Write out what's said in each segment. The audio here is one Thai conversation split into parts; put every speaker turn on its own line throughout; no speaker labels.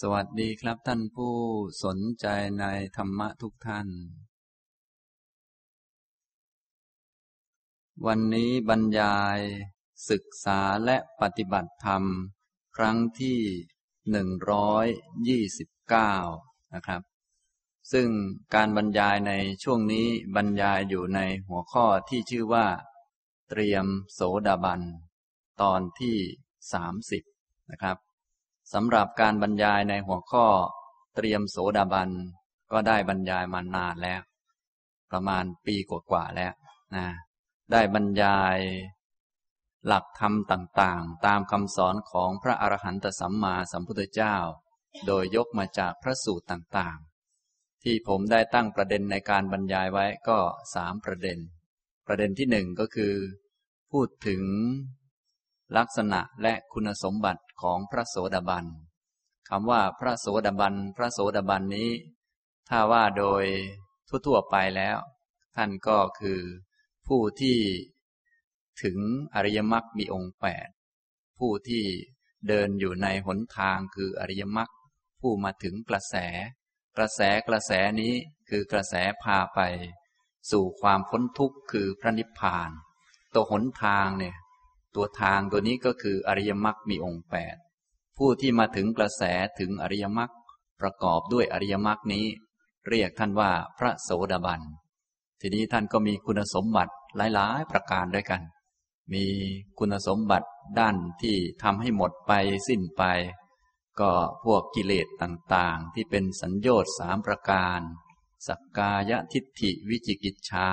สวัสดีครับท่านผู้สนใจในธรรมะทุกท่าน วันนี้บรรยายศึกษาและปฏิบัติธรรม ครั้งที่หนึ่งร้อยยี่สิบเก้านะครับ ซึ่งการบรรยายในช่วงนี้บรรยายอยู่ในหัวข้อที่ชื่อว่า เตรียมโสดาบัน ตอนที่สามสิบนะครับ สำหรับการบรรยายในหัวข้อ เตรียมโสดาบัน ก็ได้บรรยายมานานแล้ว ประมาณปีกว่าๆแล้วนะได้บรรยาย หลักธรรมต่างๆ ตามคำสอนของพระอรหันตสัมมาสัมพุทธเจ้า โดยยกมาจากพระสูตรต่างๆ ที่ผมได้ตั้งประเด็นในการบรรยายไว้ก็สามประเด็น ประเด็นที่หนึ่งก็คือ พูดถึงลักษณะและคุณสมบัติ ของพระโสดาบันคำว่าพระโสดาบันพระโสดาบันนี้ ถ้าว่าโดยทั่วๆไปแล้ว ท่านก็คือผู้ที่ถึงอริยมรรคมีองค์แปดผู้ที่เดินอยู่ในหนทางคืออริยมรรคผู้มาถึงกระแส กระแสกระแสนี้คือกระแสพาไป สู่ความพ้นทุกข์คือพระนิพพาน ตัวหนทางเนี่ย ตัวทางตัวนี้ก็คืออริยมรรคมีองค์แปดผู้ที่มาถึงกระแสถึงอริยมรรคประกอบด้วยอริยมรรคนี้ เรียกท่านว่าพระโสดาบัน ทีนี้ท่านก็มีคุณสมบัติหลาย ๆ ประการด้วยกัน มีคุณสมบัติด้านที่ทำให้หมดไปสิ้นไป ก็พวกกิเลสต่างๆ ที่เป็นสัญญชน์สามประการ สักกายทิฏฐิวิจิกิจฉา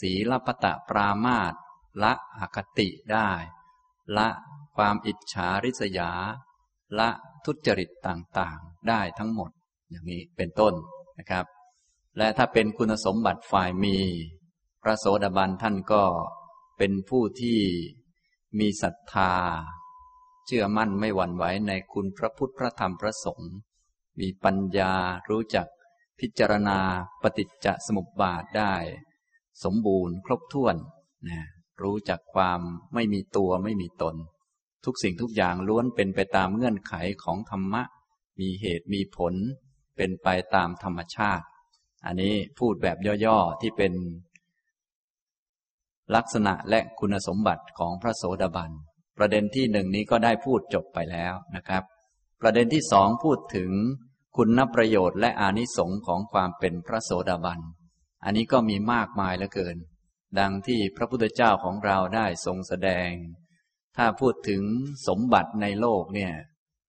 สีลปตะปรามาต ละอคติได้ ละความอิจฉาริษยา ละทุจริตต่างๆ ได้ทั้งหมด อย่างนี้เป็นต้นนะครับ และถ้าเป็นคุณสมบัติฝ่ายมี พระโสดาบันท่านก็เป็นผู้ที่มีศรัทธา เชื่อมั่นไม่หวั่นไหวในคุณพระพุทธพระธรรมพระสงฆ์มีปัญญารู้จักพิจารณาปฏิจจสมุปบาทได้ สมบูรณ์ครบถ้วนนะ รู้จักความไม่มีตัวไม่มีตน ทุกสิ่งทุกอย่างล้วนเป็นไปตามเงื่อนไขของธรรมะ มีเหตุมีผล เป็นไปตามธรรมชาติ อันนี้พูดแบบย่อๆที่เป็น ลักษณะและคุณสมบัติของพระโสดาบัน ประเด็นที่หนึ่งนี้ก็ได้พูดจบไปแล้วนะครับ ประเด็นที่สองพูดถึงคุณประโยชน์และอานิสงค์ของความเป็นพระโสดาบัน อันนี้ก็มีมากมายเหลือเกิน ดังที่พระพุทธเจ้าของเราได้ทรงแสดง ถ้าพูดถึงสมบัติในโลกเนี่ย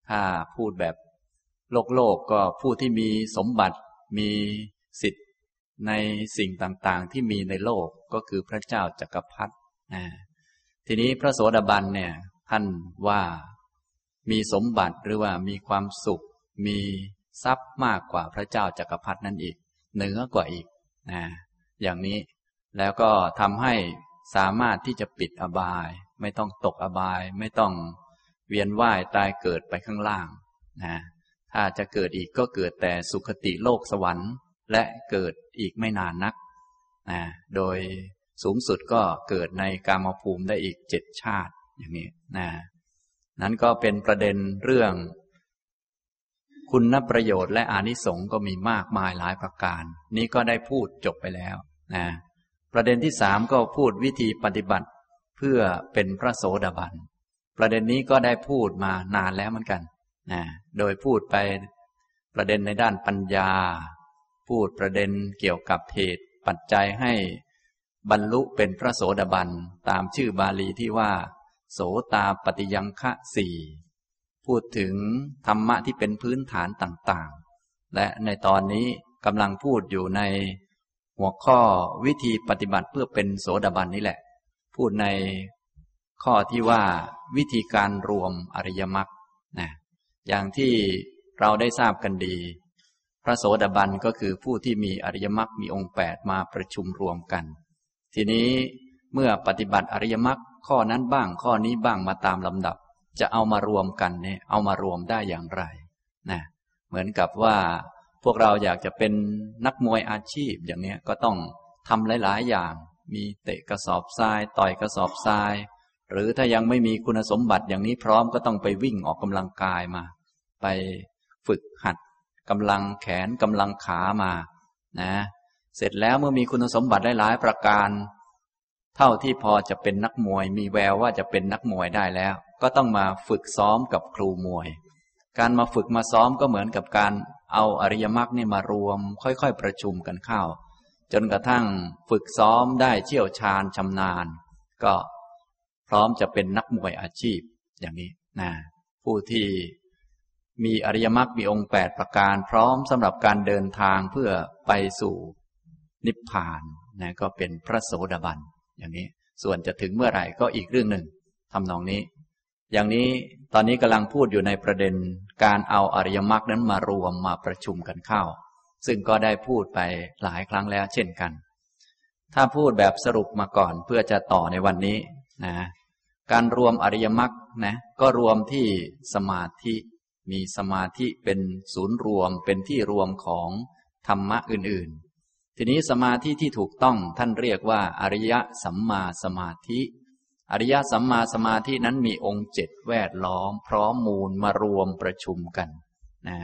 ถ้าพูดแบบโลกโลกก็ผู้ที่มีสมบัติมีสิทธิ์ในสิ่งต่างๆ ที่มีในโลกก็คือพระเจ้าจักรพรรดิทีนี้พระโสดาบันเนี่ย ท่านว่ามีสมบัติหรือว่ามีความสุข มีทรัพย์มากกว่าพระเจ้าจักรพรรดินั่นอีกเหนือกว่าอีกนะอย่างนี้ แล้วก็ทำให้สามารถที่จะปิดอบาย ไม่ต้องตกอบาย ไม่ต้องเวียนว่ายตายเกิดไปข้างล่างนะถ้าจะเกิดอีกก็เกิดแต่สุขติโลกสวรรค์ และเกิดอีกไม่นานนักนะโดยสูงสุดก็เกิดในกามภูมิได้อีกเจ็ดชาติอย่างนี้นะนั้นก็เป็นประเด็นเรื่อง คุณประโยชน์และอานิสงส์ก็มีมากมายหลายประการ นี้ก็ได้พูดจบไปแล้วนะ ประเด็นที่สามก็พูดวิธีปฏิบัติเพื่อเป็นพระโสดาบัน ประเด็นนี้ก็ได้พูดมานานแล้วเหมือนกันนะโดยพูดไปประเด็นในด้านปัญญา พูดประเด็นเกี่ยวกับเหตุปัจจัยให้บรรลุเป็นพระโสดาบันตามชื่อบาลีที่ว่า โสตาปฏิยังคะสี่พูดถึงธรรมะที่เป็นพื้นฐานต่างๆ และในตอนนี้กำลังพูดอยู่ใน หัวข้อวิธีปฏิบัติเพื่อเป็นโสดาบันนี่แหละ พูดในข้อที่ว่าวิธีการรวมอริยมรรคนะอย่างที่เราได้ทราบกันดี พระโสดาบันก็คือผู้ที่มีอริยมรรคมีองค์แปดมาประชุมรวมกัน ทีนี้เมื่อปฏิบัติอริยมรรคข้อนั้นบ้างข้อนี้บ้างมาตามลำดับ จะเอามารวมกันเนี่ยเอามารวมได้อย่างไรนะเหมือนกับว่า พวกเราอยากจะเป็นนักมวยอาชีพอย่างนี้ก็ต้องทำหลาย ๆ อย่าง มีเตะกระสอบทรายต่อยกระสอบทราย หรือถ้ายังไม่มีคุณสมบัติอย่างนี้พร้อมก็ต้องไปวิ่งออกกำลังกายมา ไปฝึกหัดกำลังแขนกำลังขามา นะ เสร็จแล้วเมื่อมีคุณสมบัติหลาย ๆ ประการ เท่าที่พอจะเป็นนักมวย มีแววว่าจะเป็นนักมวยได้แล้ว ก็ต้องมาฝึกซ้อมกับครูมวย การมาฝึกมาซ้อมก็เหมือนกับการ เอาอริยมรรคนี่มารวม ค่อยๆ ประชุมกันเข้า จนกระทั่งฝึกซ้อมได้เชี่ยวชาญชำนาญ ก็พร้อมจะเป็นนักมวยอาชีพอย่างนี้นะผู้ที่มีอริยมรรคมีองค์แปดประการ พร้อมสำหรับการเดินทางเพื่อไปสู่นิพพานนะก็เป็นพระโสดาบันอย่างนี้ ส่วนจะถึงเมื่อไหร่ก็อีกเรื่องหนึ่งทำนองนี้ อย่างนี้ตอนนี้กำลังพูดอยู่ในประเด็นการเอาอริยมรรคนั้นมารวมมาประชุมกันเข้า ซึ่งก็ได้พูดไปหลายครั้งแล้วเช่นกัน ถ้าพูดแบบสรุปมาก่อนเพื่อจะต่อในวันนี้นะการรวมอริยมรรคนะก็รวมที่สมาธิมีสมาธิเป็นศูนย์รวมเป็นที่รวมของธรรมะอื่นๆ ทีนี้สมาธิที่ถูกต้องท่านเรียกว่าอริยสัมมาสมาธิ อริยสัมมาสมาธินั้นมีองค์เจ็ดแวดล้อม พร้อมมูลมารวมประชุมกันนะ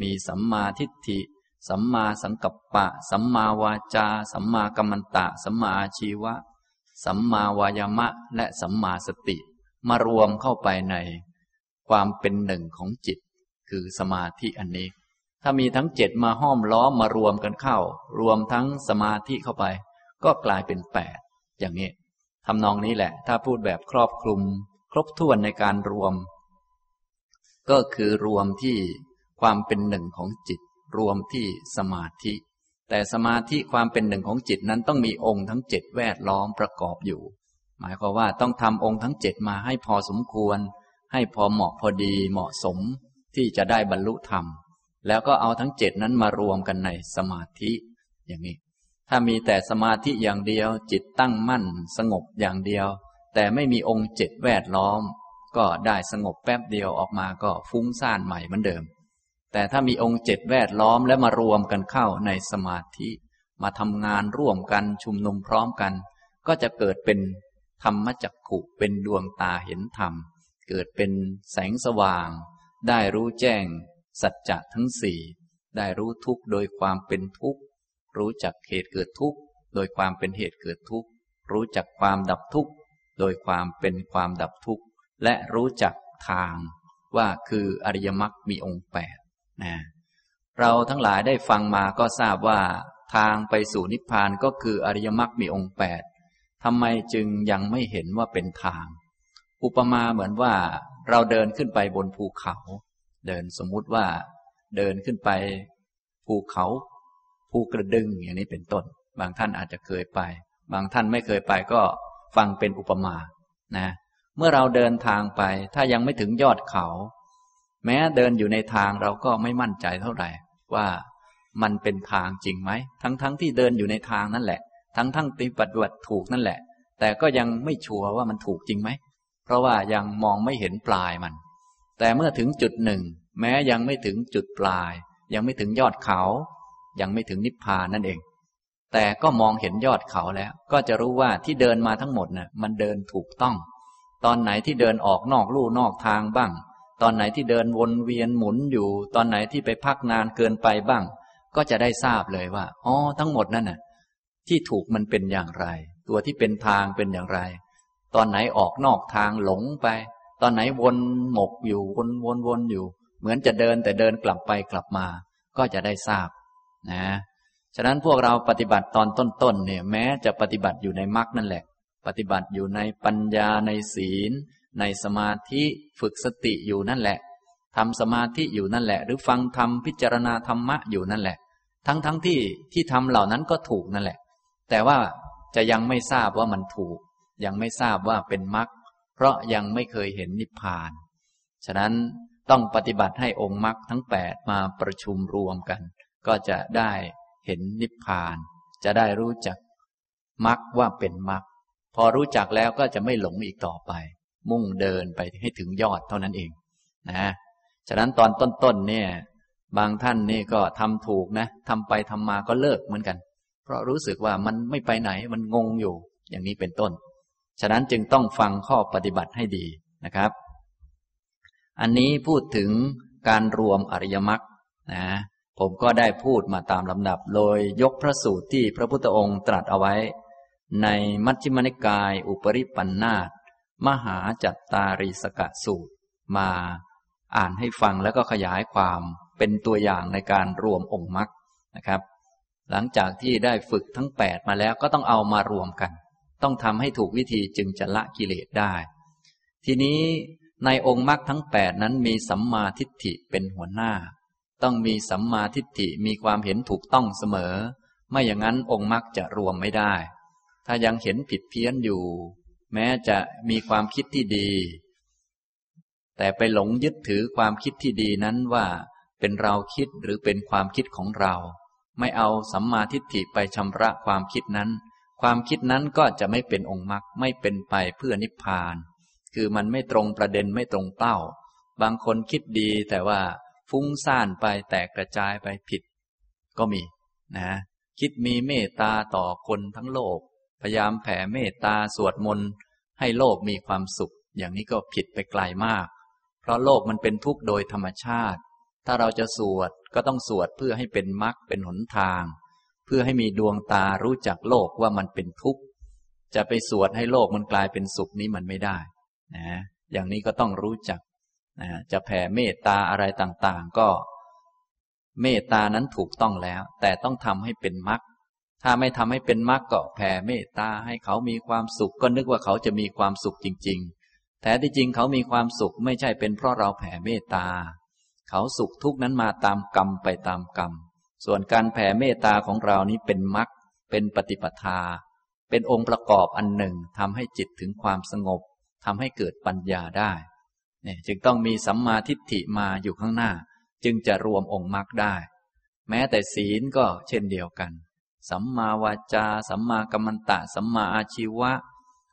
มีสัมมาทิฏฐิ สัมมาสังกัปปะ สัมมาวาจา สัมมากัมมันตะ สัมมาชีวะ สัมมาวายามะ และสัมมาสติ มารวมเข้าไปในความเป็นหนึ่งของจิต คือสมาธิอันนี้ ถ้ามีทั้งเจ็ดมาห้อมล้อมมารวมกันเข้า รวมทั้งสมาธิเข้าไป ก็กลายเป็นแปดอย่างนี้ ทำนองนี้แหละ ถ้าพูดแบบครอบคลุม ครบถ้วนในการรวม ก็คือรวมที่ความเป็นหนึ่งของจิต รวมที่สมาธิ แต่สมาธิความเป็นหนึ่งของจิตนั้นต้องมีองค์ทั้งเจ็ดแวดล้อมประกอบอยู่ หมายความว่าต้องทำองค์ทั้งเจ็ดมาให้พอสมควร ให้พอเหมาะพอดีเหมาะสมที่จะได้บรรลุธรรม แล้วก็เอาทั้งเจ็ดนั้นมารวมกันในสมาธิ อย่างนี้ ถ้ามีแต่สมาธิอย่างเดียว จิตตั้งมั่น สงบอย่างเดียว แต่ไม่มีองค์เจ็ดแวดล้อม ก็ได้สงบแป๊บเดียวออกมาก็ฟุ้งซ่านใหม่เหมือนเดิม แต่ถ้ามีองค์เจ็ดแวดล้อมและมารวมกันเข้าในสมาธิ มาทำงานร่วมกันชุมนุมพร้อมกัน ก็จะเกิดเป็นธรรมจักขุเป็นดวงตาเห็นธรรม เกิดเป็นแสงสว่าง ได้รู้แจ้ง สัจจะทั้งสี่ได้รู้ทุกข์โดยความเป็นทุกข์ รู้จักเหตุเกิดทุกข์ โดยความเป็นเหตุเกิดทุกข์ รู้จักความดับทุกข์ โดยความเป็นความดับทุกข์ และรู้จักทางว่าคืออริยมรรคมีองค์แปดนะเราทั้งหลายได้ฟังมาก็ทราบว่า ทางไปสู่นิพพานก็คืออริยมรรคมีองค์แปดทำไมจึงยังไม่เห็นว่าเป็นทาง อุปมาเหมือนว่าเราเดินขึ้นไปบนภูเขา เดินสมมุติว่า เดินขึ้นไปภูเขา ภูกระดึงอย่างนี้เป็นต้น บางท่านอาจจะเคยไป บางท่านไม่เคยไปก็ฟังเป็นอุปมานะ เมื่อเราเดินทางไป ถ้ายังไม่ถึงยอดเขา แม้เดินอยู่ในทางเราก็ไม่มั่นใจเท่าไหร่ ว่ามันเป็นทางจริงไหม ทั้งๆทที่เดินอยู่ในทางนั่นแหละ ทั้งๆทที่ปฏิบัติถูกนั่นแหละ แต่ก็ยังไม่ชัวร์ว่ามันถูกจริงไหม เพราะว่ายังมองไม่เห็นปลายมัน แต่เมื่อถึงจุดหนึ่ง แม้ยังไม่ถึงจุดปลาย ยังไม่ถึงยอดเขา ยังไม่ถึงนิพพานนั่นเอง แต่ก็มองเห็นยอดเขาแล้ว ก็จะรู้ว่าที่เดินมาทั้งหมดนะ่ะมันเดินถูกต้อง ตอนไหนที่เดินออกนอกลู่นอกทางบ้าง ตอนไหนที่เดินวนเวียนหมุนอยู่ ตอนไหนที่ไปพักนานเกินไปบ้าง ก็จะได้ทราบเลยว่าอ๋อทั้งหมดนั่นน่ะ ที่ถูกมันเป็นอย่างไร ตัวที่เป็นทางเป็นอย่างไร ตอนไหนออกนอกทางหลงไป ตอนไหนวนหมกอยู่วนวนวนอยู่ เหมือนจะเดินแต่เดินกลับไปกลับมา ก็จะได้ทราบ นะ ฉะนั้นพวกเราปฏิบัติตอนต้นๆเนี่ยแม้จะปฏิบัติอยู่ในมรรคนั่นแหละ ปฏิบัติอยู่ในปัญญาในศีล ในสมาธิฝึกสติอยู่นั่นแหละทำสมาธิอยู่นั่นแหละ หรือฟังธรรมพิจารณาธรรมะอยู่นั่นแหละ ทั้งๆทที่ที่ทำเหล่านั้นก็ถูกนั่นแหละ แต่ว่าจะยังไม่ทราบว่ามันถูก ยังไม่ทราบว่าเป็นมรรคเพราะยังไม่เคยเห็นนิพพาน ฉะนั้นต้องปฏิบัติให้องค์มรรคทั้งแปดมาประชุมรวมกัน ก็จะได้เห็นนิพพาน จะได้รู้จักมรรคว่าเป็นมรรคพอรู้จักแล้วก็จะไม่หลงอีกต่อไป มุ่งเดินไปให้ถึงยอดเท่านั้นเองนะฉะนั้นตอนต้นๆเนี่ย บางท่านนี่ก็ทำถูกนะทำไปทำมาก็เลิกเหมือนกัน เพราะรู้สึกว่ามันไม่ไปไหนมันงงอยู่ อย่างนี้เป็นต้น ฉะนั้นจึงต้องฟังข้อปฏิบัติให้ดีนะครับ อันนี้พูดถึงการรวมอริยมรรคนะ ผมก็ได้พูดมาตามลำดับโดยยกพระสูตรที่พระพุทธองค์ตรัสเอาไว้ ในมัชฌิมนิกายอุปริปันธาตมหาจัตตาริสกะสูตร มาอ่านให้ฟังแล้วก็ขยายความเป็นตัวอย่างในการรวมองค์มรรคนะครับ หลังจากที่ได้ฝึกทั้งแปดมาแล้วก็ต้องเอามารวมกัน ต้องทำให้ถูกวิธีจึงจะละกิเลสได้ ทีนี้ในองค์มรรคทั้งแปดนั้นมีสัมมาทิฏฐิเป็นหัวหน้า ต้องมีสัมมาทิฏฐิมีความเห็นถูกต้องเสมอ ไม่อย่างนั้นองค์มรรคจะรวมไม่ได้ ถ้ายังเห็นผิดเพี้ยนอยู่ แม้จะมีความคิดที่ดี แต่ไปหลงยึดถือความคิดที่ดีนั้นว่า เป็นเราคิดหรือเป็นความคิดของเรา ไม่เอาสัมมาทิฏฐิไปชำระความคิดนั้น ความคิดนั้นก็จะไม่เป็นองค์มรรคไม่เป็นไปเพื่อนิพพาน คือมันไม่ตรงประเด็นไม่ตรงเป้า บางคนคิดดีแต่ว่า ฟุ้งซ่านไปแตกกระจายไปผิด ก็มีนะ คิดมีเมตตาต่อคนทั้งโลก พยายามแผ่เมตตาสวดมนต์ให้โลกมีความสุข อย่างนี้ก็ผิดไปไกลมาก เพราะโลกมันเป็นทุกข์โดยธรรมชาติ ถ้าเราจะสวดก็ต้องสวดเพื่อให้เป็นมรรคเป็นหนทาง เพื่อให้มีดวงตารู้จักโลกว่ามันเป็นทุกข์ จะไปสวดให้โลกมันกลายเป็นสุขนี้มันไม่ได้ นะ อย่างนี้ก็ต้องรู้จัก จะแผ่เมตตาอะไรต่างๆ ก็เมตตานั้นถูกต้องแล้ว แต่ต้องทำให้เป็นมรรคถ้าไม่ทำให้เป็นมรรคก็แผ่เมตตาให้เขามีความสุขก็นึกว่าเขาจะมีความสุขจริง ๆ แต่ที่จริงเขามีความสุขไม่ใช่เป็นเพราะเราแผ่เมตตา เขาสุขทุกนั้นมาตามกรรมไปตามกรรม ส่วนการแผ่เมตตาของเรานี้เป็นมรรคเป็นปฏิปทา เป็นองค์ประกอบอันหนึ่งทำให้จิตถึงความสงบทำให้เกิดปัญญาได้ เนี่ยจึงต้องมีสัมมาทิฏฐิมาอยู่ข้างหน้า จึงจะรวมองค์มรรคได้ แม้แต่ศีลก็เช่นเดียวกัน สัมมาวาจา สัมมากัมมันตะ สัมมาอาชีวะ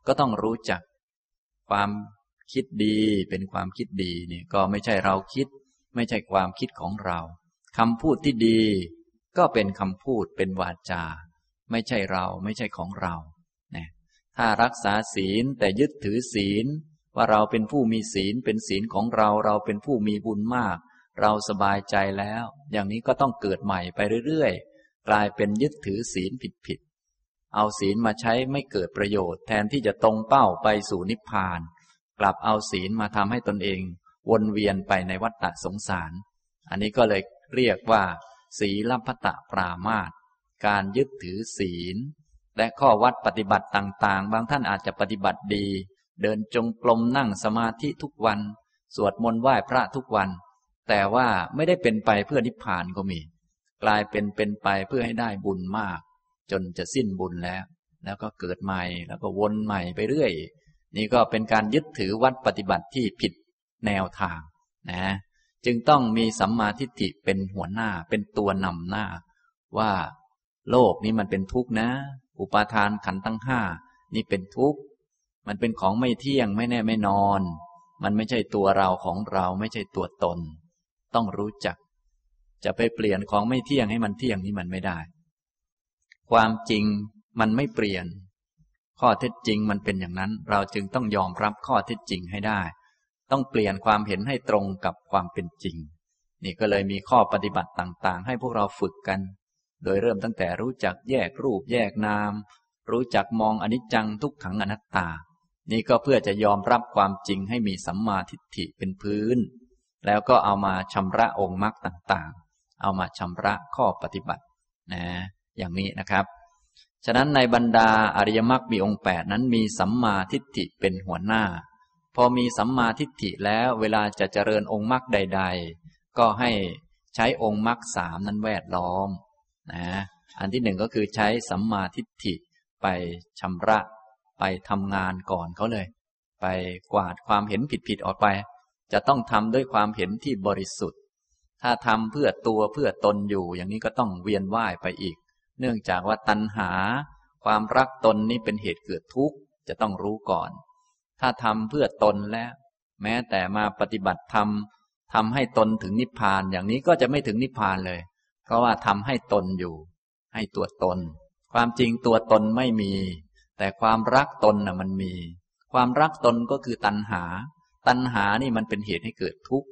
ก็ต้องรู้จัก ความคิดดีเป็นความคิดดีเนี่ยก็ไม่ใช่เราคิด ไม่ใช่ความคิดของเราคำพูดที่ดี ก็เป็นคำพูดเป็นวาจา ไม่ใช่เราไม่ใช่ของเราถ้ารักษาศีลแต่ยึดถือศีล ว่าเราเป็นผู้มีศีลเป็นศีลของเราเราเป็นผู้มีบุญมาก เราสบายใจแล้ว อย่างนี้ก็ต้องเกิดใหม่ไปเรื่อยๆ กลายเป็นยึดถือศีลผิดๆเอาศีลมาใช้ไม่เกิดประโยชน์ แทนที่จะตรงเป้าไปสู่นิพพาน กลับเอาศีลมาทำให้ตนเอง วนเวียนไปในวัฏฏะสงสาร อันนี้ก็เลยเรียกว่า ศีลพัตะปรามาตการยึดถือศีล และข้อวัดปฏิบัติต่างๆ บางท่านอาจจะปฏิบัติดี เดินจงกรมนั่งสมาธิทุกวัน สวดมนต์ไหว้พระทุกวัน แต่ว่าไม่ได้เป็นไปเพื่อนิพพานก็มี กลายเป็นเป็นไปเพื่อให้ได้บุญมาก จนจะสิ้นบุญแล้ว แล้วก็เกิดใหม่แล้วก็วนใหม่ไปเรื่อย นี่ก็เป็นการยึดถือวัดปฏิบัติที่ผิดแนวทางนะจึงต้องมีสัมมาทิฏฐิเป็นหัวหน้าเป็นตัวนำหน้า ว่าโลกนี้มันเป็นทุกข์นะ อุปาทานขันตั้งห้านี่เป็นทุกข์ มันเป็นของไม่เที่ยงไม่แน่ไม่นอน มันไม่ใช่ตัวเราของเราไม่ใช่ตัวตน ต้องรู้จัก จะไปเปลี่ยนของไม่เที่ยงให้มันเที่ยงนี่มันไม่ได้ ความจริงมันไม่เปลี่ยน ข้อเท็จจริงมันเป็นอย่างนั้น เราจึงต้องยอมรับข้อเท็จจริงให้ได้ ต้องเปลี่ยนความเห็นให้ตรงกับความเป็นจริง นี่ก็เลยมีข้อปฏิบัติต่างๆ ให้พวกเราฝึกกัน โดยเริ่มตั้งแต่รู้จักแยกรูปแยกนาม รู้จักมองอนิจจังทุกขังอนัตตา นี่ก็เพื่อจะยอมรับความจริงให้มีสัมมาทิฏฐิเป็นพื้น แล้วก็เอามาชำระองค์มรรคต่างๆ เอามาชำระข้อปฏิบัตินะอย่างนี้นะครับ ฉะนั้นในบรรดาอริยมรรคมีองค์แปดนั้นมีสัมมาทิฏฐิเป็นหัวหน้า พอมีสัมมาทิฏฐิแล้วเวลาจะเจริญองค์มรรคใด ๆ ก็ให้ใช้องค์มรรคสามนั้นแวดล้อมนะอันที่หนึ่งก็คือใช้สัมมาทิฏฐิไปชำระ ไปทำงานก่อนเขาเลย ไปกวาดความเห็นผิดๆออกไป จะต้องทำด้วยความเห็นที่บริสุทธิ์ ถ้าทำเพื่อตัวเพื่อตนอยู่ อย่างนี้ก็ต้องเวียนว่ายไปอีก เนื่องจากว่าตัณหา ความรักตนนี้เป็นเหตุเกิดทุกข์จะต้องรู้ก่อน ถ้าทำเพื่อตนแล้ว แม้แต่มาปฏิบัติธรรมทำให้ตนถึงนิพพานอย่างนี้ก็จะไม่ถึงนิพพานเลย เพราะว่าทำให้ตนอยู่ ให้ตัวตน ความจริงตัวตนไม่มี แต่ความรักตนน่ะมันมี ความรักตนก็คือตัณหา ตัณหานี่มันเป็นเหตุให้เกิดทุกข์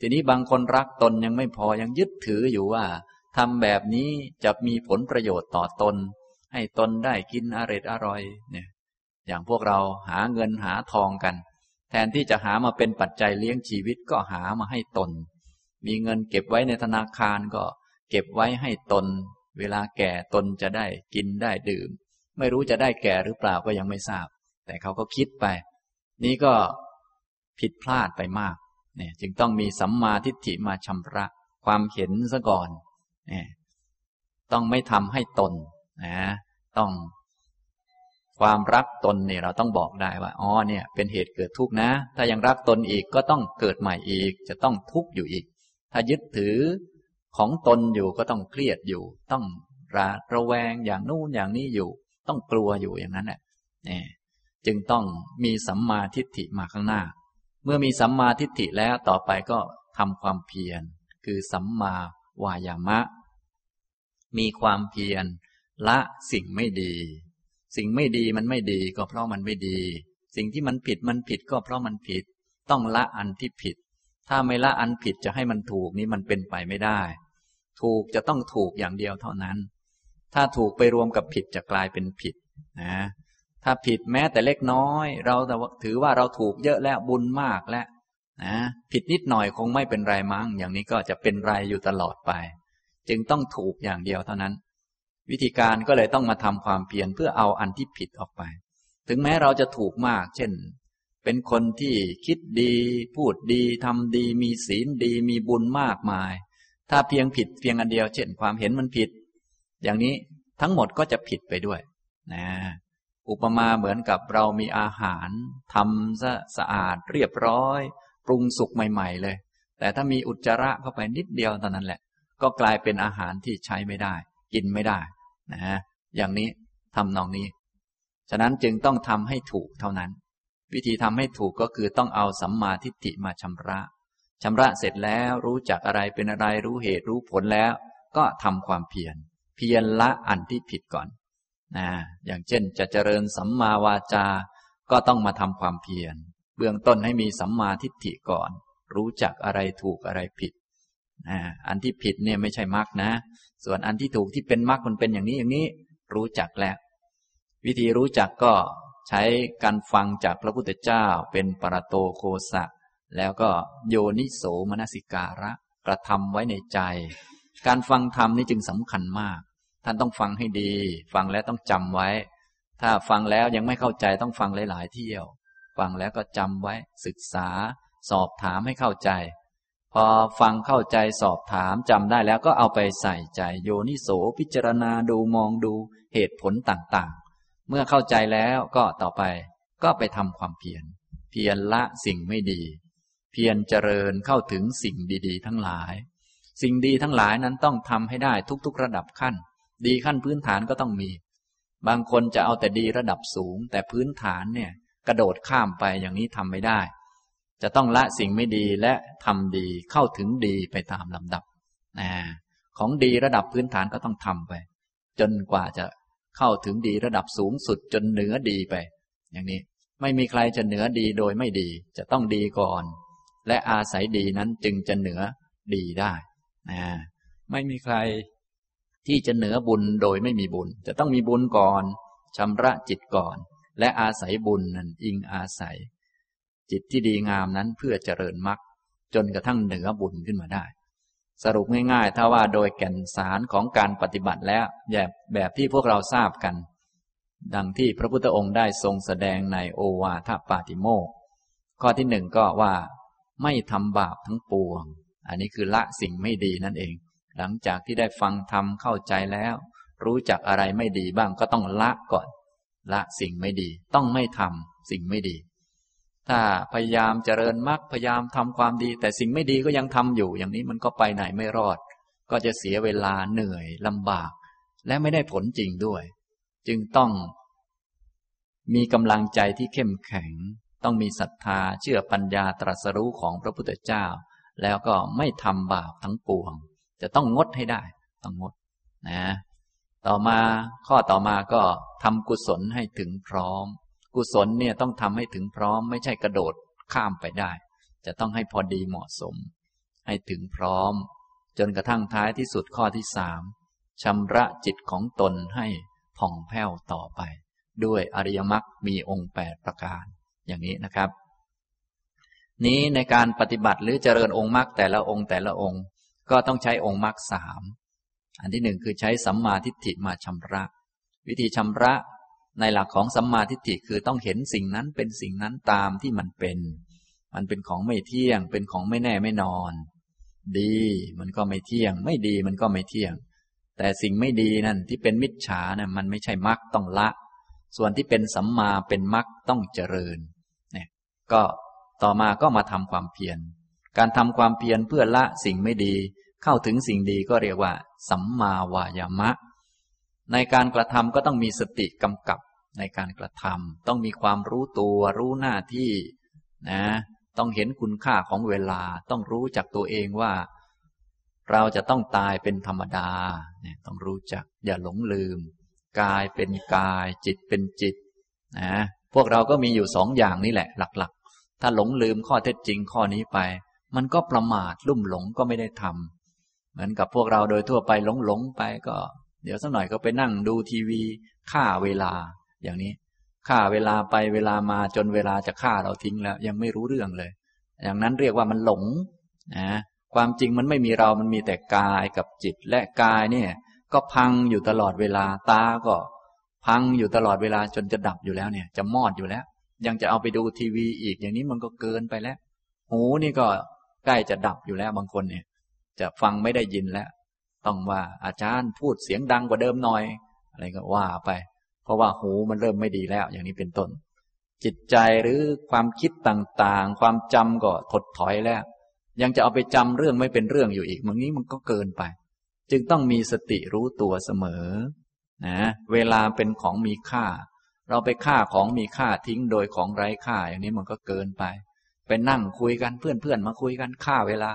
ทีนี้บางคนรักตนยังไม่พอยังยึดถืออยู่ว่าทำแบบนี้จะมีผลประโยชน์ต่อตน ให้ตนได้กินอร่อยอร่อยเนี่ย อย่างพวกเราหาเงินหาทองกัน แทนที่จะหามาเป็นปัจจัยเลี้ยงชีวิตก็หามาให้ตน มีเงินเก็บไว้ในธนาคารก็เก็บไว้ให้ตน เวลาแก่ตนจะได้กินได้ดื่ม ไม่รู้จะได้แก่หรือเปล่าก็ยังไม่ทราบ แต่เขาก็คิดไป นี้ก็ผิดพลาดไปมากเนี่ยจึงต้องมีสัมมาทิฏฐิมาชำระ ความเห็นซะก่อนเนี่ยต้องไม่ทำให้ตนนะต้องความรักตนเนี่ยเราต้องบอกได้ว่าอ๋อเนี่ยเป็นเหตุเกิดทุกข์นะ ถ้ายังรักตนอีกก็ต้องเกิดใหม่อีก จะต้องทุกข์อยู่อีก ถ้ายึดถือของตนอยู่ก็ต้องเครียดอยู่ ต้องระระแวงอย่างนู่นอย่างนี้อยู่ ต้องกลัวอยู่อย่างนั้นแหละนี่จึงต้องมีสัมมาทิฏฐิมาข้างหน้า เมื่อมีสัมมาทิฏฐิแล้วต่อไปก็ทำความเพียร คือสัมมาวายามะ มีความเพียรละสิ่งไม่ดี สิ่งไม่ดีมันไม่ดีก็เพราะมันไม่ดี สิ่งที่มันผิดมันผิดก็เพราะมันผิด ต้องละอันที่ผิด ถ้าไม่ละอันผิดจะให้มันถูกนี้มันเป็นไปไม่ได้ ถูกจะต้องถูกอย่างเดียวเท่านั้น ถ้าถูกไปรวมกับผิดจะกลายเป็นผิดนะถ้าผิดแม้แต่เล็กน้อย เราถือว่าเราถูกเยอะแล้วบุญมากแล้วนะผิดนิดหน่อยคงไม่เป็นไรมั้ง อย่างนี้ก็จะเป็นไรอยู่ตลอดไป จึงต้องถูกอย่างเดียวเท่านั้น วิธีการก็เลยต้องมาทำความเพียรเพื่อเอาอันที่ผิดออกไป ถึงแม้เราจะถูกมาก เช่น เป็นคนที่คิดดี พูดดีทำดี มีศีลดี มีบุญมากมาย ถ้าเพียงผิดเพียงอันเดียว เช่น ความเห็นมันผิด อย่างนี้ทั้งหมดก็จะผิดไปด้วยนะอุปมาเหมือนกับเรามีอาหารทำสะสะอาดเรียบร้อย ปรุงสุกใหม่ ๆ เลย แต่ถ้ามีอุจจาระเข้าไปนิดเดียวตอนนั้นแหละ ก็กลายเป็นอาหารที่ใช้ไม่ได้ กินไม่ได้นะฮะอย่างนี้ทำนองนี้ ฉะนั้นจึงต้องทำให้ถูกเท่านั้น วิธีทำให้ถูกก็คือต้องเอาสัมมาทิฏฐิมาชำระชำระเสร็จแล้วรู้จักอะไรเป็นอะไรรู้เหตุรู้ผลแล้ว ก็ทำความเพียร พียรละอันที่ผิดก่อนนะอย่างเช่นจะเจริญสัมมาวาจา ก็ต้องมาทำความเพียร เบื้องต้นให้มีสัมมาทิฏฐิก่อน รู้จักอะไรถูกอะไรผิดนะอันที่ผิดเนี่ยไม่ใช่มรรคนะ ส่วนอันที่ถูกที่เป็นมรรคมันเป็นอย่างนี้อย่างนี้ รู้จักแล้ว วิธีรู้จักก็ใช้การฟังจากพระพุทธเจ้าเป็นปรโตโคสะ แล้วก็โยนิโสมนสิการะ กระทำไว้ในใจ การฟังธรรมนี่จึงสำคัญมาก ท่านต้องฟังให้ดี ฟังแล้วต้องจำไว้ ถ้าฟังแล้วยังไม่เข้าใจต้องฟังหลาย ๆ เที่ยว ฟังแล้วก็จำไว้ ศึกษา สอบถามให้เข้าใจ พอฟังเข้าใจสอบถามจำได้แล้วก็เอาไปใส่ใจ โยนิโสพิจารณาดูมองดูเหตุผลต่างๆ เมื่อเข้าใจแล้วก็ต่อไปก็ไปทำความเพียร เพียรละสิ่งไม่ดี เพียรเจริญเข้าถึงสิ่งดี ๆ ทั้งหลาย สิ่งดีทั้งหลายนั้นต้องทำให้ได้ทุก ๆ ระดับขั้น ดีขั้นพื้นฐานก็ต้องมี บางคนจะเอาแต่ดีระดับสูง แต่พื้นฐานเนี่ยกระโดดข้ามไปอย่างนี้ทำไม่ได้ จะต้องละสิ่งไม่ดีและทำดีเข้าถึงดีไปตามลำดับนะของดีระดับพื้นฐานก็ต้องทำไป จนกว่าจะเข้าถึงดีระดับสูงสุดจนเหนือดีไป อย่างนี้ไม่มีใครจะเหนือดีโดยไม่ดี จะต้องดีก่อน และอาศัยดีนั้นจึงจะเหนือดีได้นะไม่มีใคร ที่จะเหนือบุญโดยไม่มีบุญ จะต้องมีบุญก่อนชำระจิตก่อน และอาศัยบุญนั้นอิงอาศัย จิตที่ดีงามนั้นเพื่อเจริญมรรคจนกระทั่งเหนือบุญขึ้นมาได้ สรุปง่ายๆ ถ้าว่าโดยแก่นสารของการปฏิบัติแล้วแบบแบบที่พวกเราทราบกัน ดังที่พระพุทธองค์ได้ทรงแสดงในโอวาทปาติโมกข้อที่หนึ่งก็ว่า ไม่ทำบาปทั้งปวง อันนี้คือละสิ่งไม่ดีนั่นเอง หลังจากที่ได้ฟังธรรมเข้าใจแล้ว รู้จักอะไรไม่ดีบ้างก็ต้องละก่อน ละสิ่งไม่ดี ต้องไม่ทำสิ่งไม่ดี ถ้าพยายามเจริญมรรคพยายามทำความดี แต่สิ่งไม่ดีก็ยังทำอยู่ อย่างนี้มันก็ไปไหนไม่รอด ก็จะเสียเวลาเหนื่อยลำบาก และไม่ได้ผลจริงด้วย จึงต้อง มีกำลังใจที่เข้มแข็ง ต้องมีศรัทธาเชื่อปัญญาตรัสรู้ของพระพุทธเจ้า แล้วก็ไม่ทำบาปทั้งปวง จะต้องงดให้ได้ ต้องงดนะ ต่อมาข้อต่อมาก็ทำกุศลให้ถึงพร้อม กุศลเนี่ยต้องทำให้ถึงพร้อม ไม่ใช่กระโดดข้ามไปได้ จะต้องให้พอดีเหมาะสม ให้ถึงพร้อม จนกระทั่งท้ายที่สุดข้อที่สามชำระจิตของตนให้ผ่องแผ้วต่อไป ด้วยอริยมรรคมีองค์แปดประการ อย่างนี้นะครับ นี้ในการปฏิบัติหรือเจริญองค์มรรคแต่ละองค์แต่ละองค์ ก็ต้องใช้องค์มรรคสามอันที่หนึ่งคือใช้สัมมาทิฏฐิมาชำระ วิธีชำระในหลักของสัมมาทิฏฐิคือต้องเห็นสิ่งนั้นเป็นสิ่งนั้นตามที่มันเป็น มันเป็นของไม่เที่ยง เป็นของไม่แน่ไม่นอน ดีมันก็ไม่เที่ยง ไม่ดีมันก็ไม่เที่ยง แต่สิ่งไม่ดีนั่นที่เป็นมิจฉานะ่ะมันไม่ใช่มรรคต้องละ ส่วนที่เป็นสัมมาเป็นมรรคต้องเจริญเนี่ยก็ต่อมาก็มาทำความเพียรการทำความเพียรเพื่อละสิ่งไม่ดี เข้าถึงสิ่งดีก็เรียกว่า สัมมาวายามะ ในการกระทำก็ต้องมีสติกำกับในการกระทำต้องมีความรู้ตัวรู้หน้าที่นะ ต้องเห็นคุณค่าของเวลาต้องรู้จักตัวเองว่า เราจะต้องตายเป็นธรรมดาเนี่ยต้องรู้จักอย่าหลงลืม กายเป็นกาย จิตเป็นจิตนะพวกเราก็มีอยู่สองอย่างนี่แหละ หลักๆ ถ้าหลงลืมข้อเท็จจริงข้อนี้ไป มันก็ประมาทลุ่มหลงก็ไม่ได้ทำ เหมือนกับพวกเราโดยทั่วไปหลงหลงไปก็ เดี๋ยวสักหน่อยก็ไปนั่งดูทีวีฆ่าเวลาอย่างนี้ฆ่าเวลาไปเวลามาจนเวลาจะฆ่าเราทิ้งแล้ว ยังไม่รู้เรื่องเลย อย่างนั้นเรียกว่ามันหลงนะความจริงมันไม่มีเรามันมีแต่กายกับจิตและกายเนี่ย ก็พังอยู่ตลอดเวลาตาก็ พังอยู่ตลอดเวลาจนจะดับอยู่แล้วเนี่ย จะมอดอยู่แล้ว ยังจะเอาไปดูทีวีอีกอย่างนี้มันก็เกินไปแล้ว หูนี่ก็ใกล้จะดับอยู่แล้วบางคนเนี่ย จะฟังไม่ได้ยินแล้ว ต้องว่าอาจารย์พูดเสียงดังกว่าเดิมหน่อย อะไรก็ว่าไป เพราะว่าหูมันเริ่มไม่ดีแล้ว อย่างนี้เป็นต้น จิตใจหรือความคิดต่างๆ ความจำก็ถดถอยแล้ว ยังจะเอาไปจำเรื่องไม่เป็นเรื่องอยู่อีกมันนี้มันก็เกินไป จึงต้องมีสติรู้ตัวเสมอนะเวลาเป็นของมีค่า เราไปฆ่าของมีค่าทิ้งโดยของไร้ค่า อย่างนี้มันก็เกินไป ไปนั่งคุยกันเพื่อนๆมาคุยกันฆ่าเวลา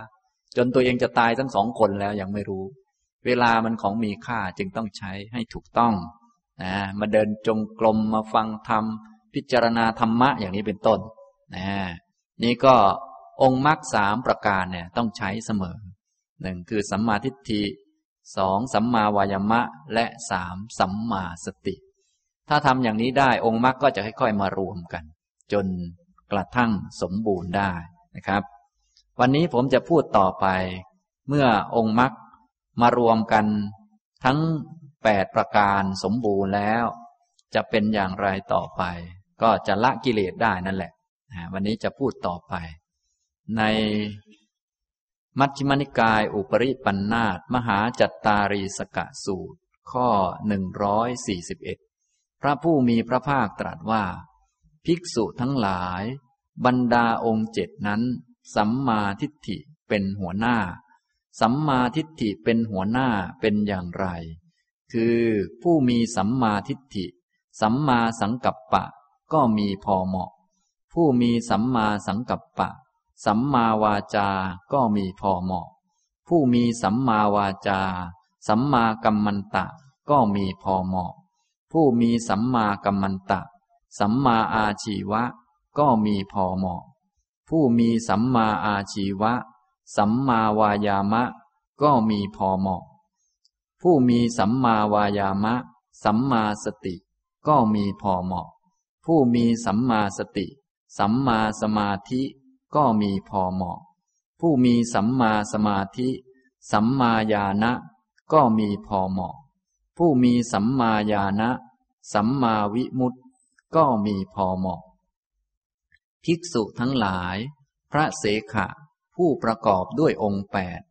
จนตัวเองจะตายทั้งสองคนแล้วยังไม่รู้ เวลามันของมีค่าจึงต้องใช้ให้ถูกต้องนะมาเดินจงกรมมาฟังธรรม พิจารณาธรรมะอย่างนี้เป็นต้นนะนี่ก็องค์มรรคสามประการเนี่ยต้องใช้เสมอหนึ่งคือสัมมาทิฏฐิสองสัมมาวายมะและสามสัมมาสติ ถ้าทำอย่างนี้ได้องค์มรรคก็จะค่อยๆมารวมกัน จนกระทั่งสมบูรณ์ได้นะครับ วันนี้ผมจะพูดต่อไป เมื่อองค์มรรคมารวมกันทั้งแปดประการสมบูรณ์แล้ว จะเป็นอย่างไรต่อไป ก็จะละกิเลสได้นั่นแหละ วันนี้จะพูดต่อไป ในมัชฌิมนิกายอุปริปันธาตมหาจัตตารีสกะสูตร ข้อหนึ่งร้อยสี่สิบเอ็ดพระผู้มีพระภาคตรัสว่า ภิกษุทั้งหลาย บรรดาองค์เจ็ดนั้น สัมมาทิฏฐิเป็นหัวหน้า สัมมาทิฏฐิเป็นหัวหน้าเป็นอย่างไร คือผู้มีสัมมาทิฏฐิ สัมมาสังกัปปะ ก็มีพอเหมาะ ผู้มีสัมมาสังกัปปะ สัมมาวาจาก็มีพอเหมาะ ผู้มีสัมมาวาจา สัมมากัมมันตะ ก็มีพอเหมาะ ผู้มีสัมมากัมมันตะ สัมมาอาชีวะ ก็มีพอเหมาะ ผู้มีสัมมาอาชีวะ สัมมาวายามะ ก็มีพอเหมาะ ผู้มีสัมมาวายามะ สัมมาสติ ก็มีพอเหมาะ ผู้มีสัมมาสติ สัมมาสมาธิ ก็มีพอเหมาะ ผู้มีสัมมาสมาธิ สัมมาญาณะ ก็มีพอเหมาะ ผู้มีสัมมาญาณะ สัมมาวิมุตติ ก็มีพอเหมาะ ภิกษุทั้งหลาย พระเสขะ ผู้ประกอบด้วยองค์แปด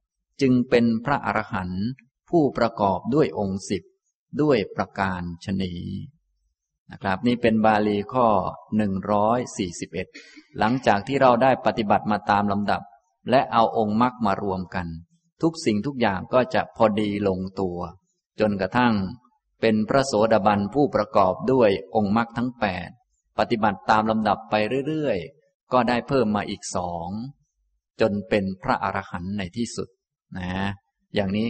จึงเป็นพระอรหันต์ผู้ประกอบด้วยองค์สิบด้วยประการชนีนะครับนี่เป็นบาลีข้อ 141 หลังจากที่เราได้ปฏิบัติมาตามลำดับ และเอาองค์มรรคมารวมกัน ทุกสิ่งทุกอย่างก็จะพอดีลงตัว จนกระทั่ง เป็นพระโสดาบันผู้ประกอบด้วยองค์มรรคทั้งแปด ปฏิบัติตามลำดับไปเรื่อยๆ ก็ได้เพิ่มมาอีกสองจนเป็นพระอรหันต์ในที่สุดนะอย่างนี้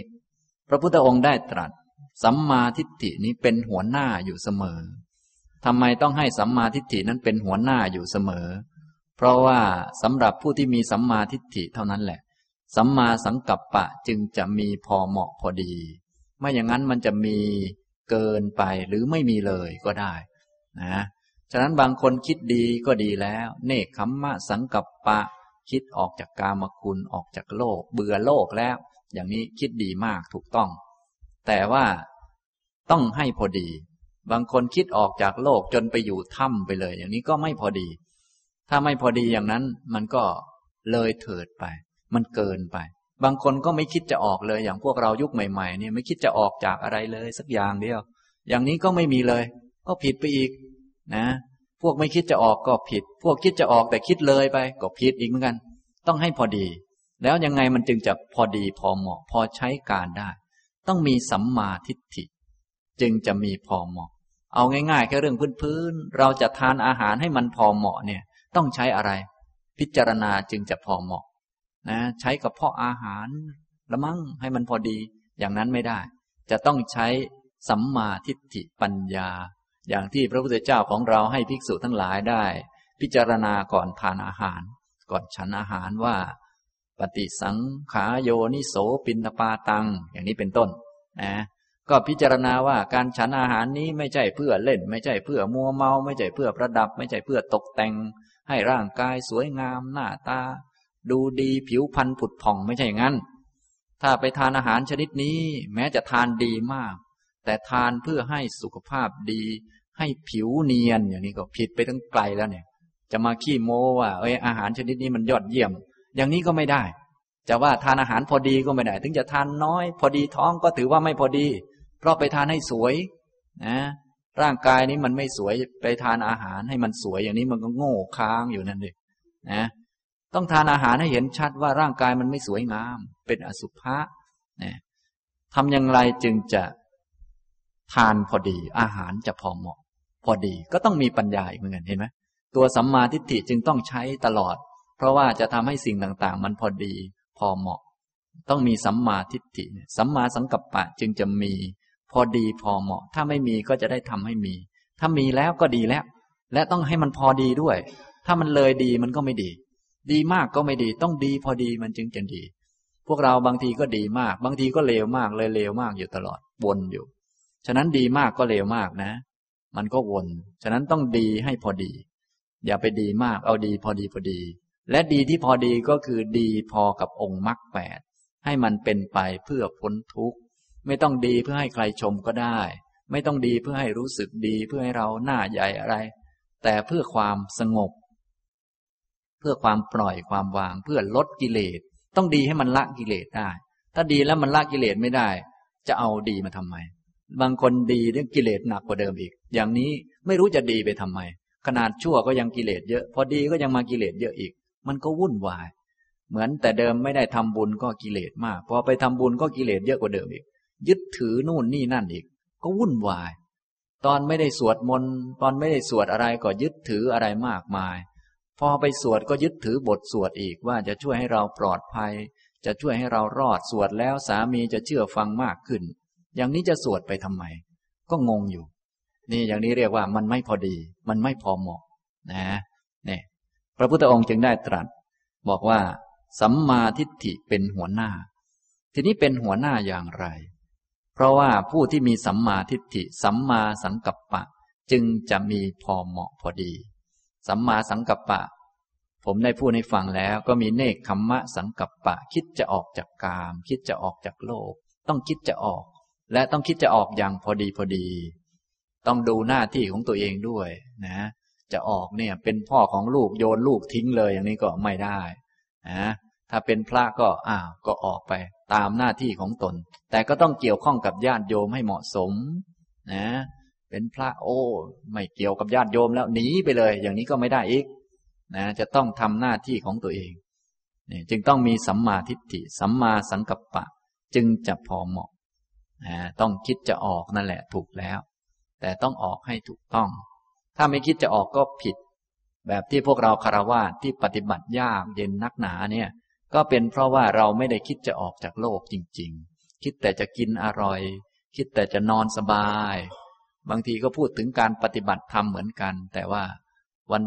พระพุทธองค์ได้ตรัส สัมมาทิฏฐินี้เป็นหัวหน้าอยู่เสมอทำไมต้องให้สัมมาทิฏฐินั้นเป็นหัวหน้าอยู่เสมอ เพราะว่าสำหรับผู้ที่มีสัมมาทิฏฐิเท่านั้นแหละ สัมมาสังกัปปะจึงจะมีพอเหมาะพอดี ไม่อย่างนั้นมันจะมีเกินไปหรือไม่มีเลยก็ได้นะ ฉะนั้นบางคนคิดดีก็ดีแล้ว เนคขมมะสังกัปปะ คิดออกจากกามคุณออกจากโลก เบื่อโลกแล้ว อย่างนี้คิดดีมากถูกต้อง แต่ว่าต้องให้พอดี บางคนคิดออกจากโลกจนไปอยู่ถ้ำไปเลย อย่างนี้ก็ไม่พอดี ถ้าไม่พอดีอย่างนั้นมันก็เลยเถิดไป มันเกินไป บางคนก็ไม่คิดจะออกเลย อย่างพวกเรายุคใหม่ๆเนี่ยไม่คิดจะออกจากอะไรเลย สักอย่างเดียว อย่างนี้ก็ไม่มีเลย ก็ผิดไปอีก นะ พวกไม่คิดจะออกก็ผิด พวกคิดจะออกแต่คิดเลยไป ก็ผิดอีกเหมือนกัน ต้องให้พอดี แล้วยังไงมันจึงจะพอดีพอเหมาะ พอใช้การได้ ต้องมีสัมมาทิฏฐิ จึงจะมีพอเหมาะ เอาง่ายๆแค่เรื่องพื้นๆเราจะทานอาหารให้มันพอเหมาะเนี่ย ต้องใช้อะไร พิจารณาจึงจะพอเหมาะ นะ ใช้กับเพาะอาหารละมั่งให้มันพอดี อย่างนั้นไม่ได้ จะต้องใช้สัมมาทิฏฐิปัญญา อย่างที่พระพุทธเจ้าของเราให้ภิกษุทั้งหลายได้ พิจารณาก่อนทานอาหาร ก่อนฉันอาหารว่า ปฏิสังขาโยนิโสปินปาตัง อย่างนี้เป็นต้นนะก็พิจารณาว่าการฉันอาหารนี้ไม่ใช่เพื่อเล่น ไม่ใช่เพื่อมัวเมา ไม่ใช่เพื่อประดับ ไม่ใช่เพื่อตกแต่ง ให้ร่างกายสวยงามหน้าตา ดูดีผิวพรรณผุดผ่องไม่ใช่งั้น ถ้าไปทานอาหารชนิดนี้ แม้จะทานดีมาก แต่ทานเพื่อให้สุขภาพดี ให้ผิวเนียนอย่างนี้ก็ผิดไปตั้งไกลแล้วเนี่ย จะมาขี้โม้ว่าเอ้ยอาหารชนิดนี้มันยอดเยี่ยม อย่างนี้ก็ไม่ได้ จะว่าทานอาหารพอดีก็ไม่ได้ ถึงจะทานน้อย พอดีท้องก็ถือว่าไม่พอดี เพราะไปทานให้สวยนะร่างกายนี้มันไม่สวยไปทานอาหารให้มันสวยอย่างนี้มันก็โง่ค้างอยู่นั่นเองนะต้องทานอาหารให้เห็นชัดว่าร่างกายมันไม่สวยงาม เป็นอสุภะนะทำอย่างไรจึงจะทานพอดี อาหารจะพอเหมาะ พอดีก็ต้องมีปัญญาอีกเหมือนกันเห็นไหมตัวสัมมาทิฏฐิจึงต้องใช้ตลอด เพราะว่าจะทำให้สิ่งต่างๆ มันพอดีพอเหมาะ ต้องมีสัมมาทิฏฐิสัมมาสังกัปปะจึงจะมี พอดีพอเหมาะ ถ้าไม่มีก็จะได้ทำให้มี ถ้ามีแล้วก็ดีแล้ว และต้องให้มันพอดีด้วย ถ้ามันเลยดีมันก็ไม่ดี ดีมากก็ไม่ดีต้องดีพอดีมันจึงจะดี พวกเราบางทีก็ดีมาก บางทีก็เลวมากเลยเลวมากอยู่ตลอดวนอยู่ ฉะนั้นดีมากก็เลวมากนะ มันก็วน ฉะนั้นต้องดีให้พอดี อย่าไปดีมาก เอาดีพอดีพอดี และดีที่พอดีก็คือดีพอกับองค์มรรคแปด ให้มันเป็นไปเพื่อพ้นทุกข์ ไม่ต้องดีเพื่อให้ใครชมก็ได้ ไม่ต้องดีเพื่อให้รู้สึกดีเพื่อให้เราหน้าใหญ่อะไร แต่เพื่อความสงบ เพื่อความปล่อยความวาง เพื่อลดกิเลส ต้องดีให้มันละกิเลสได้ ถ้าดีแล้วมันละกิเลสไม่ได้ จะเอาดีมาทำไม บางคนดีเรื่องกิเลสหนักกว่าเดิมอีก อย่างนี้ไม่รู้จะดีไปทำไม ขนาดชั่วก็ยังกิเลสเยอะ พอดีก็ยังมากิเลสเยอะอีก มันก็วุ่นวาย เหมือนแต่เดิมไม่ได้ทำบุญก็กิเลสมาก พอไปทำบุญก็กิเลสเยอะกว่าเดิมอีก ยึดถือนู่นนี่นั่นอีก ก็วุ่นวาย ตอนไม่ได้สวดมนต์ตอนไม่ได้สวดอะไรก็ยึดถืออะไรมากมาย พอไปสวดก็ยึดถือบทสวดอีกว่าจะช่วยให้เราปลอดภัย จะช่วยให้เรารอดสวดแล้วสามีจะเชื่อฟังมากขึ้น อย่างนี้จะสวดไปทำไม ก็งงอยู่ นี่อย่างนี้เรียกว่ามันไม่พอดี มันไม่พอเหมาะ นะเนี่ยพระพุทธองค์จึงได้ตรัส บอกว่า สัมมาทิฏฐิเป็นหัวหน้า ทีนี้เป็นหัวหน้าอย่างไร เพราะว่าผู้ที่มีสัมมาทิฏฐิ สัมมาสังกัปปะ จึงจะมีพอเหมาะพอดี สัมมาสังกัปปะ ผมได้พูดให้ฟังแล้วก็มีเนคขมมะสังกัปปะ คิดจะออกจากกาม คิดจะออกจากโลก ต้องคิดจะออก และต้องคิดจะออกอย่างพอดีพอดี ต้องดูหน้าที่ของตัวเองด้วยนะ จะออกเนี่ยเป็นพ่อของลูกโยนลูกทิ้งเลยอย่างนี้ก็ไม่ได้นะถ้าเป็นพระก็อ้าวก็ออกไปตามหน้าที่ของตน แต่ก็ต้องเกี่ยวข้องกับญาติโยมให้เหมาะสม นะ เป็นพระโอ้ ไม่เกี่ยวกับญาติโยมแล้วหนีไปเลย อย่างนี้ก็ไม่ได้อีกนะจะต้องทำหน้าที่ของตัวเองนี่จึงต้องมีสัมมาทิฏฐิสัมมาสังกัปปะ จึงจะพอเหมาะ ต้องคิดจะออกนั่นแหละถูกแล้ว แต่ต้องออกให้ถูกต้อง ถ้าไม่คิดจะออกก็ผิด แบบที่พวกเราคารวะที่ปฏิบัติยากเย็นนักหนาเนี่ย ก็เป็นเพราะว่าเราไม่ได้คิดจะออกจากโลกจริง ๆ คิดแต่จะกินอร่อย คิดแต่จะนอนสบาย บางทีก็พูดถึงการปฏิบัติธรรมเหมือนกัน แต่ว่า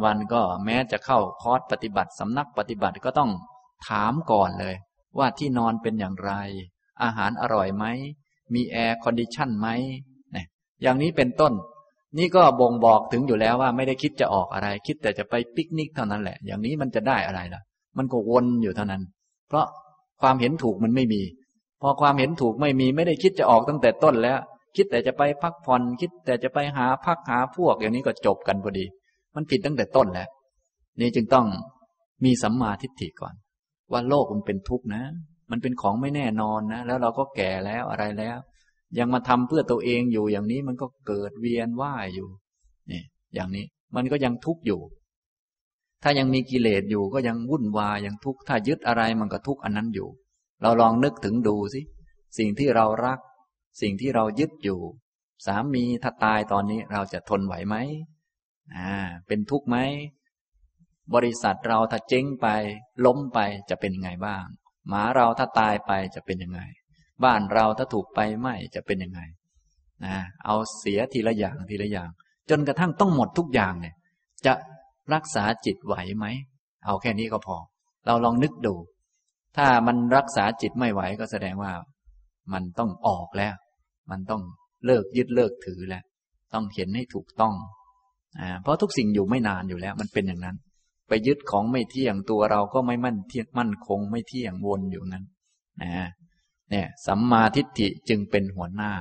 วันๆก็แม้จะเข้าคอร์สปฏิบัติสำนักปฏิบัติก็ต้องถามก่อนเลย ว่าที่นอนเป็นอย่างไร อาหารอร่อยไหม มี air condition ไหมนี่ยอย่างนี้เป็นต้น นี่ก็บ่งบอกถึงอยู่แล้วว่าไม่ได้คิดจะออกอะไร คิดแต่จะไปปิกนิกเท่านั้นแหละ อย่างนี้มันจะได้อะไรล่ะ มันก็วนอยู่เท่านั้น เพราะความเห็นถูกมันไม่มี พอความเห็นถูกไม่มีไม่ได้คิดจะออกตั้งแต่ต้นแล้ว คิดแต่จะไปพักผ่อนคิดแต่จะไปหาพักหาพวก อย่างนี้ก็จบกันพอดี มันผิดตั้งแต่ต้นแล้ว นี่จึงต้องมีสัมมาทิฏฐิก่อน ว่าโลกมันเป็นทุกข์นะ มันเป็นของไม่แน่นอนนะ แล้วเราก็แก่แล้วอะไรแล้ว ยังมาทำเพื่อตัวเองอยู่อย่างนี้มันก็เกิดเวียนว่ายอยู่นี่อย่างนี้มันก็ยังทุกข์อยู่ ถ้ายังมีกิเลสอยู่ก็ยังวุ่นวายยังทุกข์ถ้ายึดอะไรมันก็ทุกข์อันนั้นอยู่ เราลองนึกถึงดูสิสิ่งที่เรารัก สิ่งที่เรายึดอยู่ สามีถ้าตายตอนนี้เราจะทนไหวไหมอ่าเป็นทุกข์ไหมบริษัทเราถ้าเจ๊งไป ล้มไปจะเป็นยังไงบ้าง หมาเราถ้าตายไปจะเป็นยังไง บ้านเราถ้าถูกไปไหมจะเป็นยังไงนะเอาเสียทีละอย่างทีละอย่าง จนกระทั่งต้องหมดทุกอย่างเนี่ย จะรักษาจิตไหวไหม เอาแค่นี้ก็พอ เราลองนึกดู ถ้ามันรักษาจิตไม่ไหวก็แสดงว่า มันต้องออกแล้ว มันต้องเลิกยึดเลิกถือแล้ว ต้องเห็นให้ถูกต้องอ่าเพราะทุกสิ่งอยู่ไม่นานอยู่แล้ว มันเป็นอย่างนั้น ไปยึดของไม่เที่ยงตัวเราก็ไม่มั่นเที่ยงมั่นคงไม่เที่ยงวนอยู่นั้นนะเนี่ยสัมมาทิฏฐิจึงเป็นหัวหน้า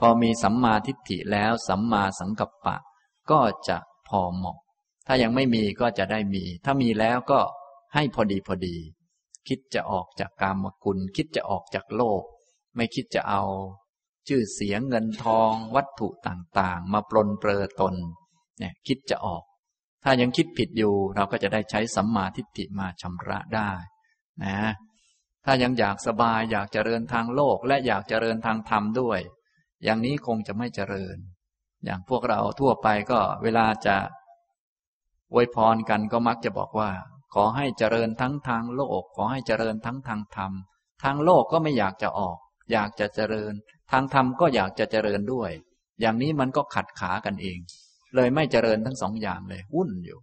พอมีสัมมาทิฏฐิแล้วสัมมาสังกัปปะ ก็จะพอเหมาะ ถ้ายังไม่มีก็จะได้มี ถ้ามีแล้วก็ให้พอดีพอดี คิดจะออกจากกามกุล คิดจะออกจากโลก ไม่คิดจะเอา ชื่อเสียงเงินทองวัตถุต่างๆ มาปลนเปลือตนเนี่ยคิดจะออก ถ้ายังคิดผิดอยู่ เราก็จะได้ใช้สัมมาทิฏฐิมาชำระได้นะ ถ้ายังอยากสบายอยากเจริญทางโลกและอยากเจริญทางธรรมด้วย อย่างนี้คงจะไม่เจริญ อย่างพวกเราทั่วไปก็เวลาจะอวยพรกันก็มักจะบอกว่า ขอให้เจริญทั้งทางโลก ขอให้เจริญทั้งทางธรรม ทางโลกก็ไม่อยากจะออก อยากจะเจริญ ทางธรรมก็อยากจะเจริญด้วย อย่างนี้มันก็ขัดขากันเอง เลยไม่เจริญทั้งสองอย่างเลย วุ่นอยู่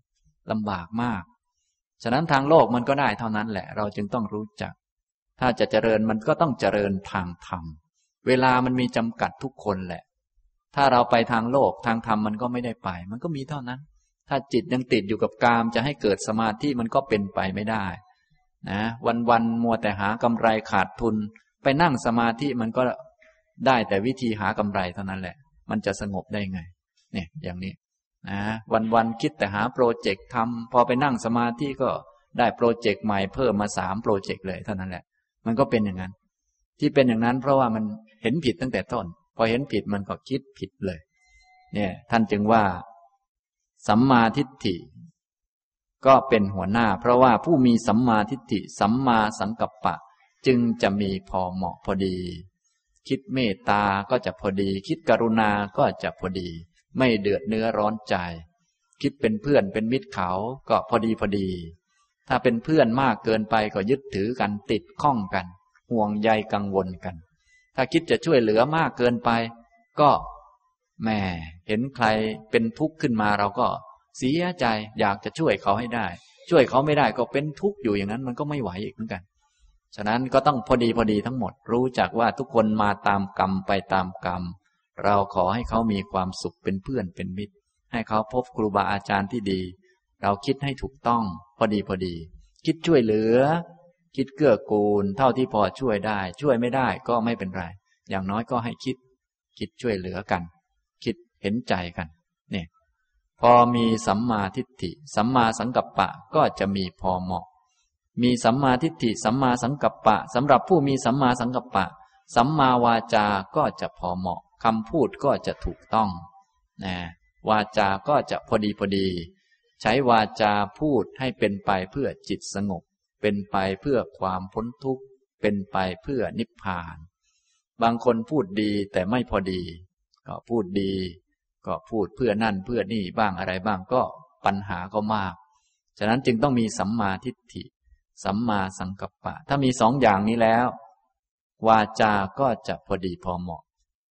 ลำบากมาก ฉะนั้นทางโลกมันก็ได้เท่านั้นแหละ เราจึงต้องรู้จัก ถ้าจะเจริญมันก็ต้องเจริญทางธรรม เวลามันมีจำกัดทุกคนแหละ ถ้าเราไปทางโลกทางธรรมมันก็ไม่ได้ไป มันก็มีเท่านั้น ถ้าจิตยังติดอยู่กับกามจะให้เกิดสมาธิมันก็เป็นไปไม่ได้ นะ วันวันมัวแต่หากำไรขาดทุน ไปนั่งสมาธิมันก็ได้แต่วิธีหากำไรเท่านั้นแหละ มันจะสงบได้ไง เนี่ยอย่างนี้นะวันๆคิดแต่หาโปรเจกต์ทำพอไปนั่งสมาธิก็ได้โปรเจกต์ใหม่เพิ่มมาสามโปรเจกต์เลยเท่านั้นแหละ มันก็เป็นอย่างนั้น ที่เป็นอย่างนั้นเพราะว่ามันเห็นผิดตั้งแต่ต้น พอเห็นผิดมันก็คิดผิดเลย เนี่ย ท่านจึงว่า สัมมาทิฏฐิ ก็เป็นหัวหน้า เพราะว่าผู้มีสัมมาทิฏฐิ สัมมาสังกัปปะ จึงจะมีพอเหมาะพอดี คิดเมตตาก็จะพอดี คิดกรุณาก็จะพอดี ไม่เดือดเนื้อร้อนใจ คิดเป็นเพื่อนเป็นมิตรเขาก็พอดีพอดี ถ้าเป็นเพื่อนมากเกินไปก็ยึดถือกันติดข้องกัน ห่วงใยกังวลกัน ถ้าคิดจะช่วยเหลือมากเกินไป ก็แม่เห็นใครเป็นทุกข์ขึ้นมาเราก็เสียใจอยากจะช่วยเขาให้ได้ ช่วยเขาไม่ได้ก็เป็นทุกข์อยู่อย่างนั้นมันก็ไม่ไหวอีกเหมือนกัน ฉะนั้นก็ต้องพอดีพอดีทั้งหมดรู้จักว่าทุกคนมาตามกรรมไปตามกรรม เราขอให้เขามีความสุขเป็นเพื่อนเป็นมิตร ให้เขาพบครูบาอาจารย์ที่ดี เราคิดให้ถูกต้อง พอดีพอดี คิดช่วยเหลือ คิดเกื้อกูล เท่าที่พอช่วยได้ ช่วยไม่ได้ก็ไม่เป็นไร อย่างน้อยก็ให้คิด คิดช่วยเหลือกัน คิดเห็นใจกันเนี่ยพอมีสัมมาทิฏฐิ สัมมาสังกัปปะก็จะมีพอเหมาะ มีสัมมาทิฏฐิ สัมมาสังกัปปะสำหรับผู้มีสัมมาสังกัปปะ สัมมาวาจาก็จะพอเหมาะ คำพูดก็จะถูกต้องนะวาจาก็จะพอดีพอดี ใช้วาจาพูดให้เป็นไปเพื่อจิตสงบ เป็นไปเพื่อความพ้นทุกข์ เป็นไปเพื่อนิพพาน บางคนพูดดีแต่ไม่พอดี ก็พูดดี ก็พูดเพื่อนั่นเพื่อนี่บ้างอะไรบ้างก็ปัญหาก็มาก ฉะนั้นจึงต้องมีสัมมาทิฏฐิ สัมมาสังกัปปะ ถ้ามีสองอย่างนี้แล้ว วาจาก็จะพอดีพอเหมาะ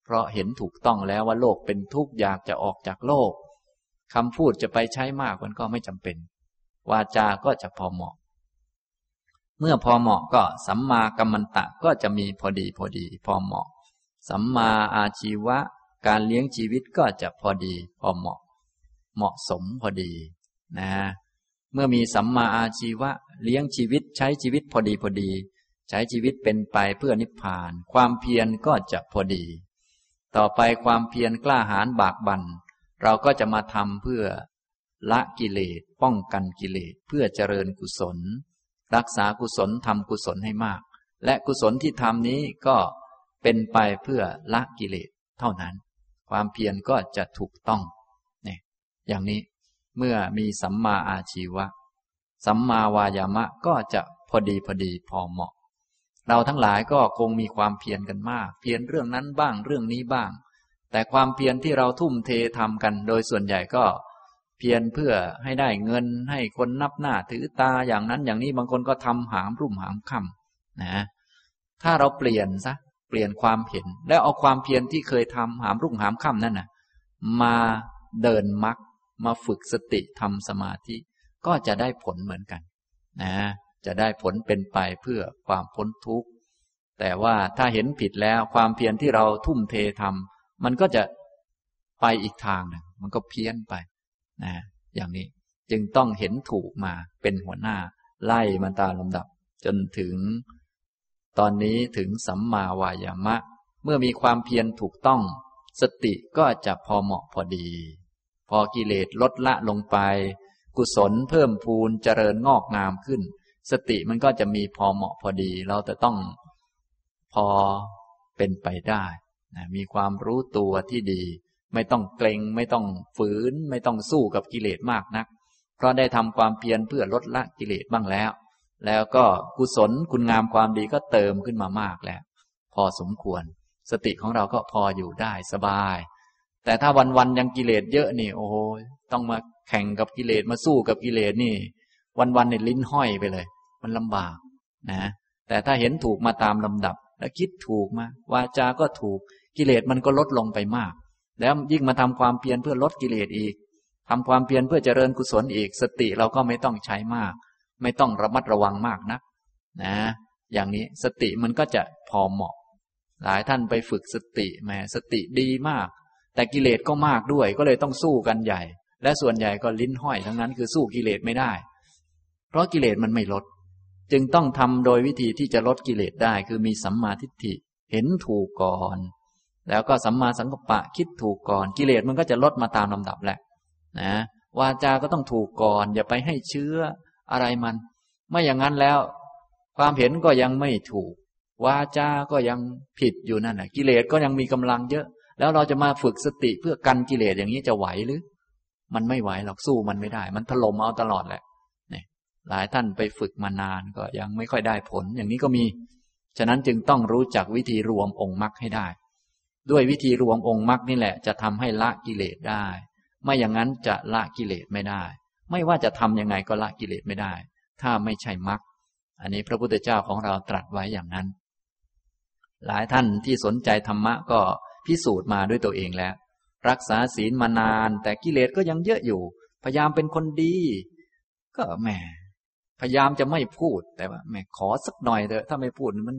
เพราะเห็นถูกต้องแล้วว่าโลกเป็นทุกข์อยากจะออกจากโลกคำพูดจะไปใช้มากมันก็ไม่จำเป็น วาจาก็จะพอเหมาะ เมื่อพอเหมาะก็สัมมากัมมันตะก็จะมีพอดีพอดี พอเหมาะ สัมมาอาชีวะ การเลี้ยงชีวิตก็จะพอดี พอเหมาะ เหมาะสมพอดีนะเมื่อมีสัมมาอาชีวะ เลี้ยงชีวิตใช้ชีวิตพอดีพอดี ใช้ชีวิตเป็นไปเพื่อนิพพาน ความเพียรก็จะพอดี ต่อไปความเพียรกล้าหาญบากบัน่นเราก็จะมาทำเพื่อละกิเลสป้องกันกิเลสเพื่อเจริญกุศล รักษากุศลทำกุศลให้มาก และกุศลที่ทำนี้ก็เป็นไปเพื่อละกิเลสเท่านั้น ความเพียรก็จะถูกต้องเนี่ยอย่างนี้เมื่อมีสัมมาอาชีวะ สัมมาวายามะก็จะพอดีพอดีพอเหมาะ เราทั้งหลายก็คงมีความเพียรกันมาก เพียรเรื่องนั้นบ้างเรื่องนี้บ้าง แต่ความเพียรที่เราทุ่มเททำกัน โดยส่วนใหญ่ก็ เพียรเพื่อให้ได้เงินให้คนนับหน้าถือตาอย่างนั้นอย่างนี้บางคนก็ทำหามรุ่มหามค่ำนะ ถ้าเราเปลี่ยนซะเปลี่ยนความเห็น แล้วเอาความเพียรที่เคยทำหามรุ่งหามค่ำนั่นน่ะ มาเดินมักมาฝึกสติทำสมาธิ ก็จะได้ผลเหมือนกัน นะ จะได้ผลเป็นไปเพื่อความพ้นทุกข์ แต่ว่าถ้าเห็นผิดแล้วความเพียรที่เราทุ่มเททำมันก็จะไปอีกทางหนึ่งมันก็เพี้ยนไปนะอย่างนี้จึงต้องเห็นถูกมาเป็นหัวหน้า ไล่มันตามลำดับ จนถึง ตอนนี้ถึงสัมมาวายามะ เมื่อมีความเพียรถูกต้อง สติก็จะพอเหมาะพอดี พอกิเลสลดละลงไป กุศลเพิ่มพูนเจริญงอกงามขึ้น สติมันก็จะมีพอเหมาะพอดี เราจะต้องพอเป็นไปได้นะมีความรู้ตัวที่ดี ไม่ต้องเกรงไม่ต้องฝืน ไม่ต้องสู้กับกิเลสมากนัก เพราะได้ทำความเพียรเพื่อลดละกิเลสบ้างแล้ว แล้วก็กุศลคุณงามความดีก็เติมขึ้นมามากแล้ว พอสมควร สติของเราก็พออยู่ได้สบาย แต่ถ้าวันๆยังกิเลสเยอะนี่โอ้โหต้องมาแข่งกับกิเลสมาสู้กับกิเลสนี่ วันๆเนี่ยลิ้นห้อยไปเลย มันลำบากนะ แต่ถ้าเห็นถูกมาตามลำดับ แล้วคิดถูกมาวาจาก็ถูกกิเลสมันก็ลดลงไปมาก แล้วยิ่งมาทำความเพียรเพื่อลดกิเลสอีกทำความเพียรเพื่อเจริญกุศลอีก สติเราก็ไม่ต้องใช้มาก ไม่ต้องระมัดระวังมากนะนะ อย่างนี้สติมันก็จะพอเหมาะ หลายท่านไปฝึกสติแหมสติดีมาก แต่กิเลสก็มากด้วย ก็เลยต้องสู้กันใหญ่ และส่วนใหญ่ก็ลิ้นห้อยทั้งนั้นคือสู้กิเลสไม่ได้ เพราะกิเลสมันไม่ลด จึงต้องทำโดยวิธีที่จะลดกิเลสได้ คือมีสัมมาทิฏฐิเห็นถูกก่อน แล้วก็สัมมาสังกัปปะคิดถูกก่อน กิเลสมันก็จะลดมาตามลำดับแหละนะวาจาก็ต้องถูกก่อน อย่าไปให้เชื้ออะไรมัน ไม่อย่างนั้นแล้ว ความเห็นก็ยังไม่ถูก วาจาก็ยังผิดอยู่นั่นแหละกิเลสก็ยังมีกำลังเยอะ แล้วเราจะมาฝึกสติเพื่อกันกิเลสอย่างนี้จะไหวหรือ มันไม่ไหวหรอกสู้มันไม่ได้ มันถล่มเอาตลอดแหละ หลายท่านไปฝึกมานานก็ยังไม่ค่อยได้ผล อย่างนี้ก็มี ฉะนั้นจึงต้องรู้จักวิธีรวมองค์มรรคให้ได้ ด้วยวิธีรวมองค์มรรคนี่แหละ จะทำให้ละกิเลสได้ ไม่อย่างนั้นจะละกิเลสไม่ได้ ไม่ว่าจะทํำยังไงก็ละกิเลสไม่ได้ ถ้าไม่ใช่มรรคอันนี้พระพุทธเจ้าของเราตรัสไว้อย่างนั้น หลายท่านที่สนใจธรรมะก็พิสูจน์มาด้วยตัวเองแล้ว รักษาศีลมานาน แต่กิเลสก็ยังเยอะอยู่ พยายามเป็นคนดี ก็แหม พยายามจะไม่พูดแต่ว่าแหมขอสักหน่อยเถอะถ้าไม่พูดมัน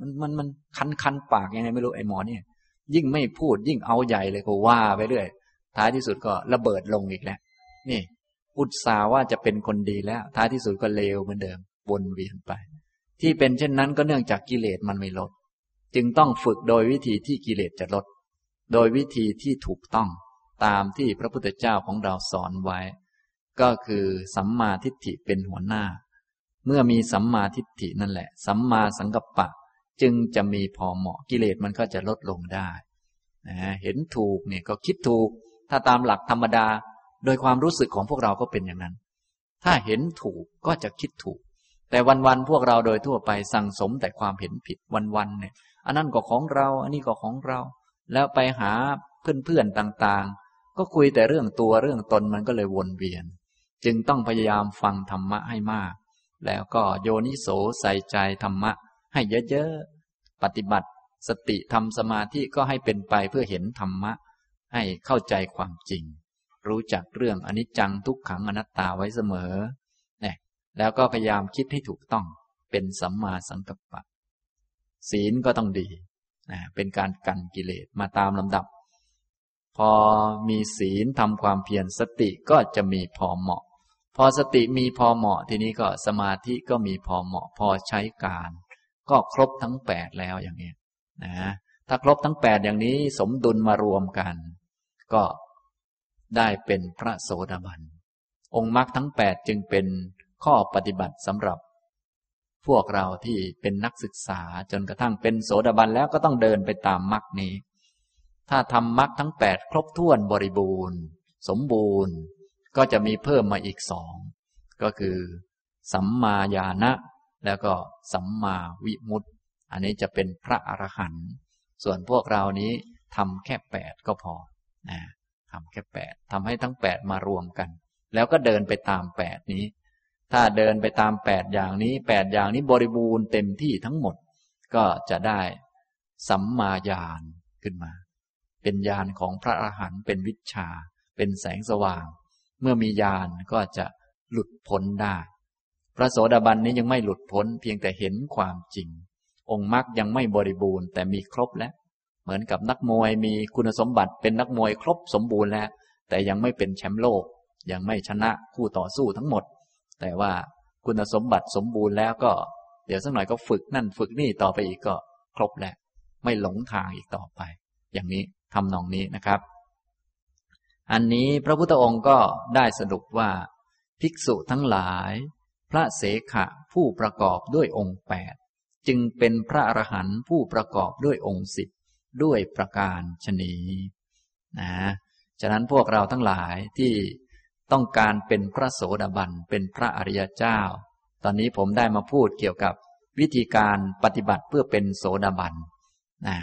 มันมันมันคันคันปากยังไงไม่รู้ไอ้หมอเนี่ย ยิ่งไม่พูดยิ่งเอาใหญ่เลยก็ว่าไปเรื่อยท้ายที่สุดก็ระเบิดลงอีกแล้ว นี่ อุตสาว่าจะเป็นคนดีแล้ว ท้ายที่สุดก็เลวเหมือนเดิมวนเวียนไป ที่เป็นเช่นนั้นก็เนื่องจากกิเลสมันไม่ลด จึงต้องฝึกโดยวิธีที่กิเลสจะลด โดยวิธีที่ถูกต้องตามที่พระพุทธเจ้าของเราสอนไว้ ก็คือสัมมาทิฏฐิเป็นหัวหน้า เมื่อมีสัมมาทิฏฐินั่นแหละ สัมมาสังกัปปะ จึงจะมีพอเหมาะกิเลสมันก็จะลดลงได้นะเห็นถูกเนี่ยก็คิดถูก ถ้าตามหลักธรรมดา โดยความรู้สึกของพวกเราก็เป็นอย่างนั้น ถ้าเห็นถูกก็จะคิดถูก แต่วันๆพวกเราโดยทั่วไปสั่งสมแต่ความเห็นผิดวันๆเนี่ย อันนั้นก็ของเรา อันนี้ก็ของเรา แล้วไปหาเพื่อนๆต่างๆ ก็คุยแต่เรื่องตัวเรื่องตนมันก็เลยวนเวียน จึงต้องพยายามฟังธรรมะให้มาก แล้วก็โยนิโสใส่ใจธรรมะ ให้เยอะๆ ปฏิบัติสติทำสมาธิก็ให้เป็นไปเพื่อเห็นธรรมะ ให้เข้าใจความจริง รู้จักเรื่องอนิจจังทุกขังอนัตตาไว้เสมอเนี่ยแล้วก็พยายามคิดให้ถูกต้องเป็นสัมมาสังกัปปะ ศีลก็ต้องดีนะเป็นการกันกิเลสมาตามลำดับ พอมีศีลทำความเพียรสติก็จะมีพอเหมาะ พอสติมีพอเหมาะทีนี้ก็สมาธิก็มีพอเหมาะพอใช้การ ก็ครบทั้งแปดแล้วอย่างนี้นะถ้าครบทั้งแปดอย่างนี้สมดุลมารวมกัน ก็ได้เป็นพระโสดาบัน องค์มรรคทั้งแปดจึงเป็นข้อปฏิบัติสำหรับ พวกเราที่เป็นนักศึกษาจนกระทั่งเป็นโสดาบันแล้วก็ต้องเดินไปตามมรรคนี้ ถ้าทำมรรคทั้งแปดครบถ้วนบริบูรณ์ สมบูรณ์ ก็จะมีเพิ่มมาอีกสองก็คือ สัมมาญาณะแล้วก็สัมมาวิมุตติอันนี้จะเป็นพระอรหันต์ส่วนพวกเรานี้ทำแค่แปดก็พอนะทำแค่แปดทำให้ทั้งแปดมารวมกัน แล้วก็เดินไปตามแปดนี้ ถ้าเดินไปตามแปดอย่างนี้แปดอย่างนี้บริบูรณ์เต็มที่ทั้งหมด ก็จะได้สัมมาญาณขึ้นมา เป็นญาณของพระอรหันต์เป็นวิชา เป็นแสงสว่าง เมื่อมีญาณก็จะหลุดพ้นได้ พระโสดาบันนี้ยังไม่หลุดพ้นเพียงแต่เห็นความจริง องค์มรรคยังไม่บริบูรณ์แต่มีครบแล้ว เหมือนกับนักมวยมีคุณสมบัติเป็นนักมวยครบสมบูรณ์แล้ว แต่ยังไม่เป็นแชมป์โลก ยังไม่ชนะคู่ต่อสู้ทั้งหมด แต่ว่าคุณสมบัติสมบูรณ์แล้วก็ เดี๋ยวสักหน่อยก็ฝึกนั่นฝึกนี่ต่อไปอีกก็ ครบแล้วไม่หลงทางอีกต่อไป อย่างนี้ทำนองนี้นะครับ อันนี้พระพุทธองค์ก็ได้สรุปว่า ภิกษุทั้งหลาย พระเสขะผู้ประกอบด้วยองค์แปดจึงเป็นพระอรหันต์ผู้ประกอบด้วยองค์สิบด้วยประการชนีนะฉะนั้นพวกเราทั้งหลายที่ต้องการเป็นพระโสดาบันเป็นพระอริยเจ้า ตอนนี้ผมได้มาพูดเกี่ยวกับวิธีการปฏิบัติเพื่อเป็นโสดาบันนะ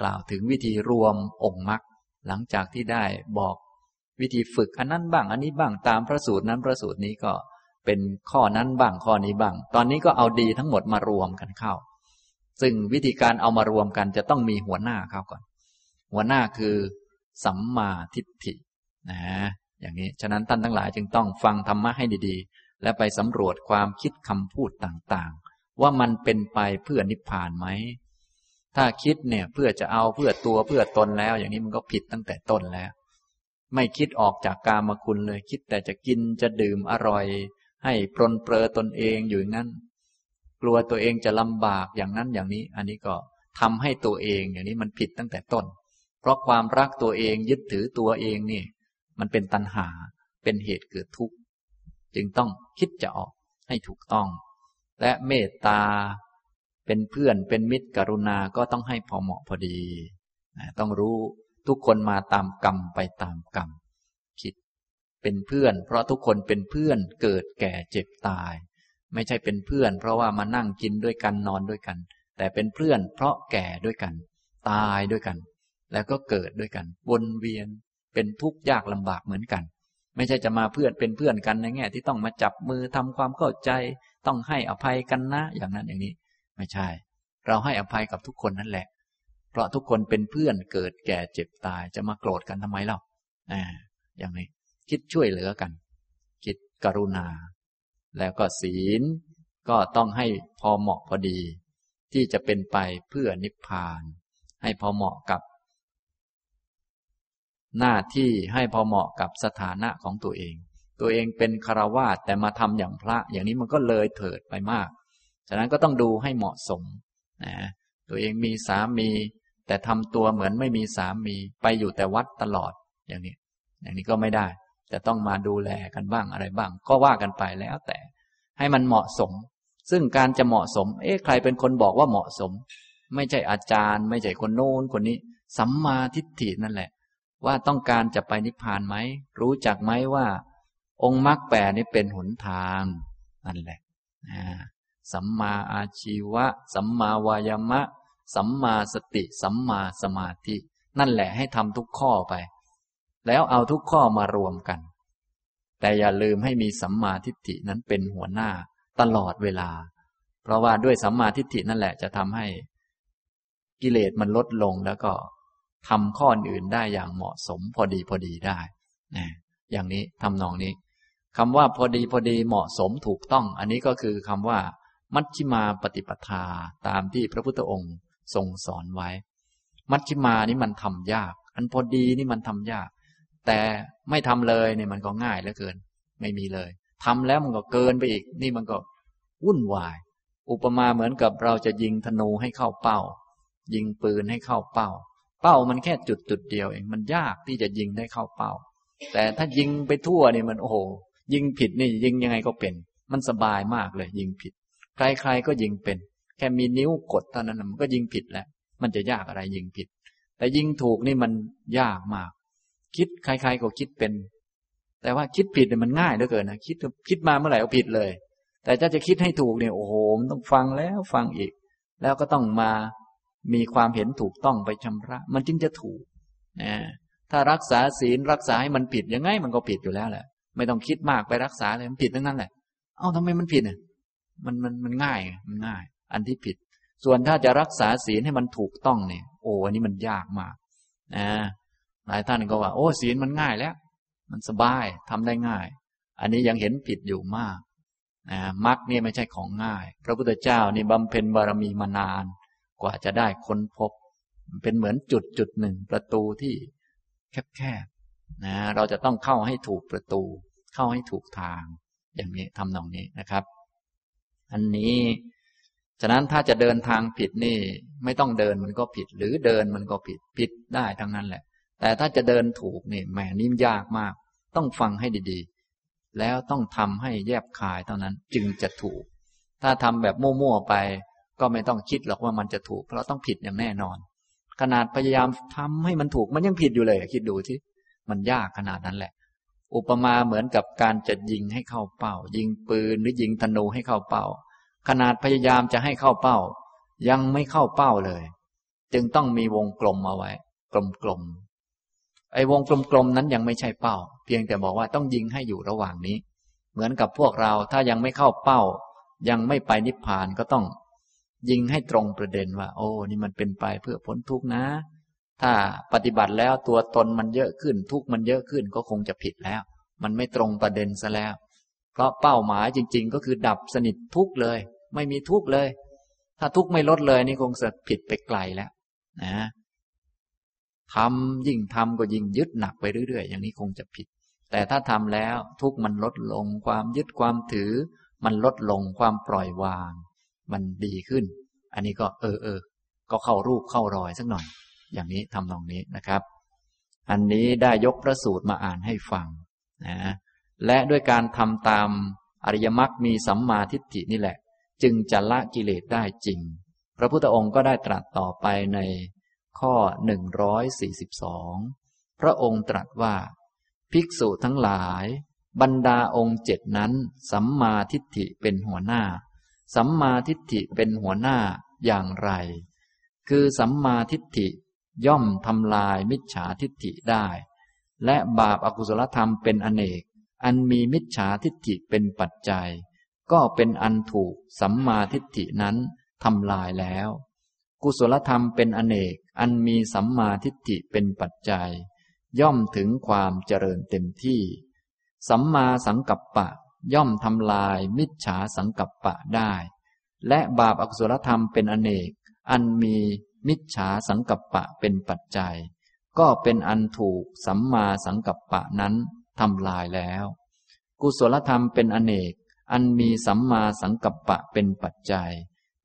กล่าวถึงวิธีรวมองค์มรรคหลังจากที่ได้บอก วิธีฝึกอันนั้นบ้าง อันนี้บ้างตามพระสูตรนั้นพระสูตรนี้ก็เป็นข้อนั้นบ้างข้อนี้บ้าง ตอนนี้ก็เอาดีทั้งหมดมารวมกันเข้า ซึ่งวิธีการเอามารวมกันจะต้องมีหัวหน้าเข้าก่อน หัวหน้าคือสัมมาทิฏฐินะอย่างนี้ ฉะนั้นท่านทั้งหลายจึงต้องฟังธรรมะให้ดีๆ และไปสำรวจความคิดคำพูดต่างๆ ว่ามันเป็นไปเพื่อนิพพานไหม ถ้าคิดเนี่ยเพื่อจะเอาเพื่อตัวเพื่อตนแล้ว อย่างนี้มันก็ผิดตั้งแต่ต้นแล้ว ไม่คิดออกจากกามคุณเลย คิดแต่จะกินจะดื่มอร่อย ให้ปรนเปรอตนเองอยู่งั้น กลัวตัวเองจะลำบากอย่างนั้นอย่างนี้ อันนี้ก็ทำให้ตัวเองอย่างนี้มันผิดตั้งแต่ต้น เพราะความรักตัวเองยึดถือตัวเองนี่ มันเป็นตัณหาเป็นเหตุเกิดทุกข์จึงต้องคิดจะออกให้ถูกต้อง และเมตตาเป็นเพื่อนเป็นมิตรกรุณาก็ต้องให้พอเหมาะพอดี ต้องรู้ ทุกคนมาตามกรรมไปตามกรรม คิดเป็นเพื่อน เพราะทุกคนเป็นเพื่อนเกิดแก่เจ็บตาย ไม่ใช่เป็นเพื่อน เพราะว่ามานั่งกินด้วยกันนอนด้วยกัน แต่เป็นเพื่อน เพราะแก่ด้วยกัน ตายด้วยกัน แล้วก็เกิดด้วยกัน วนเวียนเป็นทุกข์ยากลำบากเหมือนกัน ไม่ใช่จะมาเพื่อนเป็นเพื่อนกันในแง่ ที่ต้องมาจับมือทำความเข้าใจ ต้องให้อภัยกันนะ อย่างนั้นอย่างนี้ ไม่ใช่ เราให้อภัยกับทุกคนนั่นแหละ เพราะทุกคนเป็นเพื่อนเกิดแก่เจ็บตายจะมาโกรธกันทำไมเล่าอ่าอย่างนี้คิดช่วยเหลือกัน คิดกรุณา แล้วก็ศีลก็ต้องให้พอเหมาะพอดี ที่จะเป็นไปเพื่อนิพพาน ให้พอเหมาะกับ หน้าที่ให้พอเหมาะกับสถานะของตัวเอง ตัวเองเป็นคารวาสแต่มาทำอย่างพระ อย่างนี้มันก็เลยเถิดไปมาก ฉะนั้นก็ต้องดูให้เหมาะสมนะตัวเองมีสามี แต่ทำตัวเหมือนไม่มีสามีไปอยู่แต่วัดตลอดอย่างนี้ อย่างนี้ก็ไม่ได้ จะต้องมาดูแลกันบ้างอะไรบ้าง ก็ว่ากันไปแล้วแต่ ให้มันเหมาะสม ซึ่งการจะเหมาะสม เอ๊ะใครเป็นคนบอกว่าเหมาะสม ไม่ใช่อาจารย์ ไม่ใช่คนโน้นคนนี้ สัมมาทิฏฐินั่นแหละ ว่าต้องการจะไปนิพพานไหมรู้จักไหมว่า องค์มรรคแปดนี้เป็นหนทางนั่นแหละสัมมาอาชีวะ สัมมาวายามะ สัมมาสติ สัมมาสมาธิ นั่นแหละให้ทำทุกข้อไป แล้วเอาทุกข้อมารวมกัน แต่อย่าลืมให้มีสัมมาทิฏฐินั้นเป็นหัวหน้าตลอดเวลา เพราะว่าด้วยสัมมาทิฏฐินั่นแหละจะทำให้กิเลสมันลดลงแล้วก็ทำข้ออื่นได้อย่างเหมาะสมพอดีพอดีได้นะอย่างนี้ทำนองนี้คำว่าพอดีพอดีเหมาะสมถูกต้อง อันนี้ก็คือคำว่า
มัชฌิมาปฏิปทาตามที่พระพุทธองค์ ทรงสอนไว้ มัชฌิมานี่มันทำยาก อันพอดีนี่มันทำยาก แต่ไม่ทำเลยเนี่ยมันก็ง่ายเหลือเกิน ไม่มีเลยทำแล้วมันก็เกินไปอีก นี่มันก็วุ่นวาย อุปมาเหมือนกับเราจะยิงธนูให้เข้าเป้า ยิงปืนให้เข้าเป้า เป้ามันแค่จุดจุดเดียวเอง มันยากที่จะยิงได้เข้าเป้า แต่ถ้ายิงไปทั่วเนี่ยมันโอ้โห ยิงผิดนี่ยิงยังไงก็เป็น มันสบายมากเลย ยิงผิด ใครๆก็ยิงเป็น แค่มีนิ้วกดเท่านั้นมันก็ยิงผิดแล้ว มันจะยากอะไรยิงผิด แต่ยิงถูกนี่มันยากมาก คิดใครๆก็คิดเป็น แต่ว่าคิดผิดเนี่ยมันง่ายเหลือเกินนะคิดคิดมาเมื่อไหร่ก็ผิดเลย แต่ถ้าจะคิดให้ถูกเนี่ยโอ้โหมันต้องฟังแล้วฟังอีก แล้วก็ต้องมามีความเห็นถูกต้องไปชำระ มันจึงจะถูกนะถ้ารักษาศีลรักษาให้มันผิดยังไงมันก็ผิดอยู่แล้วแหละ ไม่ต้องคิดมากไปรักษาเลยมันผิดทั้งนั้นแหละ เอ้าทำไมมันผิดเนี่ยมันมันมันง่ายมันง่าย อันที่ผิด ส่วนถ้าจะรักษาศีลให้มันถูกต้องเนี่ย โอ้อันนี้มันยากมากนะหลายท่านก็ว่า โอ้ศีลมันง่ายแล้ว มันสบายทำได้ง่าย อันนี้ยังเห็นผิดอยู่มากนะมรรคเนี่ยไม่ใช่ของง่าย พระพุทธเจ้านี่บำเพ็ญบารมีมานาน กว่าจะได้ค้นพบ เป็นเหมือนจุดจุดหนึ่งประตูที่แคบๆนะเราจะต้องเข้าให้ถูกประตู เข้าให้ถูกทาง อย่างนี้ทำนองนี้นะครับ อันนี้ ฉะนั้นถ้าจะเดินทางผิดนี่ ไม่ต้องเดินมันก็ผิด หรือเดินมันก็ผิดผิดได้ทั้งนั้นแหละ แต่ถ้าจะเดินถูกนี่แหมนิ่มยากมาก ต้องฟังให้ดีๆ แล้วต้องทำให้แยบคายเท่านั้นจึงจะถูก ถ้าทำแบบมั่วๆไป ก็ไม่ต้องคิดหรอกว่ามันจะถูก เพราะต้องผิดอย่างแน่นอน ขนาดพยายามทำให้มันถูกมันยังผิดอยู่เลยคิดดูที่มันยากขนาดนั้นแหละ อุปมาเหมือนกับการจะยิงให้เข้าเป้า ยิงปืนหรือยิงธนูให้เข้าเป้า ขนาดพยายามจะให้เข้าเป้า ยังไม่เข้าเป้าเลย จึงต้องมีวงกลมเอาไว้ กลมๆไอ้วงกลมๆนั้นยังไม่ใช่เป้า เพียงแต่บอกว่าต้องยิงให้อยู่ระหว่างนี้ เหมือนกับพวกเราถ้ายังไม่เข้าเป้า ยังไม่ไปนิพพานก็ต้อง ยิงให้ตรงประเด็นว่า โอ้นี่มันเป็นไปเพื่อพ้นทุกข์นะ ถ้าปฏิบัติแล้วตัวตนมันเยอะขึ้นทุกข์มันเยอะขึ้นก็คงจะผิดแล้ว มันไม่ตรงประเด็นซะแล้ว เพราะเป้าหมายจริง ๆ ก็คือดับสนิททุกเลย ไม่มีทุกเลย ถ้าทุกไม่ลดเลยนี่คงจะผิดไปไกลแล้วนะทำยิ่งทำก็ยิ่งยึดหนักไปเรื่อยๆ อย่างนี้คงจะผิด แต่ถ้าทำแล้วทุกมันลดลง ความยึดความถือ มันลดลงความปล่อยวาง มันดีขึ้น อันนี้ก็เออเออก็เข้ารูปเข้ารอยสักหน่อย อย่างนี้ทำนองนี้นะครับ อันนี้ได้ยกพระสูตรมาอ่านให้ฟังนะ และด้วยการทำตามอริยมรรคมีสัมมาทิฏฐินี่แหละ จึงจะละกิเลสได้จริง พระพุทธองค์ก็ได้ตรัสต่อไปในข้อ 142 พระองค์ตรัสว่า ภิกษุทั้งหลาย บรรดาองค์เจ็ดนั้น สัมมาทิฏฐิเป็นหัวหน้า สัมมาทิฏฐิเป็นหัวหน้าอย่างไร คือสัมมาทิฏฐิย่อมทำลายมิจฉาทิฏฐิได้ และบาปอากุศลธรรมเป็นอเนก อันมีมิจฉาทิฏฐิเป็นปัจจัย ก็เป็นอันถูกสัมมาทิฏฐินั้นทำลายแล้ว กุศลธรรมเป็นอเนกอันมีสัมมาทิฏฐิเป็นปัจจัย ย่อมถึงความเจริญเต็มที่ สัมมาสังกัปปะย่อมทำลายมิจฉาสังกัปปะได้ และบาปอกุศลธรรมเป็นอเนก อันมีมิจฉาสังกัปปะเป็นปัจจัย ก็เป็นอันถูกสัมมาสังกัปปะนั้น ทำลายแล้ว กุศลธรรมเป็นอเนก อันมีสัมมาสังกัปปะเป็นปัจจัย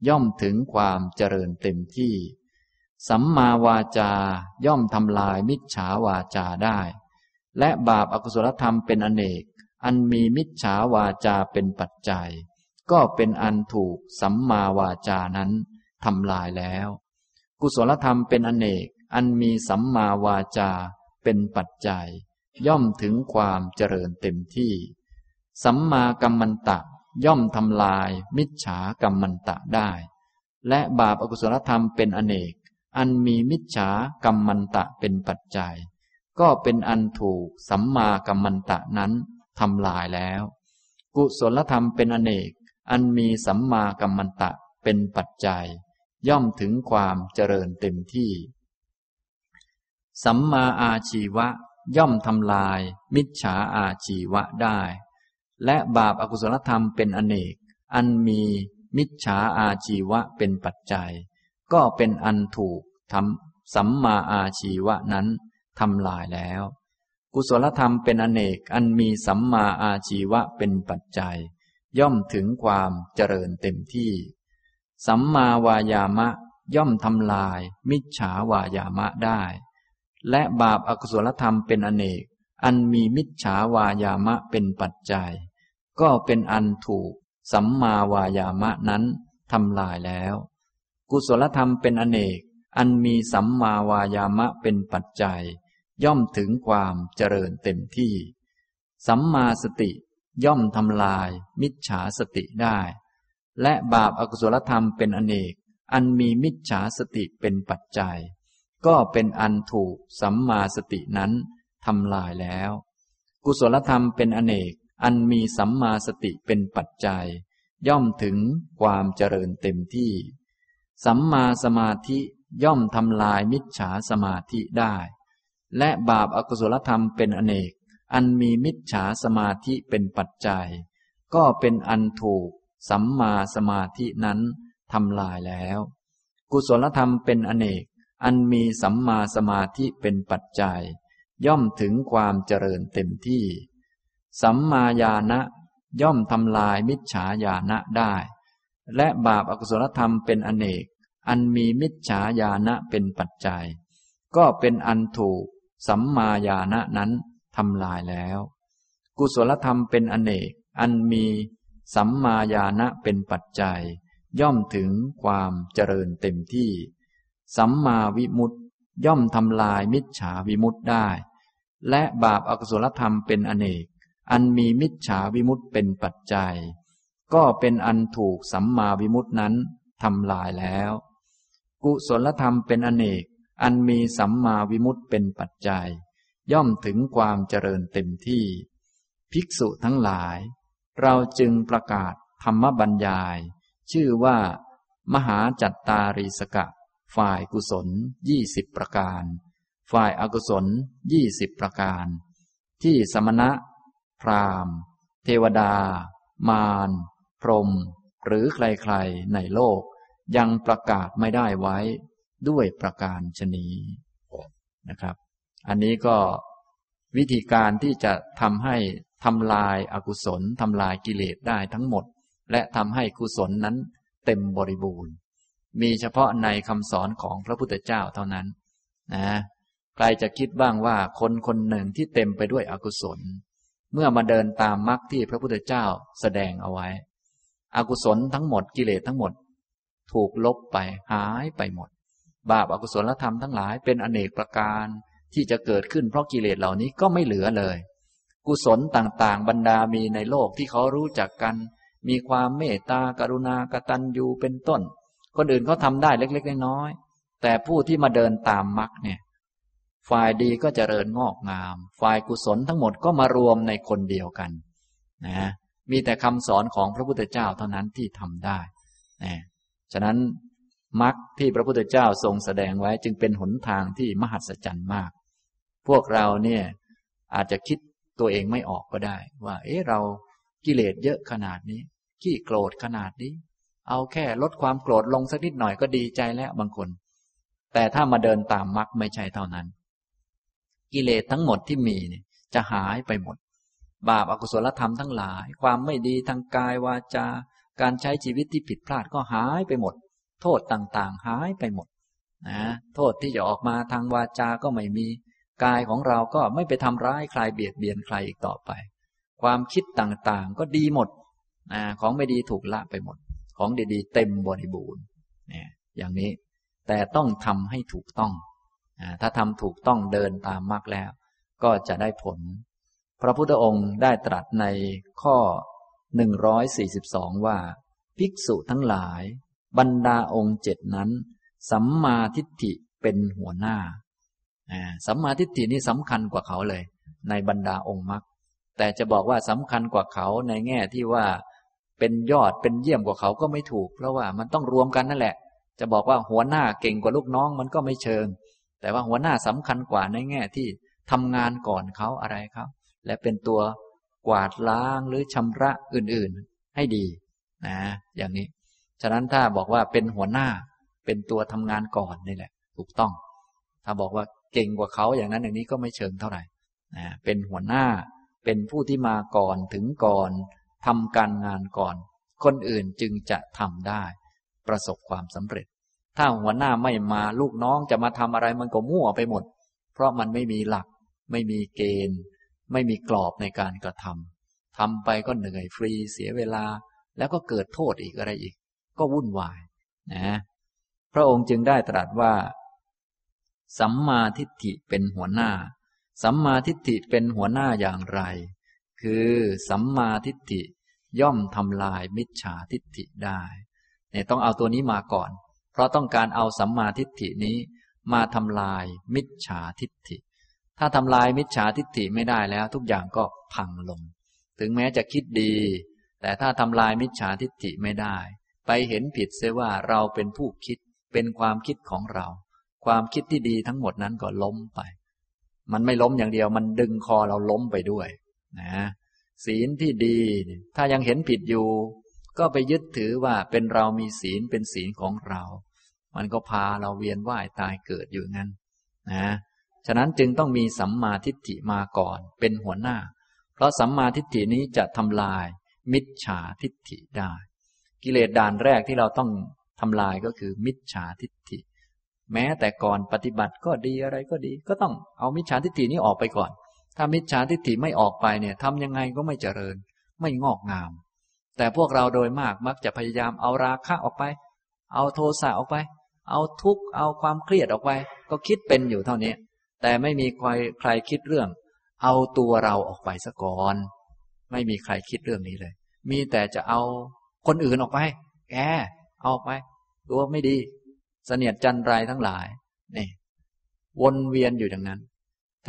ย่อมถึงความเจริญเต็มที่ สัมมาวาจาย่อมทำลายมิจฉาวาจาได้ และบาปอากุศลธรรมเป็นอเนก อันมีมิจฉาวาจาเป็นปัจจัย ก็เป็นอันถูกสัมมาวาจานั้นทำลายแล้ว กุศลธรรมเป็นอเนก อันมีสัมมาวาจาเป็นปัจจัย ย่อมถึงความเจริญเต็มที่ สัมมากัมมันตะ ย่อมทำลายมิจฉากัมมันตะได้ และบาปอกุศลธรรมเป็นอเนก อันมีมิจฉากัมมันตะเป็นปัจจัย ก็เป็นอันถูกสัมมากัมมันตะนั้นทำลายแล้ว กุศลธรรมเป็นอเนก อันมีสัมมากัมมันตะเป็นปัจจัย ย่อมถึงความเจริญเต็มที่ สัมมาอาชีวะ ย่อมทำลาย มิจฉาอาชีวะได้ และบาปอากุศลธรรมเป็นอเนก อันมีมิจฉาอาชีวะเป็นปัจจัย ก็เป็นอันถูกทำสัมมาอาชีวะนั้นทำลายแล้ว กุศลธรรมเป็นอเนกอันมีสัมมาอาชีวะเป็นปัจจัย ย่อมถึงความเจริญเต็มที่ สัมมาวายามะย่อมทำลายมิจฉาวายามะได้ และบาปอากุศลธรรมเป็นอเนก อันมีมิจฉาวายามะเป็นปัจจัย ก็เป็นอันถูกสัมมาวายามะนั้นทำลายแล้ว กุศลธรรมเป็นอเนก อันมีสัมมาวายามะเป็นปัจจัย ย่อมถึงความเจริญเต็มที่ สัมมาสติย่อมทำลาย มิจฉาสติได้ และบาปอากุศลธรรมเป็นอเนก อันมีมิจฉาสติเป็นปัจจัย ก็เป็นอันถูกสัมมาสตินั้นทำลายแล้ว กุศลธรรมเป็นอเนก อันมีสัมมาสติเป็นปัจจัย ย่อมถึงความเจริญเต็มที่ สัมมาสมาธิย่อมทำลายมิจฉาสมาธิได้ และบาปอากุศลธรรมเป็นอเนก อันมีมิจฉาสมาธิเป็นปัจจัย ก็เป็นอันถูกสัมมาสมาธินั้นทำลายแล้ว กุศลธรรมเป็นอเนก อันมีสัมมาสมาธิเป็นปัจจัย ย่อมถึงความเจริญเต็มที่ สัมมาญาณะย่อมทำลายมิจฉาญาณะได้ และบาปอากุศลธรรมเป็นอเนก อันมีมิจฉาญาณะเป็นปัจจัย ก็เป็นอันถูก สัมมาญาณะนั้นทำลายแล้ว กุศลธรรมเป็นอเนก อันมีสัมมาญาณะเป็นปัจจัย ย่อมถึงความเจริญเต็มที่ สัมมาวิมุตติย่อมทำลายมิจฉาวิมุตติได้ และบาปอกุศลธรรมเป็นอเนก อันมีมิจฉาวิมุตติเป็นปัจจัย ก็เป็นอันถูกสัมมาวิมุตตินั้นทำลายแล้ว กุศลธรรมเป็นอเนก อันมีสัมมาวิมุตติเป็นปัจจัย ย่อมถึงความเจริญเต็มที่ ภิกษุทั้งหลาย เราจึงประกาศธรรมบัญญาย ชื่อว่า มหาจัตตารีสกะ ฝ่ายกุศลยี่สิบประการ ฝ่ายอากุศลยี่สิบประการ ที่สมณะ พรามเทวดา มารพรหมหรือใครๆ ในโลก ยังประกาศไม่ได้ไว้ด้วยประการชนีนะครับ อันนี้ก็วิธีการที่จะทำให้ทำลายอากุศลทำลายกิเลสได้ทั้งหมด และทำให้กุศลนั้นเต็มบริบูรณ์ มีเฉพาะในคำสอนของพระพุทธเจ้าเท่านั้นนะใครจะคิดบ้างว่าคนคนหนึ่งที่เต็มไปด้วยอกุศล เมื่อมาเดินตามมรรคที่พระพุทธเจ้าแสดงเอาไว้ อกุศลทั้งหมดกิเลสทั้งหมด ถูกลบไปหายไปหมด บาปอากุศลธรรมทั้งหลายเป็นอเนกประการที่จะเกิดขึ้นเพราะกิเลสเหล่านี้ก็ไม่เหลือเลย กุศลต่างๆ บรรดามีในโลกที่เขารู้จักกัน มีความเมตตากรุณากตัญญูเป็นต้น คนอื่นเขาทาได้เล็กๆน้อยๆแต่ผู้ที่มาเดินตามมรรคเนี่ย ฝ่ายดีก็จเจริญงอกงาม ฝ่ายกุศลทั้งหมดก็มารวมในคนเดียวกันนะมีแต่คำสอนของพระพุทธเจ้าเท่านั้นที่ทำได้นะฉะนั้นมรรคที่พระพุทธเจ้าทรงแสดงไว้จึงเป็นหนทางที่มหัศจรรย์มาก พวกเราเนี่ยอาจจะคิดตัวเองไม่ออกก็ได้ ว่า เอ๊ะเรากิเลสเยอะขนาดนี้ ขี้โกรธขนาดนี้ เอาแค่ลดความโกรธลงสักนิดหน่อยก็ดีใจแล้วบางคน แต่ถ้ามาเดินตามมรรคไม่ใช่เท่านั้น กิเลสทั้งหมดที่มีเนี่ยจะหายไปหมด บาปอากุศลธรรมทั้งหลาย ความไม่ดีทางกายวาจา การใช้ชีวิตที่ผิดพลาดก็หายไปหมด โทษต่างๆ หายไปหมดนะโทษที่จะออกมาทางวาจาก็ไม่มี กายของเราก็ไม่ไปทำร้ายใครเบียดเบียนใครอีกต่อไป ความคิดต่างๆ ก็ดีหมดนะของไม่ดีถูกละไปหมด ของดีๆ เต็มบริบูรณ์เนี่ยอย่างนี้แต่ต้องทำให้ถูกต้อง ถ้าทำถูกต้องเดินตามมรรคแล้ว ก็จะได้ผล พระพุทธองค์ได้ตรัสในข้อ 142 ว่า ภิกษุทั้งหลาย บรรดาองค์เจ็ดนั้น สัมมาทิฏฐิเป็นหัวหน้า สัมมาทิฏฐินี่สำคัญกว่าเขาเลย ในบรรดาองค์มรรคแต่จะบอกว่าสำคัญกว่าเขาในแง่ที่ว่า เป็นยอดเป็นเยี่ยมกว่าเขาก็ไม่ถูก เพราะว่ามันต้องรวมกันนั่นแหละ จะบอกว่าหัวหน้าเก่งกว่าลูกน้องมันก็ไม่เชิง แต่ว่าหัวหน้าสำคัญกว่าในแง่ที่ทำงานก่อนเขาอะไรครับ และเป็นตัวกวาดล้างหรือชำระอื่นๆ ให้ดีนะอย่างนี้ ฉะนั้นถ้าบอกว่าเป็นหัวหน้าเป็นตัวทำงานก่อนนี่แหละ ถูกต้อง ถ้าบอกว่าเก่งกว่าเขาอย่างนั้นอย่างนี้ก็ไม่เชิงเท่าไหร่นะเป็นหัวหน้าเป็นผู้ที่มาก่อนถึงก่อน ทำการงานก่อน คนอื่นจึงจะทำได้ ประสบความสำเร็จ ถ้าหัวหน้าไม่มาลูกน้องจะมาทำอะไรมันก็มั่วไปหมด เพราะมันไม่มีหลัก ไม่มีเกณฑ์ ไม่มีกรอบในการกระทำทำไปก็เหนื่อยฟรีเสียเวลา แล้วก็เกิดโทษอีกอะไรอีก ก็วุ่นวายนะพระองค์จึงได้ตรัสว่า สัมมาทิฏฐิเป็นหัวหน้า สัมมาทิฏฐิเป็นหัวหน้าอย่างไร คือสัมมาทิฏฐิย่อมทำลายมิจฉาทิฏฐิได้เนี่ยต้องเอาตัวนี้มาก่อน เพราะต้องการเอาสัมมาทิฏฐินี้มาทำลายมิจฉาทิฏฐิ ถ้าทำลายมิจฉาทิฏฐิไม่ได้แล้ว ทุกอย่างก็พังลง ถึงแม้จะคิดดี แต่ถ้าทำลายมิจฉาทิฏฐิไม่ได้ ไปเห็นผิดเสียว่าเราเป็นผู้คิด เป็นความคิดของเรา ความคิดที่ดีทั้งหมดนั้นก็ล้มไป มันไม่ล้มอย่างเดียว มันดึงคอเราล้มไปด้วย นะศีลที่ดี ถ้ายังเห็นผิดอยู่ ก็ไปยึดถือว่าเป็นเรามีศีลเป็นศีลของเรา มันก็พาเราเวียนว่ายตายเกิดอยู่งั้นนะฉะนั้นจึงต้องมีสัมมาทิฏฐิมาก่อน เป็นหัวหน้า เพราะสัมมาทิฏฐินี้จะทำลาย มิจฉาทิฏฐิได้ กิเลสด่านแรกที่เราต้องทำลายก็คือมิจฉาทิฏฐิ แม้แต่ก่อนปฏิบัติก็ดีอะไรก็ดี ก็ต้องเอามิจฉาทิฏฐินี้ออกไปก่อน ถ้ามิจฉาทิฏฐิไม่ออกไปเนี่ยทำยังไงก็ไม่เจริญ ไม่งอกงาม แต่พวกเราโดยมากมักจะพยายามเอาราคะออกไป เอาโทสะออกไป เอาทุกข์เอาความเครียดออกไป ก็คิดเป็นอยู่เท่านี้ แต่ไม่มีใครใครคิดเรื่อง เอาตัวเราออกไปซะก่อน ไม่มีใครคิดเรื่องนี้เลย มีแต่จะเอาคนอื่นออกไป แก เอาไป ตัวไม่ดี เสนียดจันไรทั้งหลายนี่วนเวียนอยู่ดังนั้น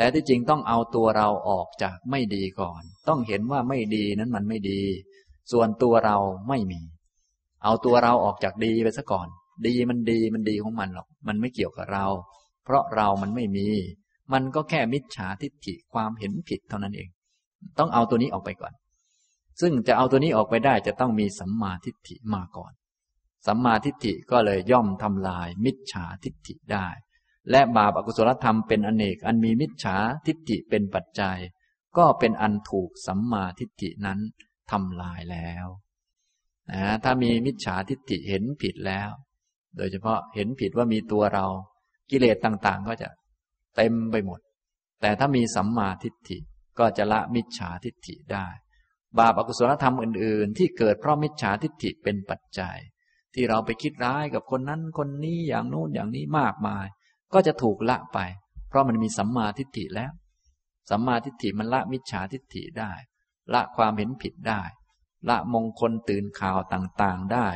แต่ที่จริงต้องเอาตัวเราออกจากไม่ดีก่อน ต้องเห็นว่าไม่ดีนั้นมันไม่ดี ส่วนตัวเราไม่มี เอาตัวเราออกจากดีไปซะก่อน ดีมันดีมันดีของมันหรอก มันไม่เกี่ยวกับเรา เพราะเรามันไม่มี มันก็แค่มิจฉาทิฏฐิความเห็นผิดเท่านั้นเอง ต้องเอาตัวนี้ออกไปก่อน ซึ่งจะเอาตัวนี้ออกไปได้จะต้องมีสัมมาทิฏฐิมาก่อน สัมมาทิฏฐิก็เลยย่อมทำลายมิจฉาทิฏฐิได้ และบาปอกุศลธรรมเป็นอเนก อันมีมิจฉาทิฏฐิเป็นปัจจัย ก็เป็นอันถูกสัมมาทิฏฐินั้นทำลายแล้วนะถ้ามีมิจฉาทิฏฐิเห็นผิดแล้ว โดยเฉพาะเห็นผิดว่ามีตัวเรา กิเลสต่างๆ ก็จะเต็มไปหมด แต่ถ้ามีสัมมาทิฏฐิก็จะละมิจฉาทิฏฐิได้ บาปอกุศลธรรมอื่น ๆ ที่เกิดเพราะมิจฉาทิฏฐิเป็นปัจจัย ที่เราไปคิดร้ายกับคนนั้นคนนี้อย่างโน้นอย่างนี้มากมาย ก็จะถูกละไป เพราะมันมีสัมมาทิฏฐิแล้ว สัมมาทิฏฐิมันละมิจฉาทิฏฐิได้ ละความเห็นผิดได้ ละมงคลตื่นข่าวต่างๆได้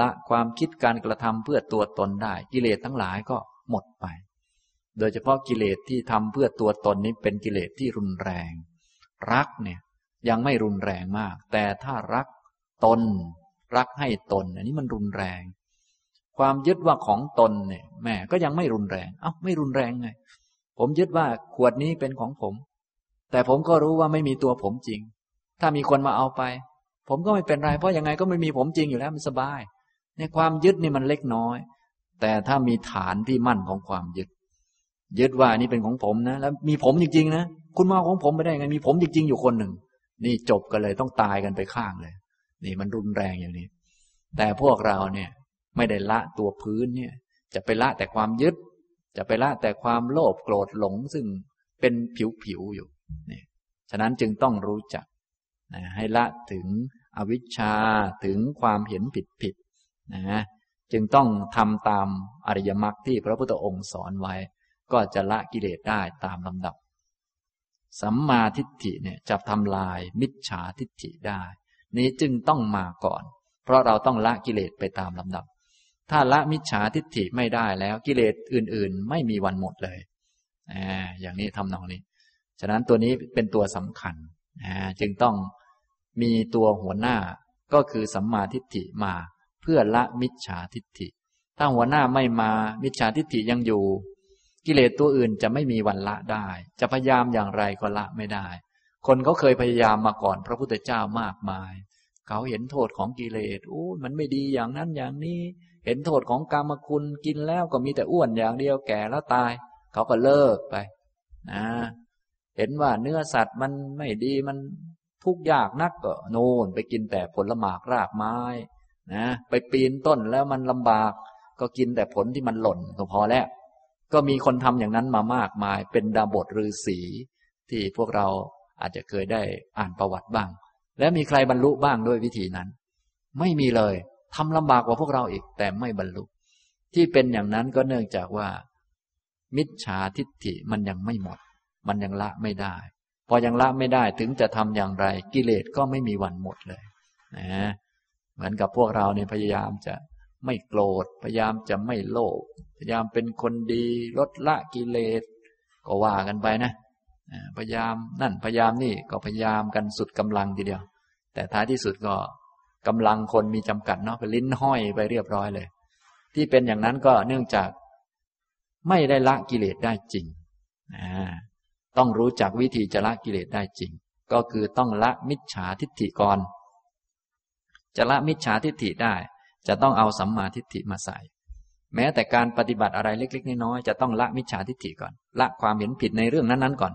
ละความคิดการกระทำเพื่อตัวตนได้ กิเลสทั้งหลายก็หมดไป โดยเฉพาะกิเลสที่ทำเพื่อตัวตนนี้เป็นกิเลสที่รุนแรง รักเนี่ยยังไม่รุนแรงมาก แต่ถ้ารักตน รักให้ตน อันนี้มันรุนแรง ความยึดว่าของตนเนี่ยแม่ก็ยังไม่รุนแรง เอ้าไม่รุนแรงไง ผมยึดว่าขวดนี้เป็นของผม แต่ผมก็รู้ว่าไม่มีตัวผมจริง ถ้ามีคนมาเอาไป ผมก็ไม่เป็นไร เพราะยังไงก็ไม่มีผมจริงอยู่แล้วมันสบาย ในความยึดนี่มันเล็กน้อย แต่ถ้ามีฐานที่มั่นของความยึด ยึดว่านี่เป็นของผมนะ แล้วมีผมจริงๆนะ คุณมาของผมไม่ได้ไง มีผมจริง ๆ อยู่คนหนึ่ง นี่จบกันเลยต้องตายกันไปข้างเลย นี่มันรุนแรงอย่างนี้ แต่พวกเราเนี่ย ไม่ได้ละตัวพื้นเนี่ย จะไปละแต่ความยึด จะไปละแต่ความโลภโกรธหลงซึ่งเป็นผิวๆอยู่นี่ฉะนั้นจึงต้องรู้จักนะให้ละถึงอวิชชาถึงความเห็นผิดผิดนะจึงต้องทำตามอริยมรรคที่พระพุทธองค์สอนไว้ ก็จะละกิเลสได้ตามลำดับ สัมมาทิฏฐิเนี่ยจะทำลายมิจฉาทิฏฐิได้ นี้จึงต้องมาก่อน เพราะเราต้องละกิเลสไปตามลำดับ ถ้าละมิจฉาทิฏฐิไม่ได้แล้วกิเลสอื่น ๆ ไม่มีวันหมดเลยออย่างนี้ทำนองนี้ ฉะนั้นตัวนี้เป็นตัวสำคัญจึงต้องมีตัวหัวหน้าก็คือสัมมาทิฏฐิมาเพื่อละมิจฉาทิฏฐิ ถ้าหัวหน้าไม่มามิจฉาทิฏฐิยังอยู่ กิเลสตัวอื่นจะไม่มีวันละได้ จะพยายามอย่างไรก็ละไม่ได้ คนเขาเคยพยายามมาก่อนพระพุทธเจ้ามากมาย เขาเห็นโทษของกิเลสโอ้มันไม่ดีอย่างนั้นอย่างนี้ เห็นโทษของกรรมคุณกินแล้วก็มีแต่อ้วนอย่างเดียวแก่แล้วตาย เขาก็เลิกไปนะเห็นว่าเนื้อสัตว์มันไม่ดีมันทุกข์ยากนักก็โน่นไปกินแต่ผลหมากรากไม้นะไปปีนต้นแล้วมันลำบาก ก็กินแต่ผลที่มันหล่นก็พอแล้ว ก็มีคนทำอย่างนั้นมามากมาย เป็นดาบทฤาษีที่พวกเราอาจจะเคยได้อ่านประวัติบ้าง และมีใครบรรลุบ้างด้วยวิธีนั้น ไม่มีเลย ทำลำบากกว่าพวกเราอีก แต่ไม่บรรลุ ที่เป็นอย่างนั้นก็เนื่องจากว่า มิจฉาทิฏฐิมันยังไม่หมด มันยังละไม่ได้ พอยังละไม่ได้ถึงจะทำอย่างไร กิเลสก็ไม่มีวันหมดเลยนะเหมือนกับพวกเราเนี่ยพยายามจะไม่โกรธ พยายามจะไม่โลภพยายามเป็นคนดีลดละกิเลส ก็ว่ากันไปนะพยายามนั่นพยายามนี่ก็พยายามกันสุดกำลังทีเดียว แต่ท้ายที่สุดก็ กำลังคนมีจำกัดเนาะก็ลิ้นห้อยไปเรียบร้อยเลย ที่เป็นอย่างนั้นก็เนื่องจากไม่ได้ละกิเลสได้จริงต้องรู้จักวิธีจะละกิเลสได้จริง ก็คือต้องละมิจฉาทิฏฐิก่อน จะละมิจฉาทิฏฐิได้ จะต้องเอาสัมมาทิฏฐิมาใส่ แม้แต่การปฏิบัติอะไรเล็ก ๆ น้อยๆจะต้องละมิจฉาทิฏฐิก่อน ละความเห็นผิดในเรื่องนั้นๆก่อน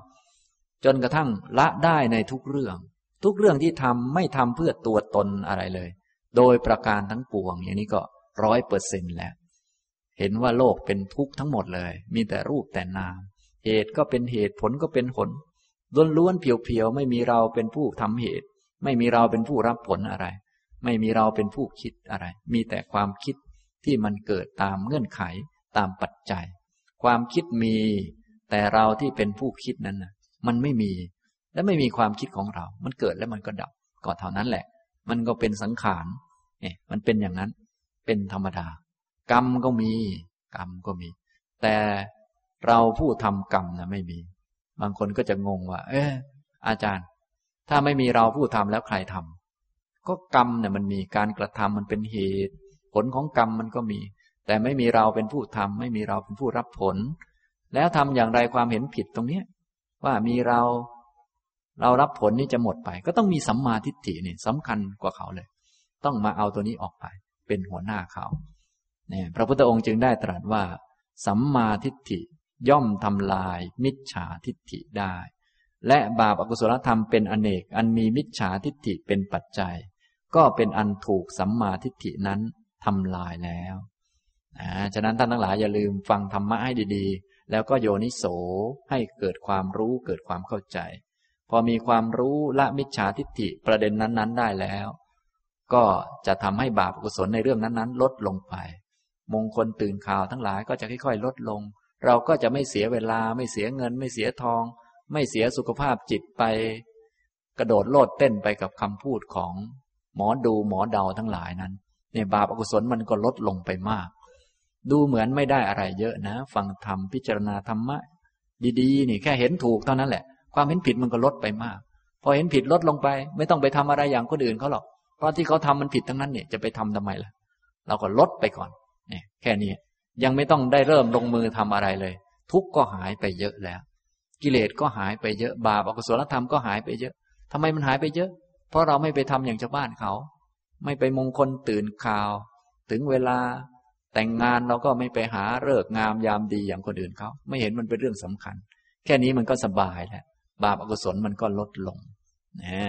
จนกระทั่งละได้ในทุกเรื่อง ทุกเรื่องที่ทำไม่ทำเพื่อตัวตนอะไรเลย โดยประการทั้งปวง อย่างนี้ก็ร้อยเปอร์เซ็นแล้ว เห็นว่าโลกเป็นทุกข์ทั้งหมดเลย มีแต่รูปแต่นาม เหตุก็เป็นเหตุผลก็เป็นผลล้วนๆเพียวๆไม่มีเราเป็นผู้ทำเหตุ ไม่มีเราเป็นผู้รับผลอะไร ไม่มีเราเป็นผู้คิดอะไร มีแต่ความคิดที่มันเกิดตามเงื่อนไขตามปัจจัย ความคิดมี แต่เราที่เป็นผู้คิดนั้นนะมันไม่มี และไม่มีความคิดของเรา มันเกิดแล้วมันก็ดับก็เท่านั้นแหละ มันก็เป็นสังขารเนี่ยมันเป็นอย่างนั้น เป็นธรรมดา กรรมก็มี กรรมก็มี แต่เราผู้ทำกรรมนะไม่มี บางคนก็จะงงว่า เอออาจารย์ ถ้าไม่มีเราผู้ทำแล้วใครทำก็กรรมเนี่ยมันมีการกระทำมันเป็นเหตุ ผลของกรรมมันก็มี แต่ไม่มีเราเป็นผู้ทำไม่มีเราเป็นผู้รับผล แล้วทำอย่างไรความเห็นผิดตรงเนี้ยว่ามีเรา เรารับผลนี้จะหมดไป ก็ต้องมีสัมมาทิฏฐินี่สำคัญกว่าเขาเลย ต้องมาเอาตัวนี้ออกไป เป็นหัวหน้าเขาเนี่ยพระพุทธองค์จึงได้ตรัสว่า สัมมาทิฏฐิย่อมทำลายมิจฉาทิฏฐิได้ และบาปอกุศลธรรมเป็นอเนก อันมีมิจฉาทิฏฐิเป็นปัจจัย ก็เป็นอันถูกสัมมาทิฏฐินั้นทำลายแล้วอ่าฉะนั้นท่านทั้งหลายอย่าลืมฟังธรรมะให้ดีๆ แล้วก็โยนิโสให้เกิดความรู้เกิดความเข้าใจ พอมีความรู้ละมิจฉาทิฏฐิประเด็นนั้น ๆ ได้แล้ว ก็จะทำให้บาปกุศลในเรื่องนั้นๆ ลดลงไป มงคลตื่นข่าวทั้งหลายก็จะค่อยๆ ลดลง เราก็จะไม่เสียเวลา ไม่เสียเงิน ไม่เสียทอง ไม่เสียสุขภาพจิตไป กระโดดโลดเต้นไปกับคำพูดของ หมอดูหมอเดาทั้งหลายนั้นเนี่ยบาปอกุศลมันก็ลดลงไปมาก ดูเหมือนไม่ได้อะไรเยอะนะ ฟังธรรมพิจารณาธรรมะ ดีๆ นี่แค่เห็นถูกเท่านั้นแหละ ความเห็นผิดมันก็ลดไปมาก พอเห็นผิดลดลงไป ไม่ต้องไปทำอะไรอย่างคนอื่นเขาหรอกเพราะที่เขาทำมันผิดทั้งนั้นเนี่ยจะไปทำทำไมล่ะ เราก็ลดไปก่อนเนี่ยแค่นี้ยังไม่ต้องได้เริ่มลงมือทำอะไรเลย ทุกก็หายไปเยอะแล้ว กิเลสก็หายไปเยอะบาปอกุศลธรรมก็หายไปเยอะทำไมมันหายไปเยอะ เพราะเราไม่ไปทำอย่างชาวบ้านเขา ไม่ไปมงคลตื่นข่าว ถึงเวลาแต่งงานเราก็ไม่ไปหาเลิกงามยามดีอย่างคนอื่นเขาไม่เห็นมันเป็นเรื่องสำคัญ แค่นี้มันก็สบายแล้ว บาปอกุศลมันก็ลดลงนะ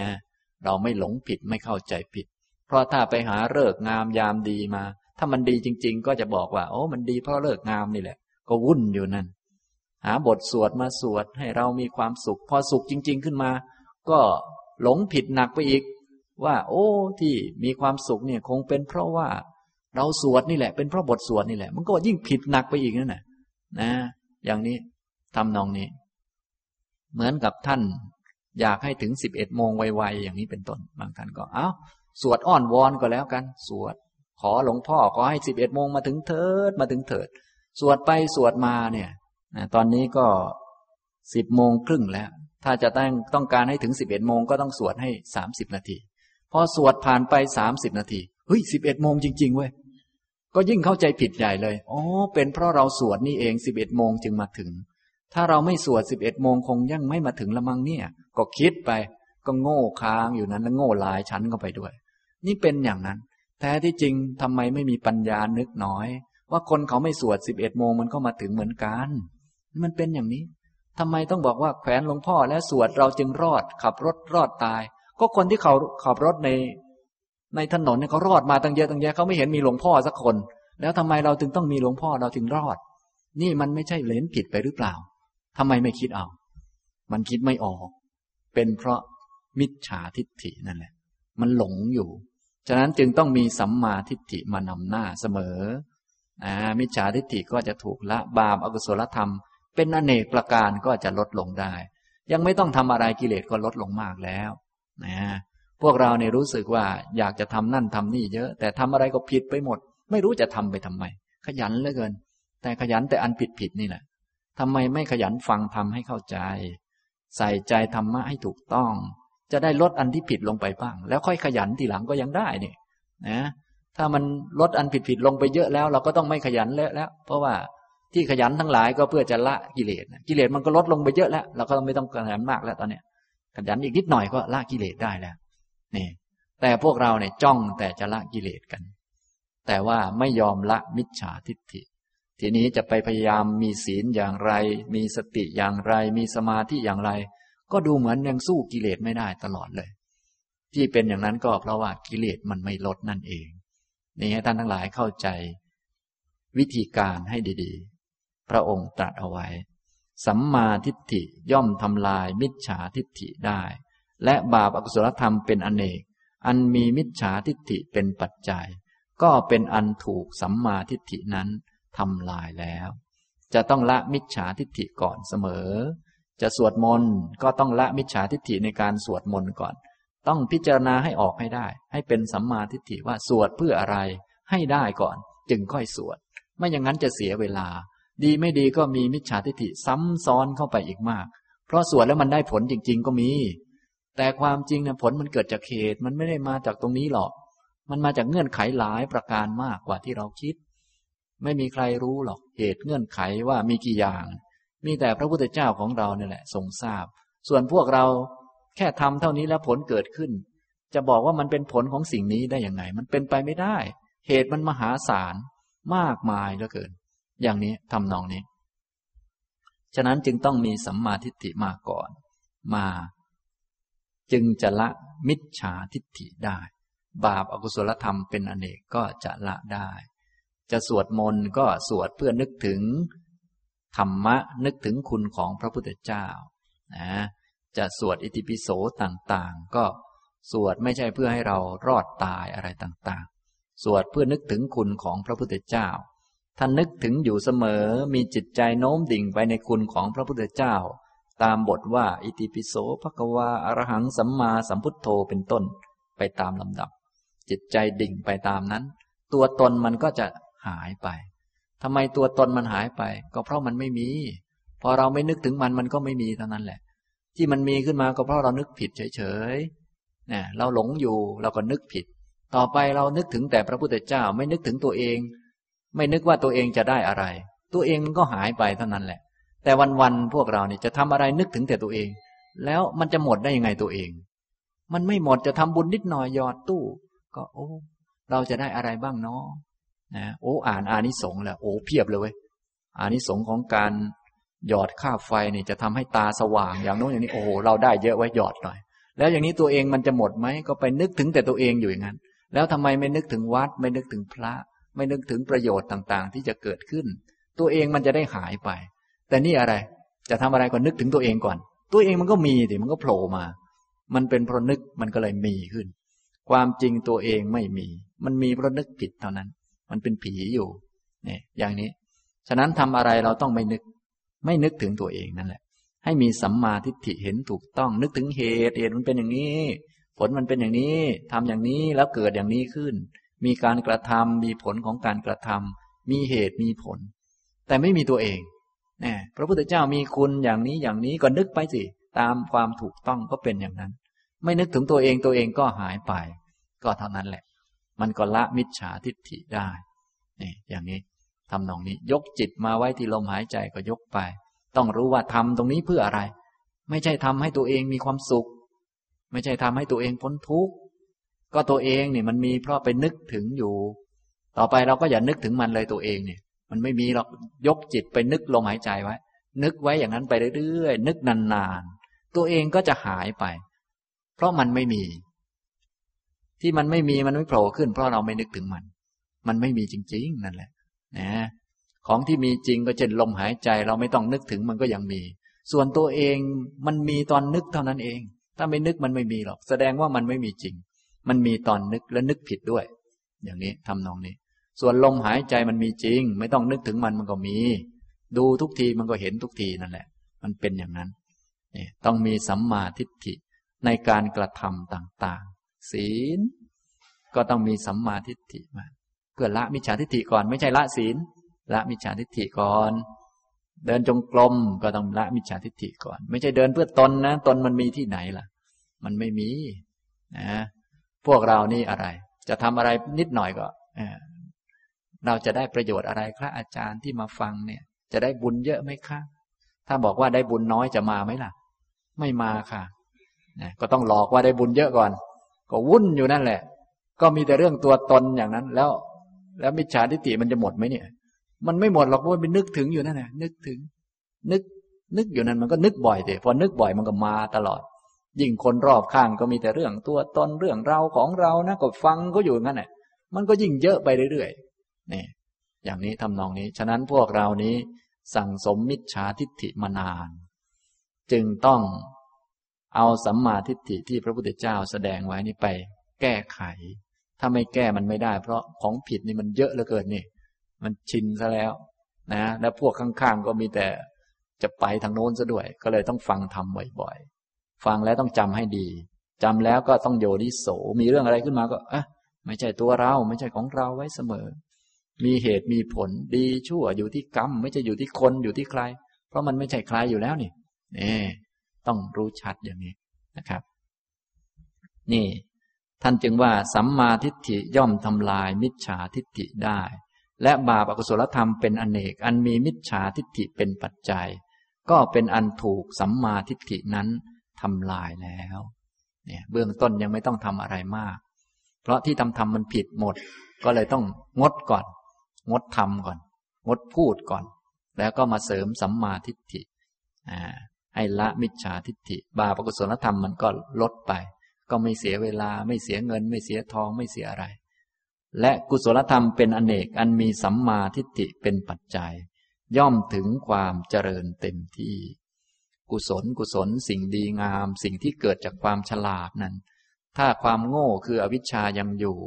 เราไม่หลงผิดไม่เข้าใจผิด เพราะถ้าไปหาเลิกงามยามดีมา ถ้ามันดีจริง ๆ ก็จะบอกว่า โอ้มันดีเพราะเลิกงามนี่แหละ ก็วุ่นอยู่นั่น หาบทสวดมาสวดให้เรามีความสุข พอสุขจริง ๆ ขึ้นมา ก็หลงผิดหนักไปอีก ว่า โอ้ที่มีความสุขเนี่ยคงเป็นเพราะว่า เราสวดนี่แหละ เป็นเพราะบทสวดนี่แหละ มันก็ยิ่งผิดหนักไปอีกนั่นแหละนะ อย่างนี้ทำนองนี้ เหมือนกับท่าน อยากให้ถึงสิบเอ็ดโมงไวๆอย่างนี้เป็นต้นบางท่านก็เอา้าสวดอ้อนวอนก็แล้วกัน สวด ขอหลวงพ่อขอให้สิบเอ็ดโมงมาถึงเถิดมาถึงเถิด สวดไปสวดมาเนี่ยนะตอนนี้ก็สิบโมงครึ่งแล้ว ถ้าจะต้องต้องการให้ถึงสิบเอ็ดโมงก็ต้องสวดให้สามสิบนาที พอสวดผ่านไปสามสิบนาทีเฮ้ยสิบเอ็ดโมงจริง ๆเว้ยก็ยิ่งเข้าใจผิดใหญ่เลย อ๋อ เป็นเพราะเราสวดนี่เองสิบเอ็ดโมงจึงมาถึง ถ้าเราไม่สวดสิบเอ็ดโมงคงยังไม่มาถึงละมังเนี่ย ก็คิดไป ก็โง่ค้างอยู่นั้นแล้วโง่หลายชั้นเข้าไปด้วย นี่เป็นอย่างนั้น แท้ที่จริงทำไมไม่มีปัญญานึกน้อย ว่าคนเขาไม่สวดสิบเอ็ดโมงมันก็มาถึงเหมือนกัน มันเป็นอย่างนี้ทำไมต้องบอกว่าแขวนหลวงพ่อและสวดเราจึงรอด ขับรถรอดตาย ก็คนที่เขาขับรถใน ในถนนเนี่ยเขารอดมาตั้งเยอะตั้งแยะเขาไม่เห็นมีหลวงพ่อสักคน แล้วทำไมเราถึงต้องมีหลวงพ่อเราถึงรอด นี่มันไม่ใช่เลนผิดไปหรือเปล่า ทำไมไม่คิดเอา มันคิดไม่ออก เป็นเพราะมิจฉาทิฏฐินั่นแหละ มันหลงอยู่ ฉะนั้นจึงต้องมีสัมมาทิฏฐิมานำหน้าเสมออ่ามิจฉาทิฏฐิก็จะถูกละบาปอกุศลธรรม เป็นอเนกประการก็จะลดลงได้ ยังไม่ต้องทำอะไรกิเลสก็ลดลงมากแล้วนะพวกเราเนี่ยรู้สึกว่าอยากจะทำนั่นทำนี่เยอะ แต่ทำอะไรก็ผิดไปหมด ไม่รู้จะทำไปทำไม ขยันเหลือเกิน แต่ขยันแต่อันผิดผิดนี่แหละ ทำไมไม่ขยันฟังทำให้เข้าใจ ใส่ใจธรรมะให้ถูกต้อง จะได้ลดอันที่ผิดลงไปบ้าง แล้วค่อยขยันทีหลังก็ยังได้นี่นะ ถ้ามันลดอันผิดผิดลงไปเยอะแล้ว เราก็ต้องไม่ขยันแล้วแล้ว เพราะว่าที่ขยันทั้งหลายก็เพื่อจะละกิเลสกิเลสมันก็ลดลงไปเยอะแล้ว เราก็ไม่ต้องขยันมากแล้วตอนเนี้ยขยันอีกนิดหน่อยก็ละกิเลสได้แล้วนี่ แต่พวกเราเนี่ยจ้องแต่จะละกิเลสกัน แต่ว่าไม่ยอมละมิจฉาทิฏฐิ ทีนี้จะไปพยายามมีศีลอย่างไร มีสติอย่างไร มีสมาธิอย่างไร ก็ดูเหมือนยังสู้กิเลสไม่ได้ตลอดเลย ที่เป็นอย่างนั้นก็เพราะว่ากิเลสมันไม่ลดนั่นเอง นี่ให้ท่านทั้งหลายเข้าใจ วิธีการให้ดีๆ พระองค์ตรัสเอาไว้ สัมมาทิฏฐิย่อมทำลายมิจฉาทิฏฐิได้ และบาปอกุศลธรรมเป็นอนเนก อันมีมิจฉาทิฏฐิเป็นปัจจัย ก็เป็นอันถูกสัมมาทิฏฐินั้น ทำลายแล้ว จะต้องละมิจฉาทิฏฐิก่อนเสมอ จะสวดมนต์ก็ต้องละมิจฉาทิฏฐิในการสวดมนต์ก่อน ต้องพิจารณาให้ออกให้ได้ ให้เป็นสัมมาทิฏฐิว่าสวดเพื่ออะไรให้ได้ก่อน จึงค่อยสวด ไม่อย่างนั้นจะเสียเวลา ดีไม่ดีก็มีมิจฉาทิฏฐิซ้ำซ้อนเข้าไปอีกมาก เพราะสวดแล้วมันได้ผลจริง ๆ ก็มี แต่ความจริงนะผลมันเกิดจากเหตุมันไม่ได้มาจากตรงนี้หรอก มันมาจากเงื่อนไขหลายประการมากกว่าที่เราคิด ไม่มีใครรู้หรอกเหตุเงื่อนไขว่ามีกี่อย่าง มีแต่พระพุทธเจ้าของเราเนี่ยแหละทรงทราบ ส่วนพวกเราแค่ทำเท่านี้แล้วผลเกิดขึ้น จะบอกว่ามันเป็นผลของสิ่งนี้ได้อย่างไง มันเป็นไปไม่ได้ เหตุมันมหาศาลมากมายเหลือเกิน อย่างนี้ทำนองนี้ ฉะนั้นจึงต้องมีสัมมาทิฏฐิมาก่อน มา จึงจะละมิจฉาทิฏฐิได้ บาปอากุศลธรรมเป็นอเนกก็จะละได้ จะสวดมนต์ก็สวดเพื่อนึกถึง ธรรมะนึกถึงคุณของพระพุทธเจ้านะจะสวดอิติปิโสต่างๆ ก็สวดไม่ใช่เพื่อให้เรารอดตายอะไรต่างๆ สวดเพื่อนึกถึงคุณของพระพุทธเจ้าท่านนึกถึงอยู่เสมอมีจิตใจโน้มดิ่งไปในคุณของพระพุทธเจ้า ตามบทว่าอิติปิโสภควาอรหังสัมมาสัมพุทโธเป็นต้นไปตามลำดับ จิตใจดิ่งไปตามนั้น ตัวตนมันก็จะ หายไปทำไมตัวตนมันหายไป ก็เพราะมันไม่มี พอเราไม่นึกถึงมันมันก็ไม่มีเท่านั้นแหละ ที่มันมีขึ้นมาก็เพราะเรานึกผิดเฉยๆเนี่ยเราหลงอยู่เราก็นึกผิด ต่อไปเรานึกถึงแต่พระพุทธเจ้า ไม่นึกถึงตัวเอง ไม่นึกว่าตัวเองจะได้อะไร ตัวเองมันก็หายไปเท่านั้นแหละ แต่วันๆพวกเราเนี่ยจะทำอะไรนึกถึงแต่ตัวเอง แล้วมันจะหมดได้ยังไงตัวเอง มันไม่หมดจะทำบุญนิดหน่อยหยอดตู้ ก็โอ้เราจะได้อะไรบ้างเนาะ นะโอ้อ่านอานิสงส์แล้วโอ้เพียบเลยเว้ยอานิสงส์ของการหยอดค่าไฟเนี่ยจะทำให้ตาสว่างอย่างโน้นอย่างนี้โอ้โหเราได้เยอะไว้หยอดหน่อย แล้วอย่างนี้ตัวเองมันจะหมดไหมก็ไปนึกถึงแต่ตัวเองอยู่อย่างนั้น แล้วทำไมไม่นึกถึงวัด ไม่นึกถึงพระ ไม่นึกถึงประโยชน์ต่างๆ ที่จะเกิดขึ้น ตัวเองมันจะได้หายไป แต่นี่อะไรจะทำอะไรก่อนนึกถึงตัวเองก่อน ตัวเองมันก็มีดิมันก็โผล่มา มันเป็นเพราะนึกมันก็เลยมีขึ้น ความจริงตัวเองไม่มี มันมีเพราะนึกผิดเท่านั้น มันเป็นผีอยู่เนี่ยอย่างนี้ ฉะนั้นทำอะไรเราต้องไม่นึก ไม่นึกถึงตัวเองนั่นแหละ ให้มีสัมมาทิฏฐิเห็นถูกต้อง นึกถึงเหตุเหตุมันเป็นอย่างนี้ ผลมันเป็นอย่างนี้ทำอย่างนี้แล้วเกิดอย่างนี้ขึ้น มีการกระทำมีผลของการกระทำมีเหตุมีผล แต่ไม่มีตัวเองนี่พระพุทธเจ้ามีคุณอย่างนี้อย่างนี้ก็นึกไปสิตามความถูกต้องก็เป็นอย่างนั้น ไม่นึกถึงตัวเองตัวเองก็หายไป ก็เท่านั้นแหละ มันก็ละมิจฉาทิฏฐิได้นี่อย่างนี้ทำนองนี้ ยกจิตมาไว้ที่ลมหายใจก็ยกไป ต้องรู้ว่าทำตรงนี้เพื่ออะไร ไม่ใช่ทำให้ตัวเองมีความสุข ไม่ใช่ทำให้ตัวเองพ้นทุกข์ก็ตัวเองเนี่ยมันมีเพราะไปนึกถึงอยู่ ต่อไปเราก็อย่านึกถึงมันเลยตัวเองเนี่ย มันไม่มีหรอกยกจิตไปนึกลมหายใจไว้ นึกไว้อย่างนั้นไปเรื่อยๆนึกนานๆตัวเองก็จะหายไป เพราะมันไม่มี ที่มันไม่มีมันไม่โผล่ขึ้น เพราะเราไม่นึกถึงมัน มันไม่มีจริง ๆ นั่นแหละนะของที่มีจริงก็เช่นลมหายใจ เราไม่ต้องนึกถึงมันก็ยังมี ส่วนตัวเองมันมีตอนนึกเท่านั้นเอง ถ้าไม่นึกมันไม่มีหรอก แสดงว่ามันไม่มีจริง มันมีตอนนึกและนึกผิดด้วย อย่างนี้ทำนองนี้ ส่วนลมหายใจมันมีจริง ไม่ต้องนึกถึงมันมันก็มี ดูทุกทีมันก็เห็นทุกทีนั่นแหละ มันเป็นอย่างนั้นนี่ต้องมีสัมมาทิฏฐิในการกระทำต่างๆ ศีล ก็ต้องมีสัมมาทิฏฐิมา เพื่อละมิจฉาทิฏฐิก่อน ไม่ใช่ละศีล ละมิจฉาทิฏฐิก่อน เดินจงกรมก็ต้องละมิจฉาทิฏฐิก่อน ไม่ใช่เดินเพื่อตนนะตนมันมีที่ไหนล่ะ มันไม่มีนะพวกเรานี่อะไร จะทำอะไรนิดหน่อยก็เราจะได้ประโยชน์อะไรครับอาจารย์ที่มาฟังเนี่ย จะได้บุญเยอะไหมคะถ้าบอกว่าได้บุญน้อยจะมาไหมล่ะ ไม่มาค่ะนะก็ต้องหลอกว่าได้บุญเยอะก่อน ก็วุ่นอยู่นั่นแหละ ก็มีแต่เรื่องตัวตนอย่างนั้นแล้ว แล้วมิจฉาทิฏฐิมันจะหมดไหมเนี่ย มันไม่หมดหรอกเพราะมันนึกถึงอยู่นั่นแหละนึกถึง นึกนึกอยู่นั้นมันก็นึกบ่อยเถอะพอนึกบ่อยมันก็มาตลอด ยิ่งคนรอบข้างก็มีแต่เรื่องตัวตนเรื่องเราของเรานะก็ฟังก็อยู่งั้นแหละมันก็ยิ่งเยอะไปเรื่อยๆนี่อย่างนี้ทำนองนี้ ฉะนั้นพวกเรานี้สั่งสมมิจฉาทิฏฐิมานาน จึงต้อง เอาสัมมาทิฏฐิที่พระพุทธเจ้าแสดงไว้นี่ไป แก้ไข ถ้าไม่แก้มันไม่ได้ เพราะของผิดนี่มันเยอะเหลือเกินนี่ มันชินซะแล้วนะแล้วพวกข้างๆก็มีแต่จะไปทางโน้นซะด้วย ก็เลยต้องฟังทำบ่อยๆ ฟังแล้วต้องจำให้ดีจำแล้วก็ต้องโยนิโส มีเรื่องอะไรขึ้นมาก็อะไม่ใช่ตัวเรา ไม่ใช่ของเราไว้เสมอ มีเหตุมีผลดีชั่วอยู่ที่กรรม ไม่ใช่อยู่ที่คนอยู่ที่ใคร เพราะมันไม่ใช่ใครอยู่แล้วนี่นี่ ต้องรู้ชัดอย่างนี้นะครับ นี่ ท่านจึงว่าสัมมาทิฏฐิย่อมทำลายมิจฉาทิฏฐิได้ และบาปอกุศลธรรมเป็นอนเนก อันมีมิจฉาทิฏฐิเป็นปัจจัย ก็เป็นอันถูกสัมมาทิฏฐินั้นทำลายแล้วเนี่ยเบื้องต้นยังไม่ต้องทำอะไรมาก เพราะที่ทำทำมันผิดหมด ก็เลยต้องงดก่อน งดทำก่อน งดพูดก่อน แล้วก็มาเสริมสัมมาทิฏฐิอ่า ให้ละมิจฉาทิฏฐิ บาปกุศลธรรมมันก็ลดไป ก็ไม่เสียเวลาไม่เสียเงิน ไม่เสียทองไม่เสียอะไร และกุศลธรรมเป็นอนเนกอันมีสัมมาทิฏฐิเป็นปัจจัย ย่อมถึงความเจริญเต็มที่ กุศลกุศลสิ่งดีงาม สิ่งที่เกิดจากความฉลาดนั้น ถ้าความโง่คืออวิชชายังอยู่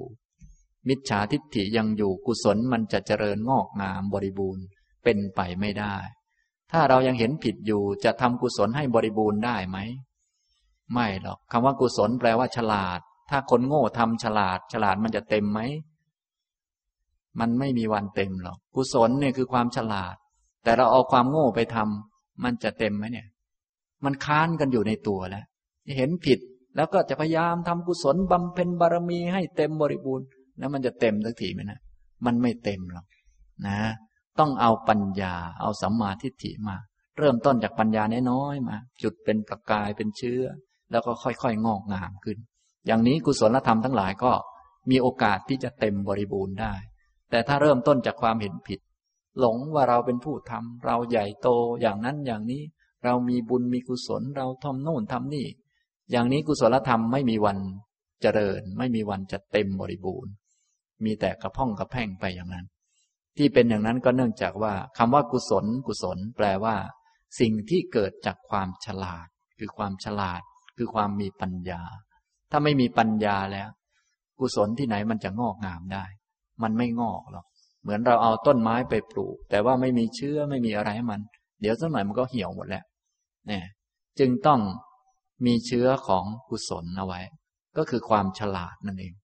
มิจฉาทิฏฐิยังอยู่กุศลมันจะเจริญงอกงามบริบูรณ์เป็นไปไม่ได้ ถ้าเรายังเห็นผิดอยู่จะทำกุศลให้บริบูรณ์ได้ไหม ไม่หรอกคำว่ากุศลแปลว่าฉลาด ถ้าคนโง่ทำฉลาด ฉลาดมันจะเต็มไหม มันไม่มีวันเต็มหรอก กุศลเนี่ยคือความฉลาด แต่เราเอาความโง่ไปทำมันจะเต็มไหมเนี่ย มันค้านกันอยู่ในตัวแล้วเห็นผิดแล้วก็จะพยายามทำกุศลบำเพ็ญบารมีให้เต็มบริบูรณ์ แล้วมันจะเต็มสักทีไหมนะ มันไม่เต็มหรอกนะ ต้องเอาปัญญา เอาสัมมาทิฏฐิมา เริ่มต้นจากปัญญาน้อยๆมา จุดเป็นประกายเป็นเชื้อ แล้วก็ค่อยๆ งอกงามขึ้น อย่างนี้กุศลธรรมทั้งหลายก็มีโอกาสที่จะเต็มบริบูรณ์ได้ แต่ถ้าเริ่มต้นจากความเห็นผิด หลงว่าเราเป็นผู้ทำเราใหญ่โตอย่างนั้นอย่างนี้ เรามีบุญมีกุศลเราทำโน่นทำนี่ อย่างนี้กุศลธรรมไม่มีวันเจริญ ไม่มีวันจะเต็มบริบูรณ์ มีแต่กระพ่องกระแพ่งไปอย่างนั้น ที่เป็นอย่างนั้นก็เนื่องจากว่าคำว่ากุศล กุศล แปลว่า สิ่งที่เกิดจากความฉลาด คือความฉลาด คือความมีปัญญา ถ้าไม่มีปัญญาแล้ว กุศลที่ไหนมันจะงอกงามได้ มันไม่งอกหรอกเหมือนเราเอาต้นไม้ไปปลูก แต่ว่าไม่มีเชื้อไม่มีอะไรให้มัน เดี๋ยวสักหน่อยมันก็เหี่ยวหมดแล้วเนี่ยจึงต้องมีเชื้อของกุศลเอาไว้ ก็คือความฉลาดนั่นเอง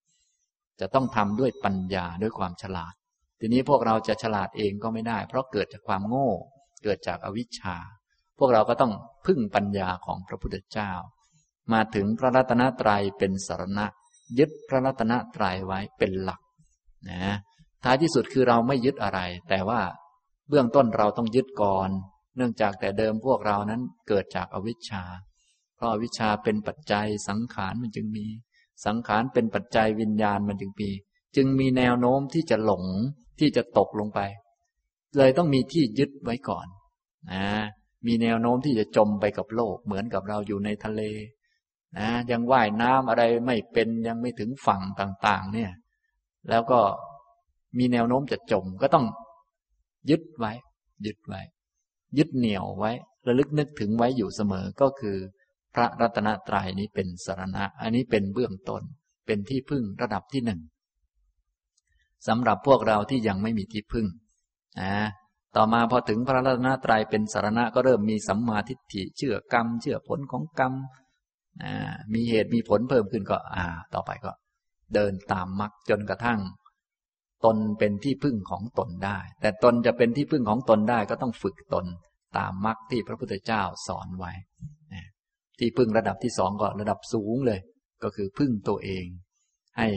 จะต้องทำด้วยปัญญาด้วยความฉลาด ทีนี้พวกเราจะฉลาดเองก็ไม่ได้ เพราะเกิดจากความโง่ เกิดจากอวิชชา พวกเราก็ต้องพึ่งปัญญาของพระพุทธเจ้า มาถึงพระรัตนตรัยเป็นสารณะ ยึดพระรัตนตรัยไว้เป็นหลักนะท้ายที่สุดคือเราไม่ยึดอะไร แต่ว่าเบื้องต้นเราต้องยึดก่อน เนื่องจากแต่เดิมพวกเรานั้นเกิดจากอวิชชา เพราะอวิชชาเป็นปัจจัยสังขารมันจึงมี สังขารเป็นปัจจัยวิญญาณมันจึงมี จึงมีแนวโน้มที่จะหลง ที่จะตกลงไป เลยต้องมีที่ยึดไว้ก่อนนะมีแนวโน้มที่จะจมไปกับโลก เหมือนกับเราอยู่ในทะเลนะยังว่ายน้ำอะไรไม่เป็นยังไม่ถึงฝั่งต่าง ๆ เนี่ย แล้วก็มีแนวโน้มจะจมก็ต้องยึดไว้ ยึดไว้ ยึดเหนี่ยวไว้ระลึกนึกถึงไว้อยู่เสมอก็คือ พระรัตนตรัยนี้เป็นสารณะ อันนี้เป็นเบื้องต้นเป็นที่พึ่งระดับที่หนึ่ง สำหรับพวกเราที่ยังไม่มีที่พึ่งนะต่อมาพอถึงพระรัตนตรัยเป็นสารณะก็เริ่มมีสัมมาทิฏฐิเชื่อกรรม เชื่อผลของกรรมมีเหตุมีผลเพิ่มขึ้นก็ อ่า ต่อไปก็ เดินตามมรรคจนกระทั่ง ตนเป็นที่พึ่งของตนได้ แต่ตนจะเป็นที่พึ่งของตนได้ก็ต้องฝึกตนตามมรรคที่พระพุทธเจ้าสอนไว้ที่พึ่งระดับที่สองก็ระดับสูงเลย ก็คือพึ่งตัวเอง ให้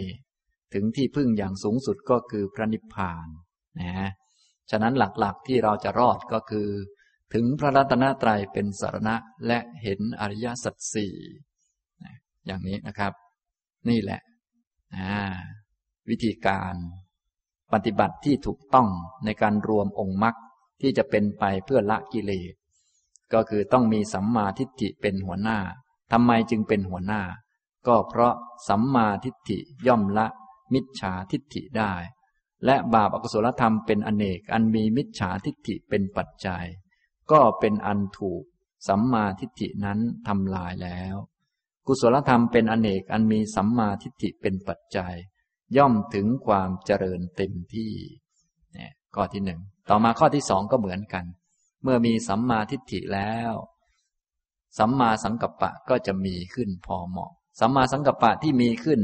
ถึงที่พึ่งอย่างสูงสุดก็คือพระนิพพานนะฉะนั้นหลักๆที่เราจะรอดก็คือ ถึงพระรัตนตรัยเป็นสารณะและเห็นอริยสัจสี่อย่างนี้นะครับ นี่แหละวิธีการปฏิบัติที่ถูกต้องในการรวมองค์มรรคที่จะเป็นไปเพื่อละกิเลสก็คือต้องมีสัมมาทิฏฐิเป็นหัวหน้าทำไมจึงเป็นหัวหน้า ก็เพราะสัมมาทิฏฐิย่อมละ มิจฉาทิฏฐิได้ และบาปอกุศลธรรมเป็นอเนกอันมีมิจฉาทิฏฐิเป็นปัจจัย ก็เป็นอันถูกสัมมาทิฏฐินั้นทำลายแล้ว กุศลธรรมเป็นอเนกอันมีสัมมาทิฏฐิเป็นปัจจัย ย่อมถึงความเจริญเต็มที่เนี่ยข้อที่หนึ่งต่อมาข้อที่สองก็เหมือนกัน เมื่อมีสัมมาทิฏฐิแล้วสัมมาสังกัปปะก็จะมีขึ้นพอเหมาะ สัมมาสังกัปปะที่มีขึ้น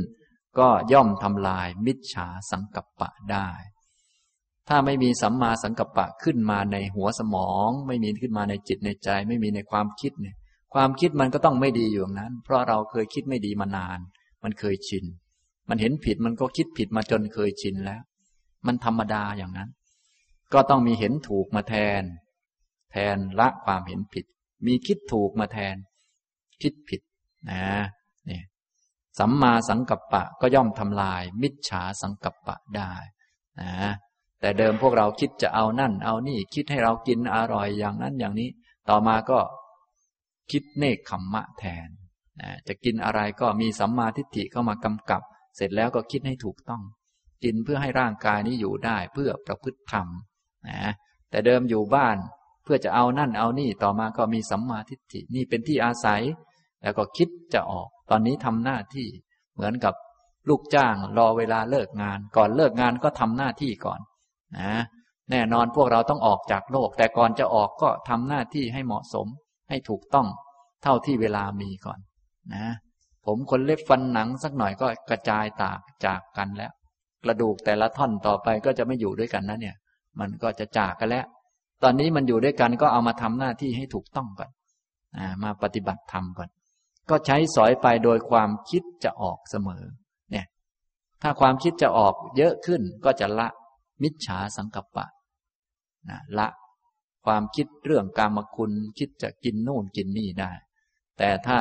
ก็ย่อมทำลายมิจฉาสังกัปปะได้ ถ้าไม่มีสัมมาสังกัปปะขึ้นมาในหัวสมอง ไม่มีขึ้นมาในจิตในใจ ไม่มีในความคิดเนี่ย ความคิดมันก็ต้องไม่ดีอยู่างนั้น เพราะเราเคยคิดไม่ดีมานาน มันเคยชิน มันเห็นผิดมันก็คิดผิดมาจนเคยชินแล้ว มันธรรมดาอย่างนั้น ก็ต้องมีเห็นถูกมาแทน แทนละความเห็นผิด มีคิดถูกมาแทน คิดผิดนะนี่ สัมมาสังกัปปะก็ย่อมทำลาย มิจฉาสังกัปปะได้นะแต่เดิมพวกเราคิดจะเอานั่น เอานี่คิดให้เรากินอร่อยอย่างนั้นอย่างนี้ ต่อมาก็คิดเนคขมมะแทนนะจะกินอะไรก็มีสัมมาทิฏฐิเข้ามากำกับ เสร็จแล้วก็คิดให้ถูกต้อง กินเพื่อให้ร่างกายนี้อยู่ได้เพื่อประพฤติธรรมนะแต่เดิมอยู่บ้านเพื่อจะเอานั่นเอานี่ต่อมาก็มีสัมมาทิฏฐินี่เป็นที่อาศัย แล้วก็คิดจะออก ตอนนี้ทำหน้าที่เหมือนกับลูกจ้างรอเวลาเลิกงาน ก่อนเลิกงานก็ทำหน้าที่ก่อนนะแน่นอนพวกเราต้องออกจากโลก แต่ก่อนจะออกก็ทำหน้าที่ให้เหมาะสม ให้ถูกต้อง เท่าที่เวลามีก่อนนะผมคนเล็บฟันหนังสักหน่อยก็กระจายตากจากกันแล้ว กระดูกแต่ละท่อนต่อไปก็จะไม่อยู่ด้วยกันนะเนี่ย มันก็จะจากกันแล้ว ตอนนี้มันอยู่ด้วยกันก็เอามาทำหน้าที่ให้ถูกต้องก่อนอมาปฏิบัติธรรมก่อน ก็ใช้สอยไปโดยความคิดจะออกเสมอ เนี่ย ถ้าความคิดจะออกเยอะขึ้นก็จะละมิจฉาสังกัปปะนะละความคิดเรื่องกามคุณคิดจะกินนู่นกินนี่ได้ แต่ถ้า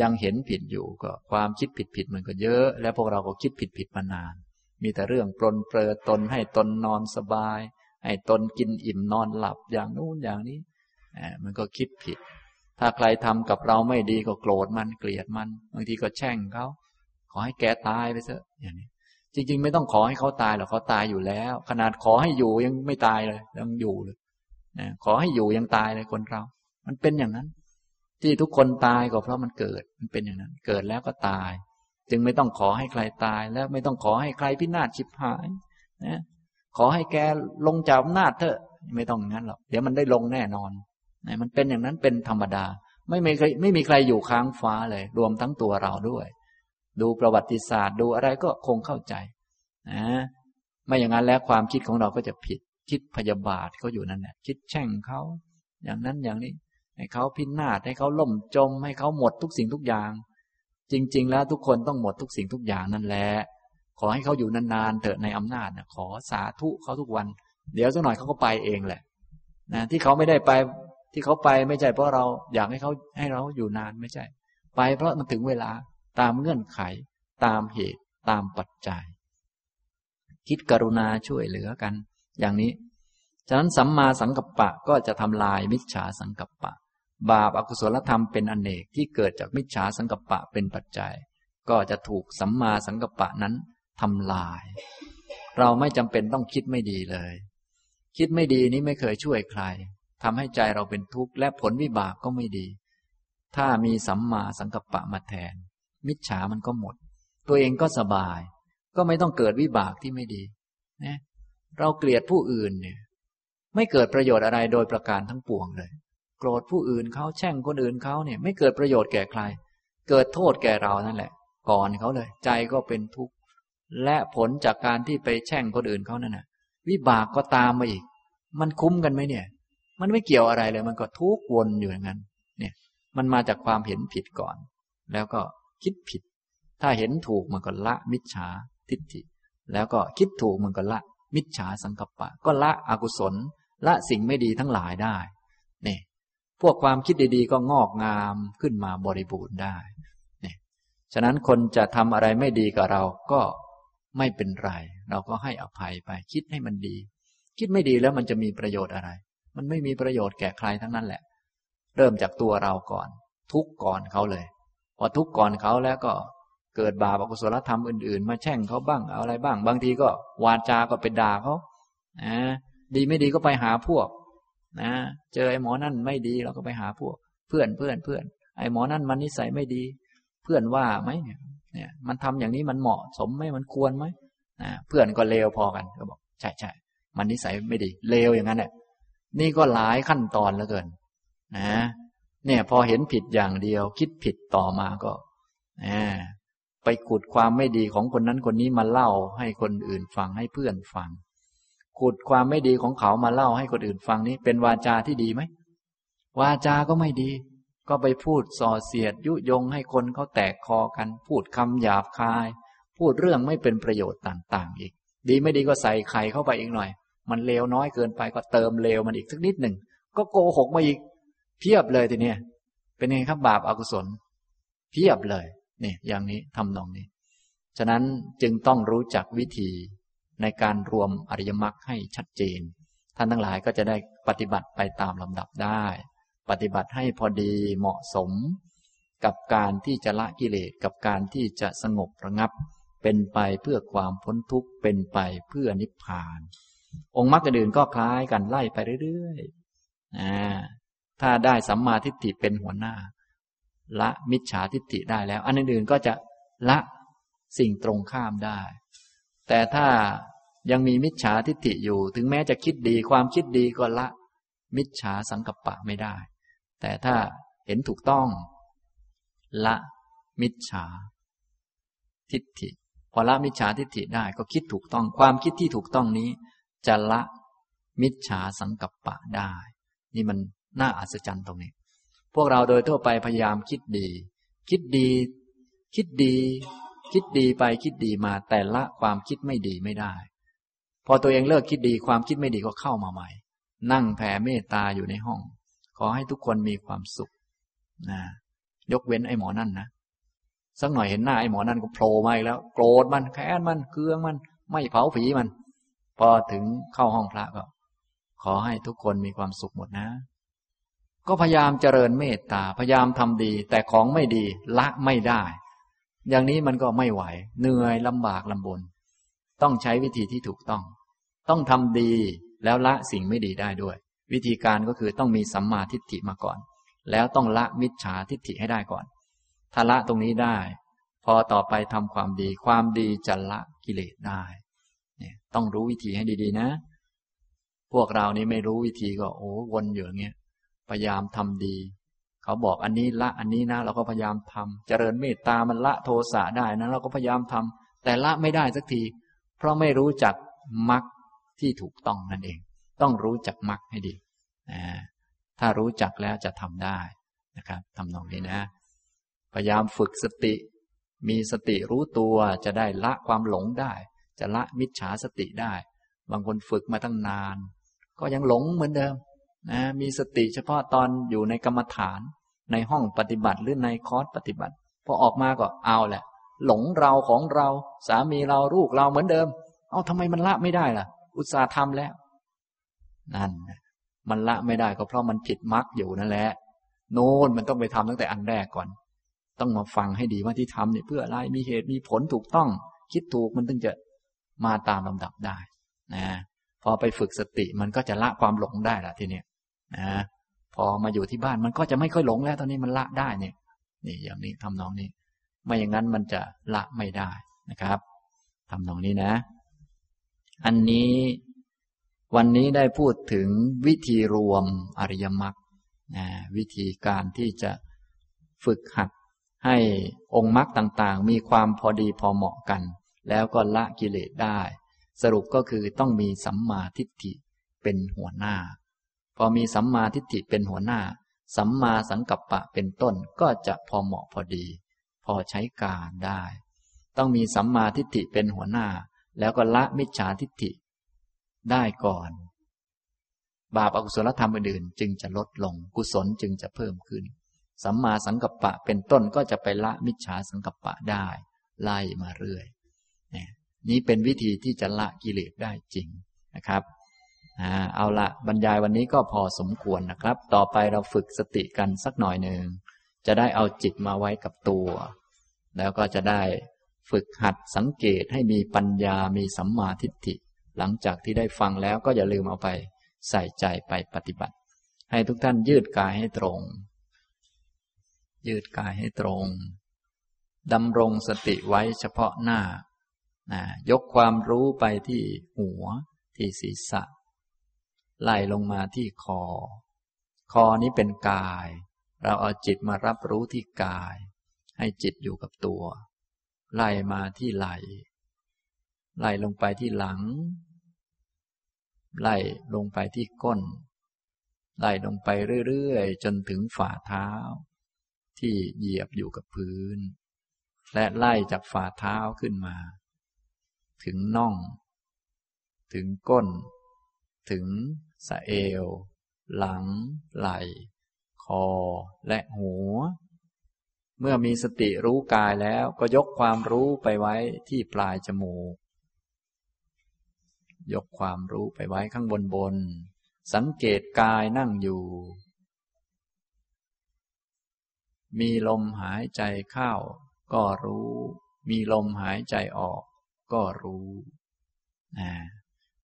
ยังเห็นผิดอยู่ก็ความคิดผิดผิดมันก็เยอะ แล้วพวกเราก็คิดผิดผิดมานาน มีแต่เรื่องปลนเปลือตนให้ตนนอนสบาย ให้ตนกินอิ่มนอนหลับอย่างนู้นอย่างนี้มันก็คิดผิด ถ้าใครทำกับเราไม่ดีก็โกรธมันเกลียดมันบางทีก็แช่งเขาขอให้แกตายไปเถอะอย่างนี้ จริง ๆ ไม่ต้องขอให้เขาตายหรอกเขาตายอยู่แล้ว ขนาดขอให้อยู่ยังไม่ตายเลยยังอยู่เลยนะขอให้อยู่ยังตายเลยคนเรา มันเป็นอย่างนั้น ที่ทุกคนตายก็เพราะมันเกิดมันเป็นอย่างนั้น เกิดแล้วก็ตาย จึงไม่ต้องขอให้ใครตาย แล้วไม่ต้องขอให้ใครพินาศชิบหายนะขอให้แกลงจากอำนาจเถอะ ไม่ต้องงั้นหรอกเดี๋ยวมันได้ลงแน่นอน นะมันเป็นอย่างนั้นเป็นธรรมดา ไม่มีใครไม่มีใครอยู่ค้างฟ้าเลย รวมทั้งตัวเราด้วย ดูประวัติศาสตร์ดูอะไรก็คงเข้าใจนะไม่อย่างนั้นแล้วความคิดของเราก็จะผิดคิดพยาบาทเขาอยู่นั่นแหละคิดแช่งเขาอย่างนั้นอย่างนี้ ให้เขาพินาศให้เขาล่มจม ให้เขาหมดทุกสิ่งทุกอย่าง จริง ๆ แล้วทุกคนต้องหมดทุกสิ่งทุกอย่างนั่นแหละขอให้เขาอยู่นานๆเถอะในอำนาจนะขอสาธุเขาทุกวัน เดี๋ยวสักหน่อยเขาก็ไปเองแหละนะที่เขาไม่ได้ไป ที่เขาไปไม่ใช่เพราะเราอยากให้เขาให้เราอยู่นานไม่ใช่ ไปเพราะมันถึงเวลาตามเงื่อนไข ตามเหตุตามปัจจัย คิดกรุณาช่วยเหลือกัน อย่างนี้ ฉะนั้นสัมมาสังกัปปะก็จะทำลายมิจฉาสังกัปปะ บาปอากุศลธรรมเป็นอนเนกที่เกิดจากมิจฉาสังกัปปะเป็นปัจจัย ก็จะถูกสัมมาสังกัปปะนั้นทำลาย เราไม่จำเป็นต้องคิดไม่ดีเลย คิดไม่ดีนี้ไม่เคยช่วยใคร ทำให้ใจเราเป็นทุกข์และผลวิบากก็ไม่ดี ถ้ามีสัมมาสังกัปปะมาแทน มิจฉามันก็หมด ตัวเองก็สบาย ก็ไม่ต้องเกิดวิบากที่ไม่ดีนะเราเกลียดผู้อื่นเนี่ยไม่เกิดประโยชน์อะไรโดยประการทั้งปวงเลย โกรธผู้อื่นเขาแช่งคนอื่นเขาเนี่ย ไม่เกิดประโยชน์แก่ใคร เกิดโทษแก่เรานั่นแหละ ก่อนเขาเลย ใจก็เป็นทุกข์และผลจากการที่ไปแช่งคนอื่นเขานั่นน่ะวิบากก็ตามมาอีก มันคุ้มกันไหมเนี่ย มันไม่เกี่ยวอะไรเลย มันก็ทุกวนอยู่อย่างนั้น เนี่ย มันมาจากความเห็นผิดก่อน แล้วก็คิดผิด ถ้าเห็นถูกมันก็ละมิจฉาทิฏฐิ แล้วก็คิดถูกมันก็ละ มิจฉาสังกัปปะ ก็ละอกุศล ละสิ่งไม่ดีทั้งหลายได้ เนี่ย พวกความคิดดีๆ ก็งอกงามขึ้นมาบริบูรณ์ได้เนี่ยฉะนั้นคนจะทำอะไรไม่ดีกับเราก็ไม่เป็นไร เราก็ให้อภัยไป คิดให้มันดี คิดไม่ดีแล้วมันจะมีประโยชน์อะไร มันไม่มีประโยชน์แก่ใครทั้งนั้นแหละ เริ่มจากตัวเราก่อน ทุกก่อนเขาเลย พอทุกก่อนเขาแล้วก็เกิดบาปอกุศลธรรมอื่นๆ มาแช่งเขาบ้างเอาอะไรบ้าง บางทีก็วาจาก็ไปด่าเขานะดีไม่ดีก็ไปหาพวก นะ เจอไอ้หมอนั่นไม่ดีเราก็ไปหาพวก เพื่อนเพื่อนเพื่อนไอ้หมอนั่นมันนิสัยไม่ดี เพื่อนว่าไหมเนี่ย มันทำอย่างนี้มันเหมาะสมไหมมันควรไหมนะเพื่อนก็เลวพอกันก็บอก ใช่ใช่มันนิสัยไม่ดีเลวอย่างนั้นแหละ นี่ก็หลายขั้นตอนแล้วเกินนะเนี่ยพอเห็นผิดอย่างเดียว คิดผิดต่อมาก็ไปขุดความไม่ดีของคนนั้นคนนี้มาเล่าให้คนอื่นฟังให้เพื่อนฟังขุดความไม่ดีของเขามาเล่าให้คนอื่นฟังนี้ เป็นวาจาที่ดีไหมวาจาก็ไม่ดี ก็ไปพูดส่อเสียดยุยงให้คนเขาแตกคอกัน พูดคำหยาบคาย พูดเรื่องไม่เป็นประโยชน์ต่าง ๆ อีก ดีไม่ดีก็ใส่ไข่เข้าไปอีกหน่อย มันเลวน้อยเกินไปก็เติมเลวมันอีกสักนิดหนึ่งก็โกหกมาอีกเพียบเลยทีเนี้ยเป็นไงครับบาปอากุศล เพียบเลยนี่อย่างนี้ทำนองนี้ ฉะนั้นจึงต้องรู้จักวิธีในการรวมอริยมรรคให้ชัดเจน ท่านทั้งหลายก็จะได้ปฏิบัติไปตามลำดับได้ ปฏิบัติให้พอดีเหมาะสม กับการที่จะละกิเลสกับการที่จะสงบระงับ เป็นไปเพื่อความพ้นทุกข์เป็นไปเพื่อนิพพาน องค์มรรคอื่นก็คล้ายกันไล่ไปเรื่อยๆถ้าได้สัมมาทิฏฐิเป็นหัวหน้า ละมิจฉาทิฏฐิได้แล้ว อันอื่นๆก็จะละสิ่งตรงข้ามได้ แต่ถ้ายังมีมิจฉาทิฏฐิอยู่ ถึงแม้จะคิดดีความคิดดีก็ละ มิจฉาสังกัปปะไม่ได้ แต่ถ้าเห็นถูกต้อง ละ มิจฉา ทิฏฐิ พอละมิจฉาทิฏฐิได้ก็คิดถูกต้อง ความคิดที่ถูกต้องนี้ จะละมิจฉาสังกัปปะได้ นี่มันน่าอัศจรรย์ตรงนี้ พวกเราโดยทั่วไปพยายามคิดดี คิดดี คิดดี คิดดีไปคิดดีมา แต่ละความคิดไม่ดีไม่ได้ พอตัวเองเลิกคิดดีความคิดไม่ดีก็เข้ามาใหม่ นั่งแผ่เมตตาอยู่ในห้อง ขอให้ทุกคนมีความสุขนะยกเว้นไอ้หมอนั่นนะสักหน่อยเห็นหน้าไอ้หมอนั่นก็โผล่มาอีกแล้ว โกรธมันแค้นมันเคืองมัน ไม่เผาผีมัน พอถึงเข้าห้องพระก็ ขอให้ทุกคนมีความสุขหมดนะ ก็พยายามเจริญเมตตาพยายามทำดี แต่ของไม่ดีละไม่ได้ อย่างนี้มันก็ไม่ไหว เหนื่อยลำบากลำบน ต้องใช้วิธีที่ถูกต้อง ต้องทำดีแล้วละสิ่งไม่ดีได้ด้วย วิธีการก็คือต้องมีสัมมาทิฏฐิมาก่อน แล้วต้องละมิจฉาทิฏฐิให้ได้ก่อนถ้าละตรงนี้ได้ พอต่อไปทำความดี ความดีจะละกิเลสได้ ต้องรู้วิธีให้ดีๆนะ พวกเรานี้ไม่รู้วิธีก็โอ้วนอยู่อย่างเงี้ยพยายามทำดี เขาบอกอันนี้ละอันนี้นะ เราก็พยายามทำเจริญเมตตามันละโทสะได้นะเราก็พยายามทำแต่ละไม่ได้สักที เพราะไม่รู้จักมรรคที่ถูกต้องนั่นเอง ต้องรู้จักมรรคให้ดีนะถ้ารู้จักแล้วจะทำได้นะครับทำนองนี้นะ พยายามฝึกสติ มีสติรู้ตัวจะได้ละความหลงได้ จะละมิจฉาสติได้ บางคนฝึกมาตั้งนาน ก็ยังหลงเหมือนเดิมนะมีสติเฉพาะตอนอยู่ในกรรมฐาน ในห้องปฏิบัติหรือในคอร์สปฏิบัติพอออกมาก็เอาแหละ หลงเราของเราสามีเราลูกเราเหมือนเดิม เอาทำไมมันละไม่ได้ล่ะ อุตส่าห์ทำแล้ว นั่นมันละไม่ได้ก็เพราะมันผิดมรรคอยู่นั่นแหละโน่นมันต้องไปทำตั้งแต่อันแรกก่อน ต้องมาฟังให้ดีว่าที่ทำเนี่ยเพื่ออะไรมีเหตุมีผลถูกต้อง คิดถูกมันถึงจะ มาตามลำดับได้นะพอไปฝึกสติมันก็จะละความหลงได้ละทีเนี้ยนะพอมาอยู่ที่บ้านมันก็จะไม่ค่อยหลงแล้ว ตอนนี้มันละได้เนี่ย นี่อย่างนี้ทำนองนี้ ไม่อย่างนั้นมันจะละไม่ได้นะครับทำนองนี้นะ อันนี้วันนี้ได้พูดถึงวิธีรวมอริยมรรควิธีการที่จะฝึกหัดให้องค์มรรคต่างๆ มีความพอดีพอเหมาะกัน แล้วก็ละกิเลสได้ สรุปก็คือต้องมีสัมมาทิฏฐิเป็นหัวหน้า พอมีสัมมาทิฏฐิเป็นหัวหน้า สัมมาสังกัปปะเป็นต้นก็จะพอเหมาะพอดี พอใช้การได้ ต้องมีสัมมาทิฏฐิเป็นหัวหน้า แล้วก็ละมิจฉาทิฏฐิได้ก่อน บาปอกุศลธรรมอื่นๆจึงจะลดลงกุศลจึงจะเพิ่มขึ้น สัมมาสังกัปปะเป็นต้นก็จะไปละมิจฉาสังกัปปะได้ ไล่มาเรื่อย นี่เป็นวิธีที่จะละกิเลสได้จริงนะครับเอาละบรรยายวันนี้ก็พอสมควรนะครับ ต่อไปเราฝึกสติกันสักหน่อยหนึ่งจะได้เอาจิตมาไว้กับตัว แล้วก็จะได้ฝึกหัดสังเกตให้มีปัญญามีสัมมาทิฏฐิ หลังจากที่ได้ฟังแล้วก็อย่าลืมเอาไปใส่ใจไปปฏิบัติ ให้ทุกท่านยืดกายให้ตรง ยืดกายให้ตรงดำรงสติไว้เฉพาะหน้า นะยกความรู้ไปที่หัว ที่ศีรษะ ไล่ลงมาที่คอ คอนี้เป็นกาย เราเอาจิตมารับรู้ที่กาย ให้จิตอยู่กับตัว ไล่มาที่ไหล ไล่ลงไปที่หลัง ไล่ลงไปที่ก้น ไล่ลงไปเรื่อยๆ จนถึงฝ่าเท้า ที่เหยียบอยู่กับพื้น และไล่จากฝ่าเท้าขึ้นมา ถึงน่อง ถึงก้น ถึงสะเอว หลัง ไหล่ คอ และหัว เมื่อมีสติรู้กายแล้วก็ยกความรู้ไปไว้ที่ปลายจมูก ยกความรู้ไปไว้ข้างบนบน สังเกตกายนั่งอยู่ มีลมหายใจเข้าก็รู้ มีลมหายใจออก ก็รู้นะ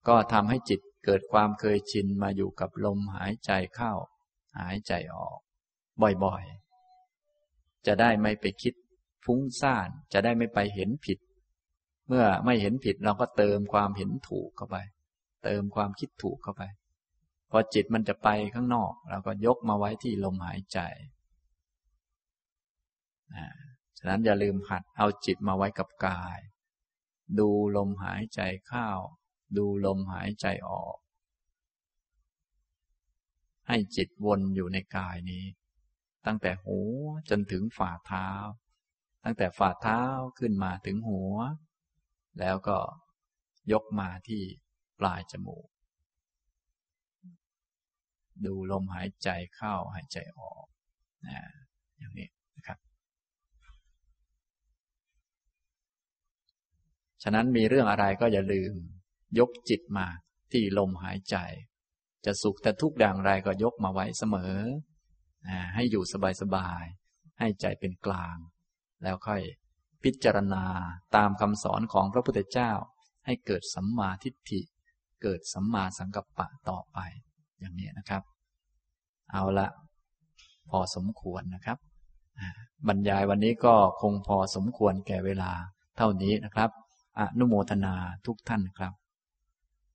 ก็ทำให้จิตเกิดความเคยชินมาอยู่กับลมหายใจเข้า หายใจออก บ่อยๆ จะได้ไม่ไปคิดฟุ้งซ่าน จะได้ไม่ไปเห็นผิด เมื่อไม่เห็นผิดเราก็เติมความเห็นถูกเข้าไป เติมความคิดถูกเข้าไป พอจิตมันจะไปข้างนอก เราก็ยกมาไว้ที่ลมหายใจฉะนั้นอย่าลืมหัดเอาจิตมาไว้กับกาย ดูลมหายใจเข้า ดูลมหายใจออก ให้จิตวนอยู่ในกายนี้ ตั้งแต่หัวจนถึงฝ่าเท้า ตั้งแต่ฝ่าเท้าขึ้นมาถึงหัว แล้วก็ยกมาที่ปลายจมูก ดูลมหายใจเข้าหายใจออกนะอย่างนี้นะครับ ฉะนั้นมีเรื่องอะไรก็อย่าลืม ยกจิตมาที่ลมหายใจ จะสุขแต่ทุกอย่างไรก็ยกมาไว้เสมอ ให้อยู่สบายๆ ให้ใจเป็นกลาง แล้วค่อยพิจารณาตามคำสอนของพระพุทธเจ้า ให้เกิดสัมมาทิฏฐิ เกิดสัมมาสังกัปปะต่อไป อย่างนี้นะครับ เอาละพอสมควรนะครับ บรรยายวันนี้ก็คงพอสมควรแก่เวลาเท่านี้นะครับ อนุโมทนาทุกท่านครับ